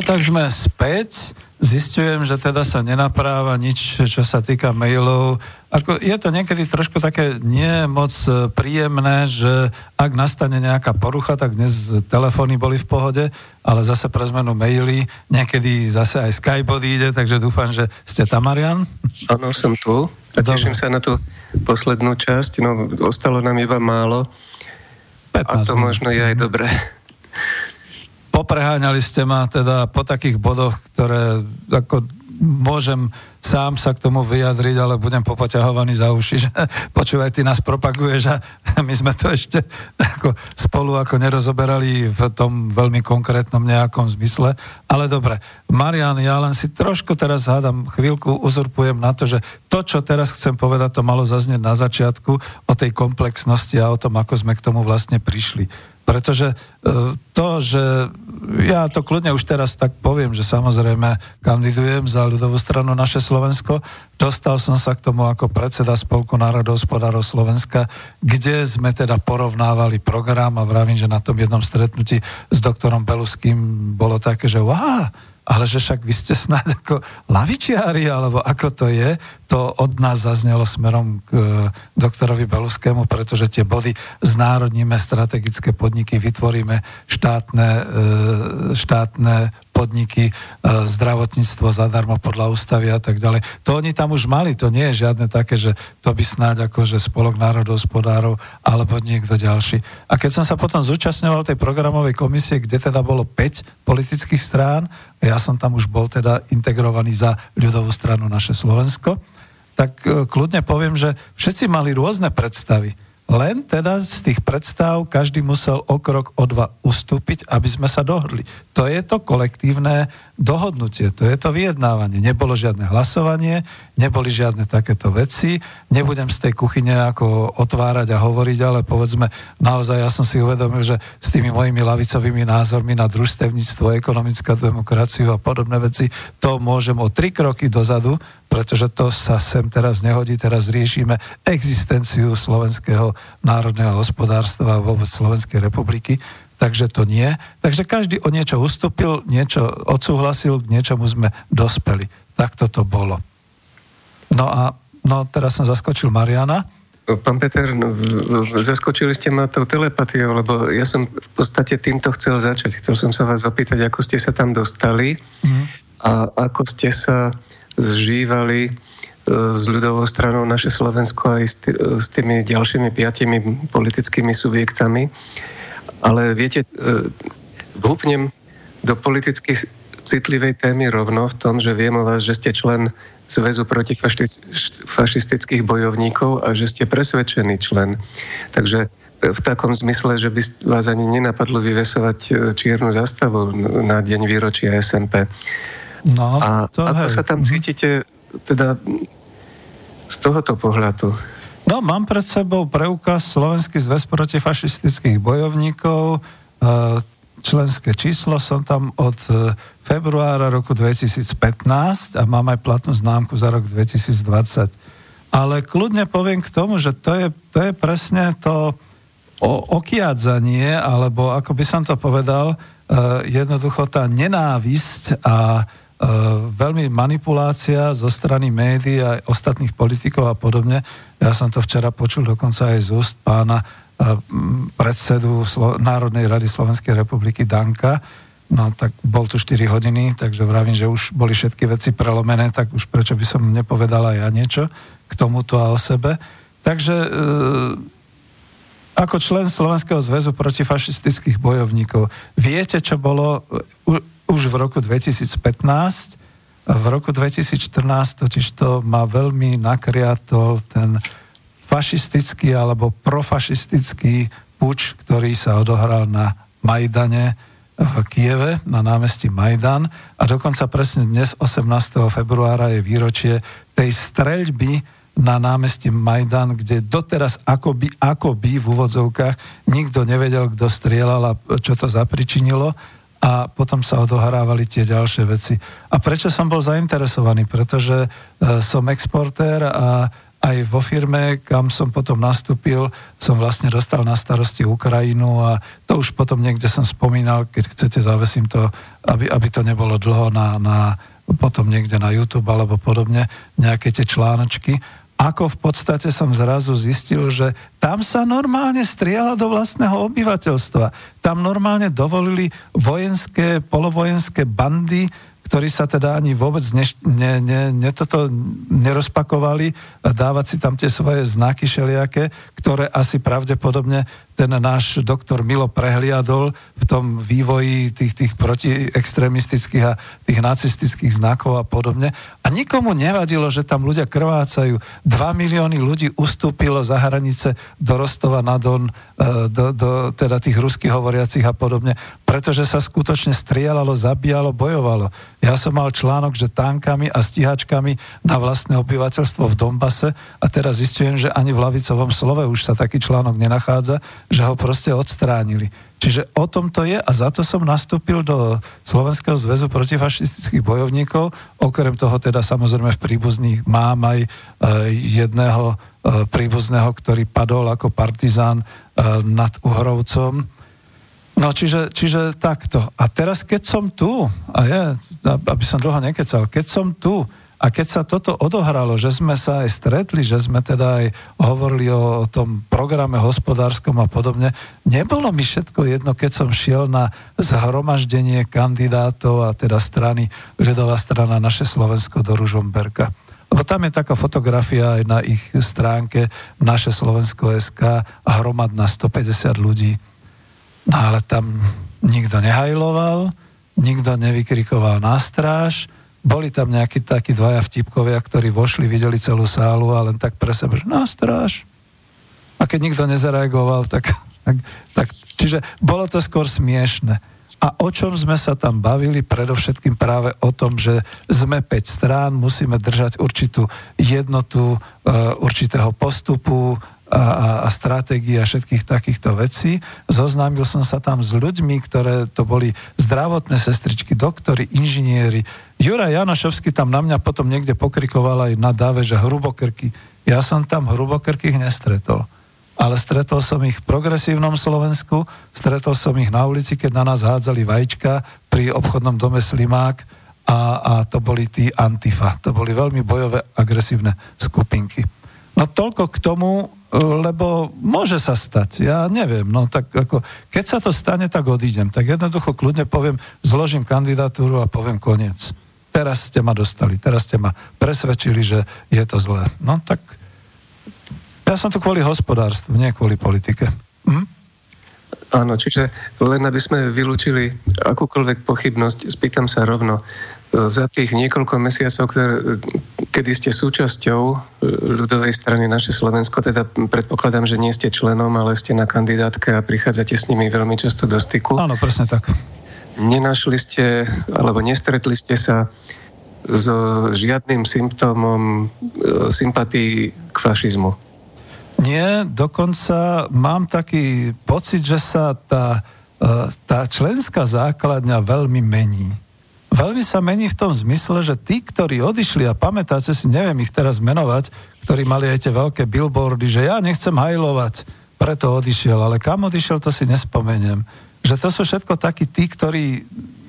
No tak sme späť. Zistujem, že teda sa nenapráva nič, čo sa týka mailov. Ako, je to niekedy trošku také nie moc e, príjemné, že ak nastane nejaká porucha, tak dnes telefóny boli v pohode, ale zase pre zmenu maily, niekedy zase aj Skype odíde, takže dúfam, že ste tam, Marian. Áno, som tu a teším sa na tú poslednú časť, no ostalo nám iba málo. A to možno je aj dobré popreháňali ste ma teda po takých bodoch, ktoré ako môžem sám sa k tomu vyjadriť, ale budem popoťahovaný za uši, že počúvaj, ty nás propaguješ a my sme to ešte ako spolu ako nerozoberali v tom veľmi konkrétnom nejakom zmysle. Ale dobre, Marian, ja len si trošku teraz hádam, chvíľku uzurpujem na to, že to, čo teraz chcem povedať, to malo zaznieť na začiatku o tej komplexnosti a o tom, ako sme k tomu vlastne prišli. Pretože to, že ja to kľudne už teraz tak poviem, že samozrejme kandidujem za ľudovú stranu naše Slovensko. Dostal som sa k tomu ako predseda Spolku národohospodárov Slovenska, kde sme teda porovnávali program a vravím, že na tom jednom stretnutí s doktorom Beluským bolo také, že wow, ale že však vy ste snáď ako lavičiári, alebo ako to je, to od nás zaznelo smerom k e, doktorovi Beluskému, pretože tie body znárodníme strategické podniky, vytvoríme štátne, e, štátne podniky, e, zdravotníctvo zadarmo podľa ústavy a tak ďalej. To oni tam už mali, to nie je žiadne také, že to by snáď ako, že spolok národohospodárov alebo niekto ďalší. A keď som sa potom zúčastňoval tej programovej komisie, kde teda bolo 5 politických strán, ja som tam už bol teda integrovaný za ľudovú stranu naše Slovensko, tak e, kľudne poviem, že všetci mali rôzne predstavy. Len teda z tých predstav každý musel o krok, o dva ustúpiť, aby sme sa dohodli. To je to kolektívne dohodnutie, to je to vyjednávanie. Nebolo žiadne hlasovanie, neboli žiadne takéto veci. Nebudem z tej kuchyne ako otvárať a hovoriť, ale povedzme, naozaj ja som si uvedomil, že s tými mojimi lavicovými názormi na družstevníctvo, ekonomickú demokraciu a podobné veci, to môžem o tri kroky dozadu pretože to sa sem teraz nehodí, teraz riešime existenciu slovenského národného hospodárstva a vôbec Slovenskej republiky, takže to nie. Takže každý o niečo ustúpil, niečo odsúhlasil, k niečomu sme dospeli. Takto to bolo. No a no, teraz som zaskočil Mariana. Pán Peter, no, zaskočili ste ma tou telepatiou, lebo ja som v podstate týmto chcel začať. Chcel som sa vás opýtať, ako ste sa tam dostali mm. a ako ste sa zžívali e, s ľudovou stranou naše Slovensko aj s tými ďalšími piatimi politickými subjektami. Ale viete, e, vhupnem do politicky citlivej témy rovno v tom, že viem o vás, že ste člen Zväzu fašistických bojovníkov a že ste presvedčený člen. Takže v takom zmysle, že by vás ani nenapadlo vyvesovať e, čiernu zastavu na deň výročia SMP. No, a to ako hej. sa tam cítite teda z tohoto pohľadu? No, mám pred sebou preukaz Slovenský zväz protifašistických bojovníkov, e, členské číslo, som tam od e, februára roku 2015 a mám aj platnú známku za rok 2020. Ale kľudne poviem k tomu, že to je, to je presne to okiadzanie, alebo ako by som to povedal, e, jednoducho tá nenávisť a veľmi manipulácia zo strany médií a ostatných politikov a podobne. Ja som to včera počul dokonca aj z úst pána eh, predsedu Národnej rady Slovenskej republiky Danka. No tak bol tu 4 hodiny, takže vravím, že už boli všetky veci prelomené, tak už prečo by som nepovedala ja niečo k tomuto a o sebe. Takže e, ako člen Slovenského zväzu protifašistických bojovníkov, viete, čo bolo už v roku 2015. V roku 2014 totiž to ma veľmi nakriatol ten fašistický alebo profašistický puč, ktorý sa odohral na Majdane v Kieve, na námestí Majdan. A dokonca presne dnes, 18. februára, je výročie tej streľby na námestí Majdan, kde doteraz akoby, akoby v úvodzovkách nikto nevedel, kto strieľal a čo to zapričinilo a potom sa odohrávali tie ďalšie veci. A prečo som bol zainteresovaný? Pretože e, som exportér a aj vo firme, kam som potom nastúpil, som vlastne dostal na starosti Ukrajinu a to už potom niekde som spomínal, keď chcete, zavesím to, aby, aby to nebolo dlho na, na potom niekde na YouTube alebo podobne, nejaké tie článočky, ako v podstate som zrazu zistil, že tam sa normálne strieľa do vlastného obyvateľstva. Tam normálne dovolili vojenské, polovojenské bandy, ktorí sa teda ani vôbec ne, ne, ne, ne toto nerozpakovali dávať si tam tie svoje znaky šeliaké, ktoré asi pravdepodobne ten náš doktor Milo prehliadol v tom vývoji tých, tých protiextremistických a tých nacistických znakov a podobne. A nikomu nevadilo, že tam ľudia krvácajú. Dva milióny ľudí ustúpilo za hranice do Rostova na Don, e, do, do teda tých ruských hovoriacich a podobne, pretože sa skutočne strieľalo, zabíjalo, bojovalo. Ja som mal článok, že tankami a stíhačkami na vlastné obyvateľstvo v Dombase a teraz zistujem, že ani v lavicovom slove už sa taký článok nenachádza, že ho proste odstránili. Čiže o tom to je a za to som nastúpil do Slovenského zväzu protifašistických bojovníkov. Okrem toho teda samozrejme v príbuzných mám aj e, jedného e, príbuzného, ktorý padol ako partizán e, nad Uhrovcom. No čiže, čiže takto. A teraz keď som tu, a je, aby som dlho nekecal, keď som tu, a keď sa toto odohralo, že sme sa aj stretli, že sme teda aj hovorili o, tom programe hospodárskom a podobne, nebolo mi všetko jedno, keď som šiel na zhromaždenie kandidátov a teda strany, ľudová strana naše Slovensko do Ružomberka. Lebo tam je taká fotografia aj na ich stránke naše Slovensko SK a hromad na 150 ľudí. No ale tam nikto nehajloval, nikto nevykrikoval na stráž, boli tam nejakí takí dvaja vtipkovia, ktorí vošli, videli celú sálu a len tak pre seba, že no stráž. A keď nikto nezareagoval, tak, tak, tak... Čiže bolo to skôr smiešne. A o čom sme sa tam bavili? Predovšetkým práve o tom, že sme 5 strán, musíme držať určitú jednotu, e, určitého postupu, a, a, a stratégie a všetkých takýchto vecí. Zoznámil som sa tam s ľuďmi, ktoré to boli zdravotné sestričky, doktory, inžinieri. Jura Janošovský tam na mňa potom niekde pokrikoval aj na dáve, že hrubokrky. Ja som tam hrubokrkých nestretol. Ale stretol som ich v progresívnom Slovensku, stretol som ich na ulici, keď na nás hádzali vajíčka pri obchodnom dome Slimák a, a to boli tí Antifa. To boli veľmi bojové, agresívne skupinky. No toľko k tomu, lebo môže sa stať, ja neviem, no tak ako, keď sa to stane, tak odídem. Tak jednoducho kľudne poviem, zložím kandidatúru a poviem koniec. Teraz ste ma dostali, teraz ste ma presvedčili, že je to zlé. No tak ja som tu kvôli hospodárstvu, nie kvôli politike. Hm? Áno, čiže len aby sme vylúčili akúkoľvek pochybnosť, spýtam sa rovno, za tých niekoľko mesiacov, ktoré, kedy ste súčasťou e, ľudovej strany naše Slovensko, teda predpokladám, že nie ste členom, ale ste na kandidátke a prichádzate s nimi veľmi často do styku. Áno, presne tak. Nenašli ste, alebo nestretli ste sa so žiadnym symptómom e, sympatí k fašizmu? Nie, dokonca mám taký pocit, že sa tá, e, tá členská základňa veľmi mení veľmi sa mení v tom zmysle, že tí, ktorí odišli, a pamätáte si, neviem ich teraz menovať, ktorí mali aj tie veľké billboardy, že ja nechcem hajlovať, preto odišiel, ale kam odišiel, to si nespomeniem. Že to sú všetko takí tí, ktorí,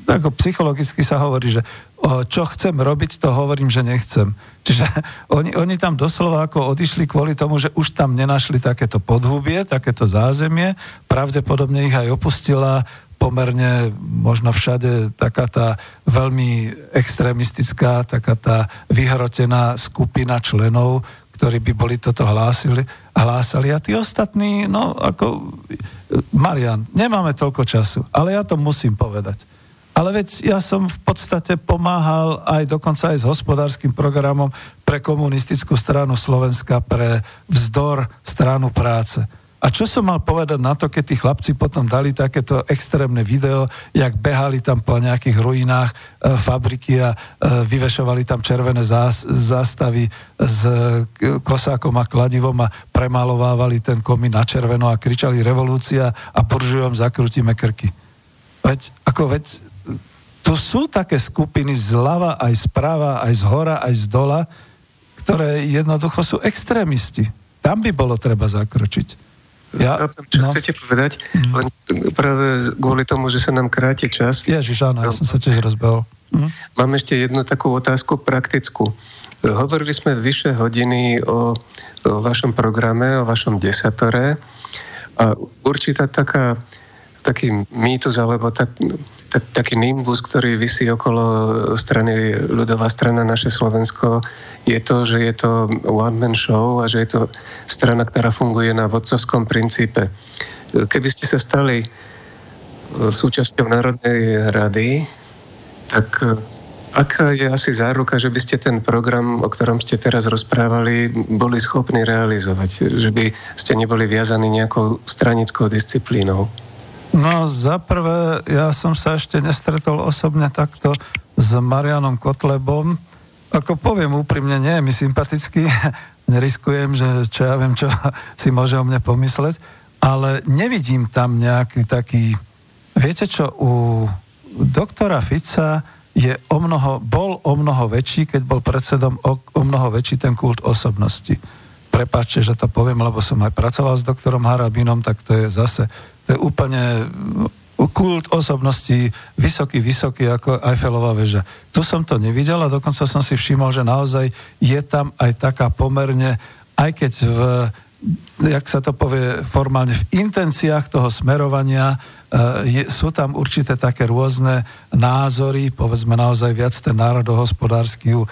ako psychologicky sa hovorí, že čo chcem robiť, to hovorím, že nechcem. Čiže oni, oni tam doslova ako odišli kvôli tomu, že už tam nenašli takéto podhubie, takéto zázemie, pravdepodobne ich aj opustila pomerne možno všade taká tá veľmi extrémistická, taká tá vyhrotená skupina členov, ktorí by boli toto hlásili, hlásali. A tí ostatní, no ako... Marian, nemáme toľko času, ale ja to musím povedať. Ale veď ja som v podstate pomáhal aj dokonca aj s hospodárskym programom pre komunistickú stranu Slovenska, pre vzdor stranu práce. A čo som mal povedať na to, keď tí chlapci potom dali takéto extrémne video, jak behali tam po nejakých ruinách e, fabriky a e, vyvešovali tam červené zás, zástavy s e, kosákom a kladivom a premalovávali ten komín na červeno a kričali revolúcia a buržujom zakrutíme krky. Veď, ako veď, tu sú také skupiny zľava, aj zprava, aj z hora, aj z dola, ktoré jednoducho sú extrémisti. Tam by bolo treba zakročiť. Ja, čo no. chcete povedať, mm. len práve kvôli tomu, že sa nám kráti čas. Ježiš, áno, ja som sa tiež rozbehol. Mm. Mám ešte jednu takú otázku praktickú. Hovorili sme vyše hodiny o, o vašom programe, o vašom desatore a určitá taká, taký mýtus alebo tak, tak, taký nimbus, ktorý vysí okolo strany ľudová strana naše Slovensko, je to, že je to one-man show a že je to strana, ktorá funguje na vodcovskom princípe. Keby ste sa stali súčasťou Národnej rady, tak Aká je asi záruka, že by ste ten program, o ktorom ste teraz rozprávali, boli schopní realizovať? Že by ste neboli viazaní nejakou stranickou disciplínou? No, za prvé, ja som sa ešte nestretol osobne takto s Marianom Kotlebom. Ako poviem úprimne, nie je mi sympatický, neriskujem, že čo ja viem, čo si môže o mne pomysleť, ale nevidím tam nejaký taký... Viete čo, u doktora Fica je o mnoho, bol o mnoho väčší, keď bol predsedom o, o mnoho väčší ten kult osobnosti. Prepačte, že to poviem, lebo som aj pracoval s doktorom Harabinom, tak to je zase, to je úplne kult osobnosti vysoký, vysoký ako Eiffelová väža. Tu som to nevidel a dokonca som si všimol, že naozaj je tam aj taká pomerne, aj keď v jak sa to povie formálne, v intenciách toho smerovania je, sú tam určité také rôzne názory, povedzme naozaj viac ten národohospodársky u e,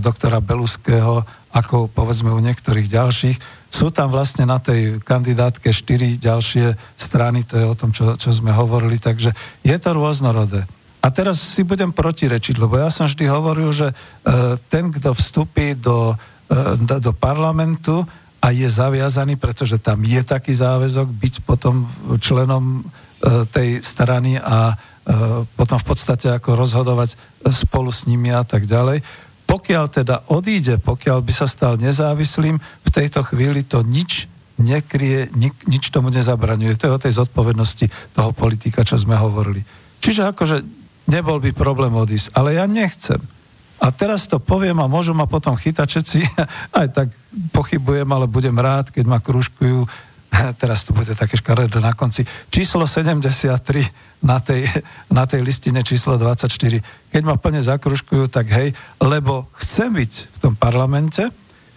doktora Beluského, ako povedzme u niektorých ďalších. Sú tam vlastne na tej kandidátke štyri ďalšie strany, to je o tom, čo, čo sme hovorili, takže je to rôznorodé. A teraz si budem protirečiť, lebo ja som vždy hovoril, že e, ten, kto vstúpi do, e, do parlamentu a je zaviazaný, pretože tam je taký záväzok byť potom členom E, tej strany a potom v podstate ako rozhodovať spolu s nimi a tak ďalej. Pokiaľ teda odíde, pokiaľ by sa stal nezávislým, v tejto chvíli to nič nekrie, nik, nič tomu nezabraňuje. To je o tej zodpovednosti toho politika, čo sme hovorili. Čiže akože nebol by problém odísť, ale ja nechcem. A teraz to poviem a môžu ma potom chytať všetci, aj tak pochybujem, ale budem rád, keď ma kružkujú teraz tu bude také škaredé na konci, číslo 73 na tej, na tej listine číslo 24. Keď ma plne zakružkujú, tak hej, lebo chcem byť v tom parlamente,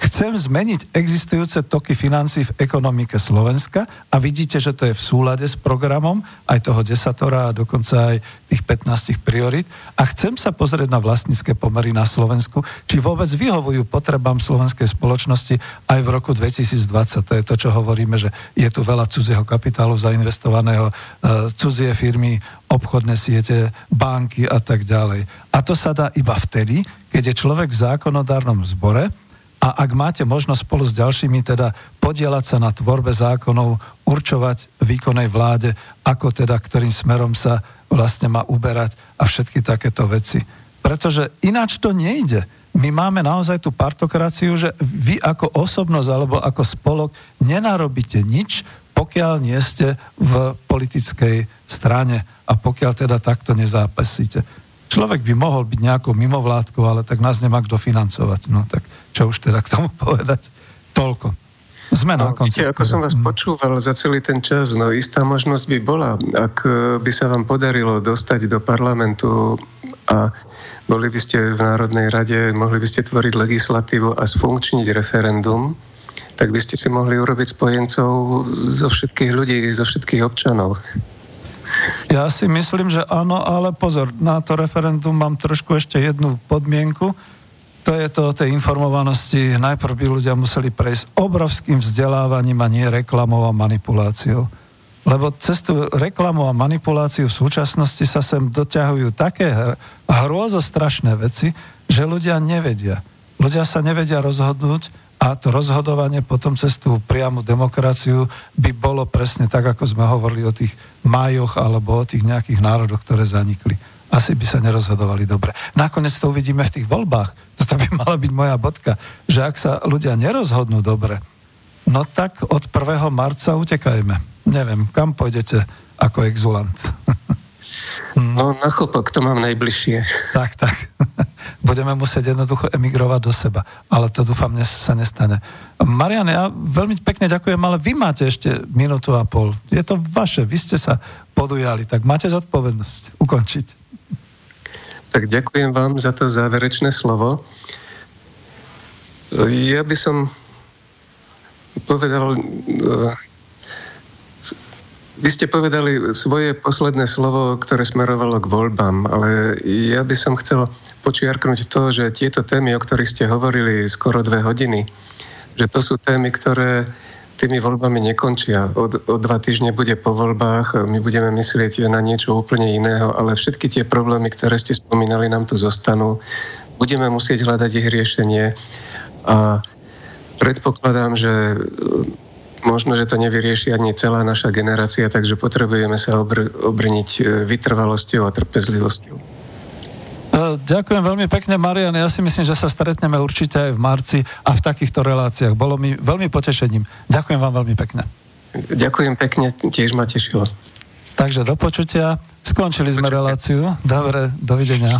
Chcem zmeniť existujúce toky financí v ekonomike Slovenska a vidíte, že to je v súlade s programom aj toho desatora a dokonca aj tých 15 priorit. A chcem sa pozrieť na vlastnícke pomery na Slovensku, či vôbec vyhovujú potrebám slovenskej spoločnosti aj v roku 2020. To je to, čo hovoríme, že je tu veľa cudzieho kapitálu zainvestovaného, e, cudzie firmy, obchodné siete, banky a tak ďalej. A to sa dá iba vtedy, keď je človek v zákonodárnom zbore, a ak máte možnosť spolu s ďalšími teda podielať sa na tvorbe zákonov, určovať výkonnej vláde, ako teda ktorým smerom sa vlastne má uberať a všetky takéto veci. Pretože ináč to nejde. My máme naozaj tú partokraciu, že vy ako osobnosť alebo ako spolok nenarobíte nič, pokiaľ nie ste v politickej strane a pokiaľ teda takto nezápasíte. Človek by mohol byť nejakou mimovládkou, ale tak nás nemá kto financovať. No tak čo už teda k tomu povedať? Toľko. Sme na no, konci. Ako som vás počúval za celý ten čas, no istá možnosť by bola, ak e, by sa vám podarilo dostať do parlamentu a boli by ste v Národnej rade, mohli by ste tvoriť legislatívu a sfunkčniť referendum, tak by ste si mohli urobiť spojencov zo všetkých ľudí, zo všetkých občanov. Ja si myslím, že áno, ale pozor, na to referendum mám trošku ešte jednu podmienku, to je to o tej informovanosti. Najprv by ľudia museli prejsť obrovským vzdelávaním a nie reklamou a manipuláciou. Lebo cez tú reklamu a manipuláciu v súčasnosti sa sem doťahujú také hrôzostrašné veci, že ľudia nevedia. Ľudia sa nevedia rozhodnúť a to rozhodovanie potom cez tú priamu demokraciu by bolo presne tak, ako sme hovorili o tých majoch alebo o tých nejakých národoch, ktoré zanikli asi by sa nerozhodovali dobre. Nakoniec to uvidíme v tých voľbách. Toto by mala byť moja bodka, že ak sa ľudia nerozhodnú dobre, no tak od 1. marca utekajme. Neviem, kam pôjdete ako exulant. No na chopok, to mám najbližšie. Tak, tak. budeme musieť jednoducho emigrovať do seba. Ale to dúfam, dnes sa nestane. Marian, ja veľmi pekne ďakujem, ale vy máte ešte minútu a pol. Je to vaše, vy ste sa podujali, tak máte zodpovednosť ukončiť. Tak ďakujem vám za to záverečné slovo. Ja by som povedal vy ste povedali svoje posledné slovo, ktoré smerovalo k voľbám, ale ja by som chcel počiarknúť to, že tieto témy, o ktorých ste hovorili skoro dve hodiny, že to sú témy, ktoré tými voľbami nekončia. O, o dva týždne bude po voľbách, my budeme myslieť na niečo úplne iného, ale všetky tie problémy, ktoré ste spomínali, nám tu zostanú. Budeme musieť hľadať ich riešenie a predpokladám, že možno, že to nevyrieši ani celá naša generácia, takže potrebujeme sa obr- obrniť e, vytrvalosťou a trpezlivosťou. E, ďakujem veľmi pekne, Marian. Ja si myslím, že sa stretneme určite aj v marci a v takýchto reláciách. Bolo mi veľmi potešením. Ďakujem vám veľmi pekne. Ďakujem pekne, tiež ma tešilo. Takže do počutia. Skončili sme reláciu. Dobre, dovidenia.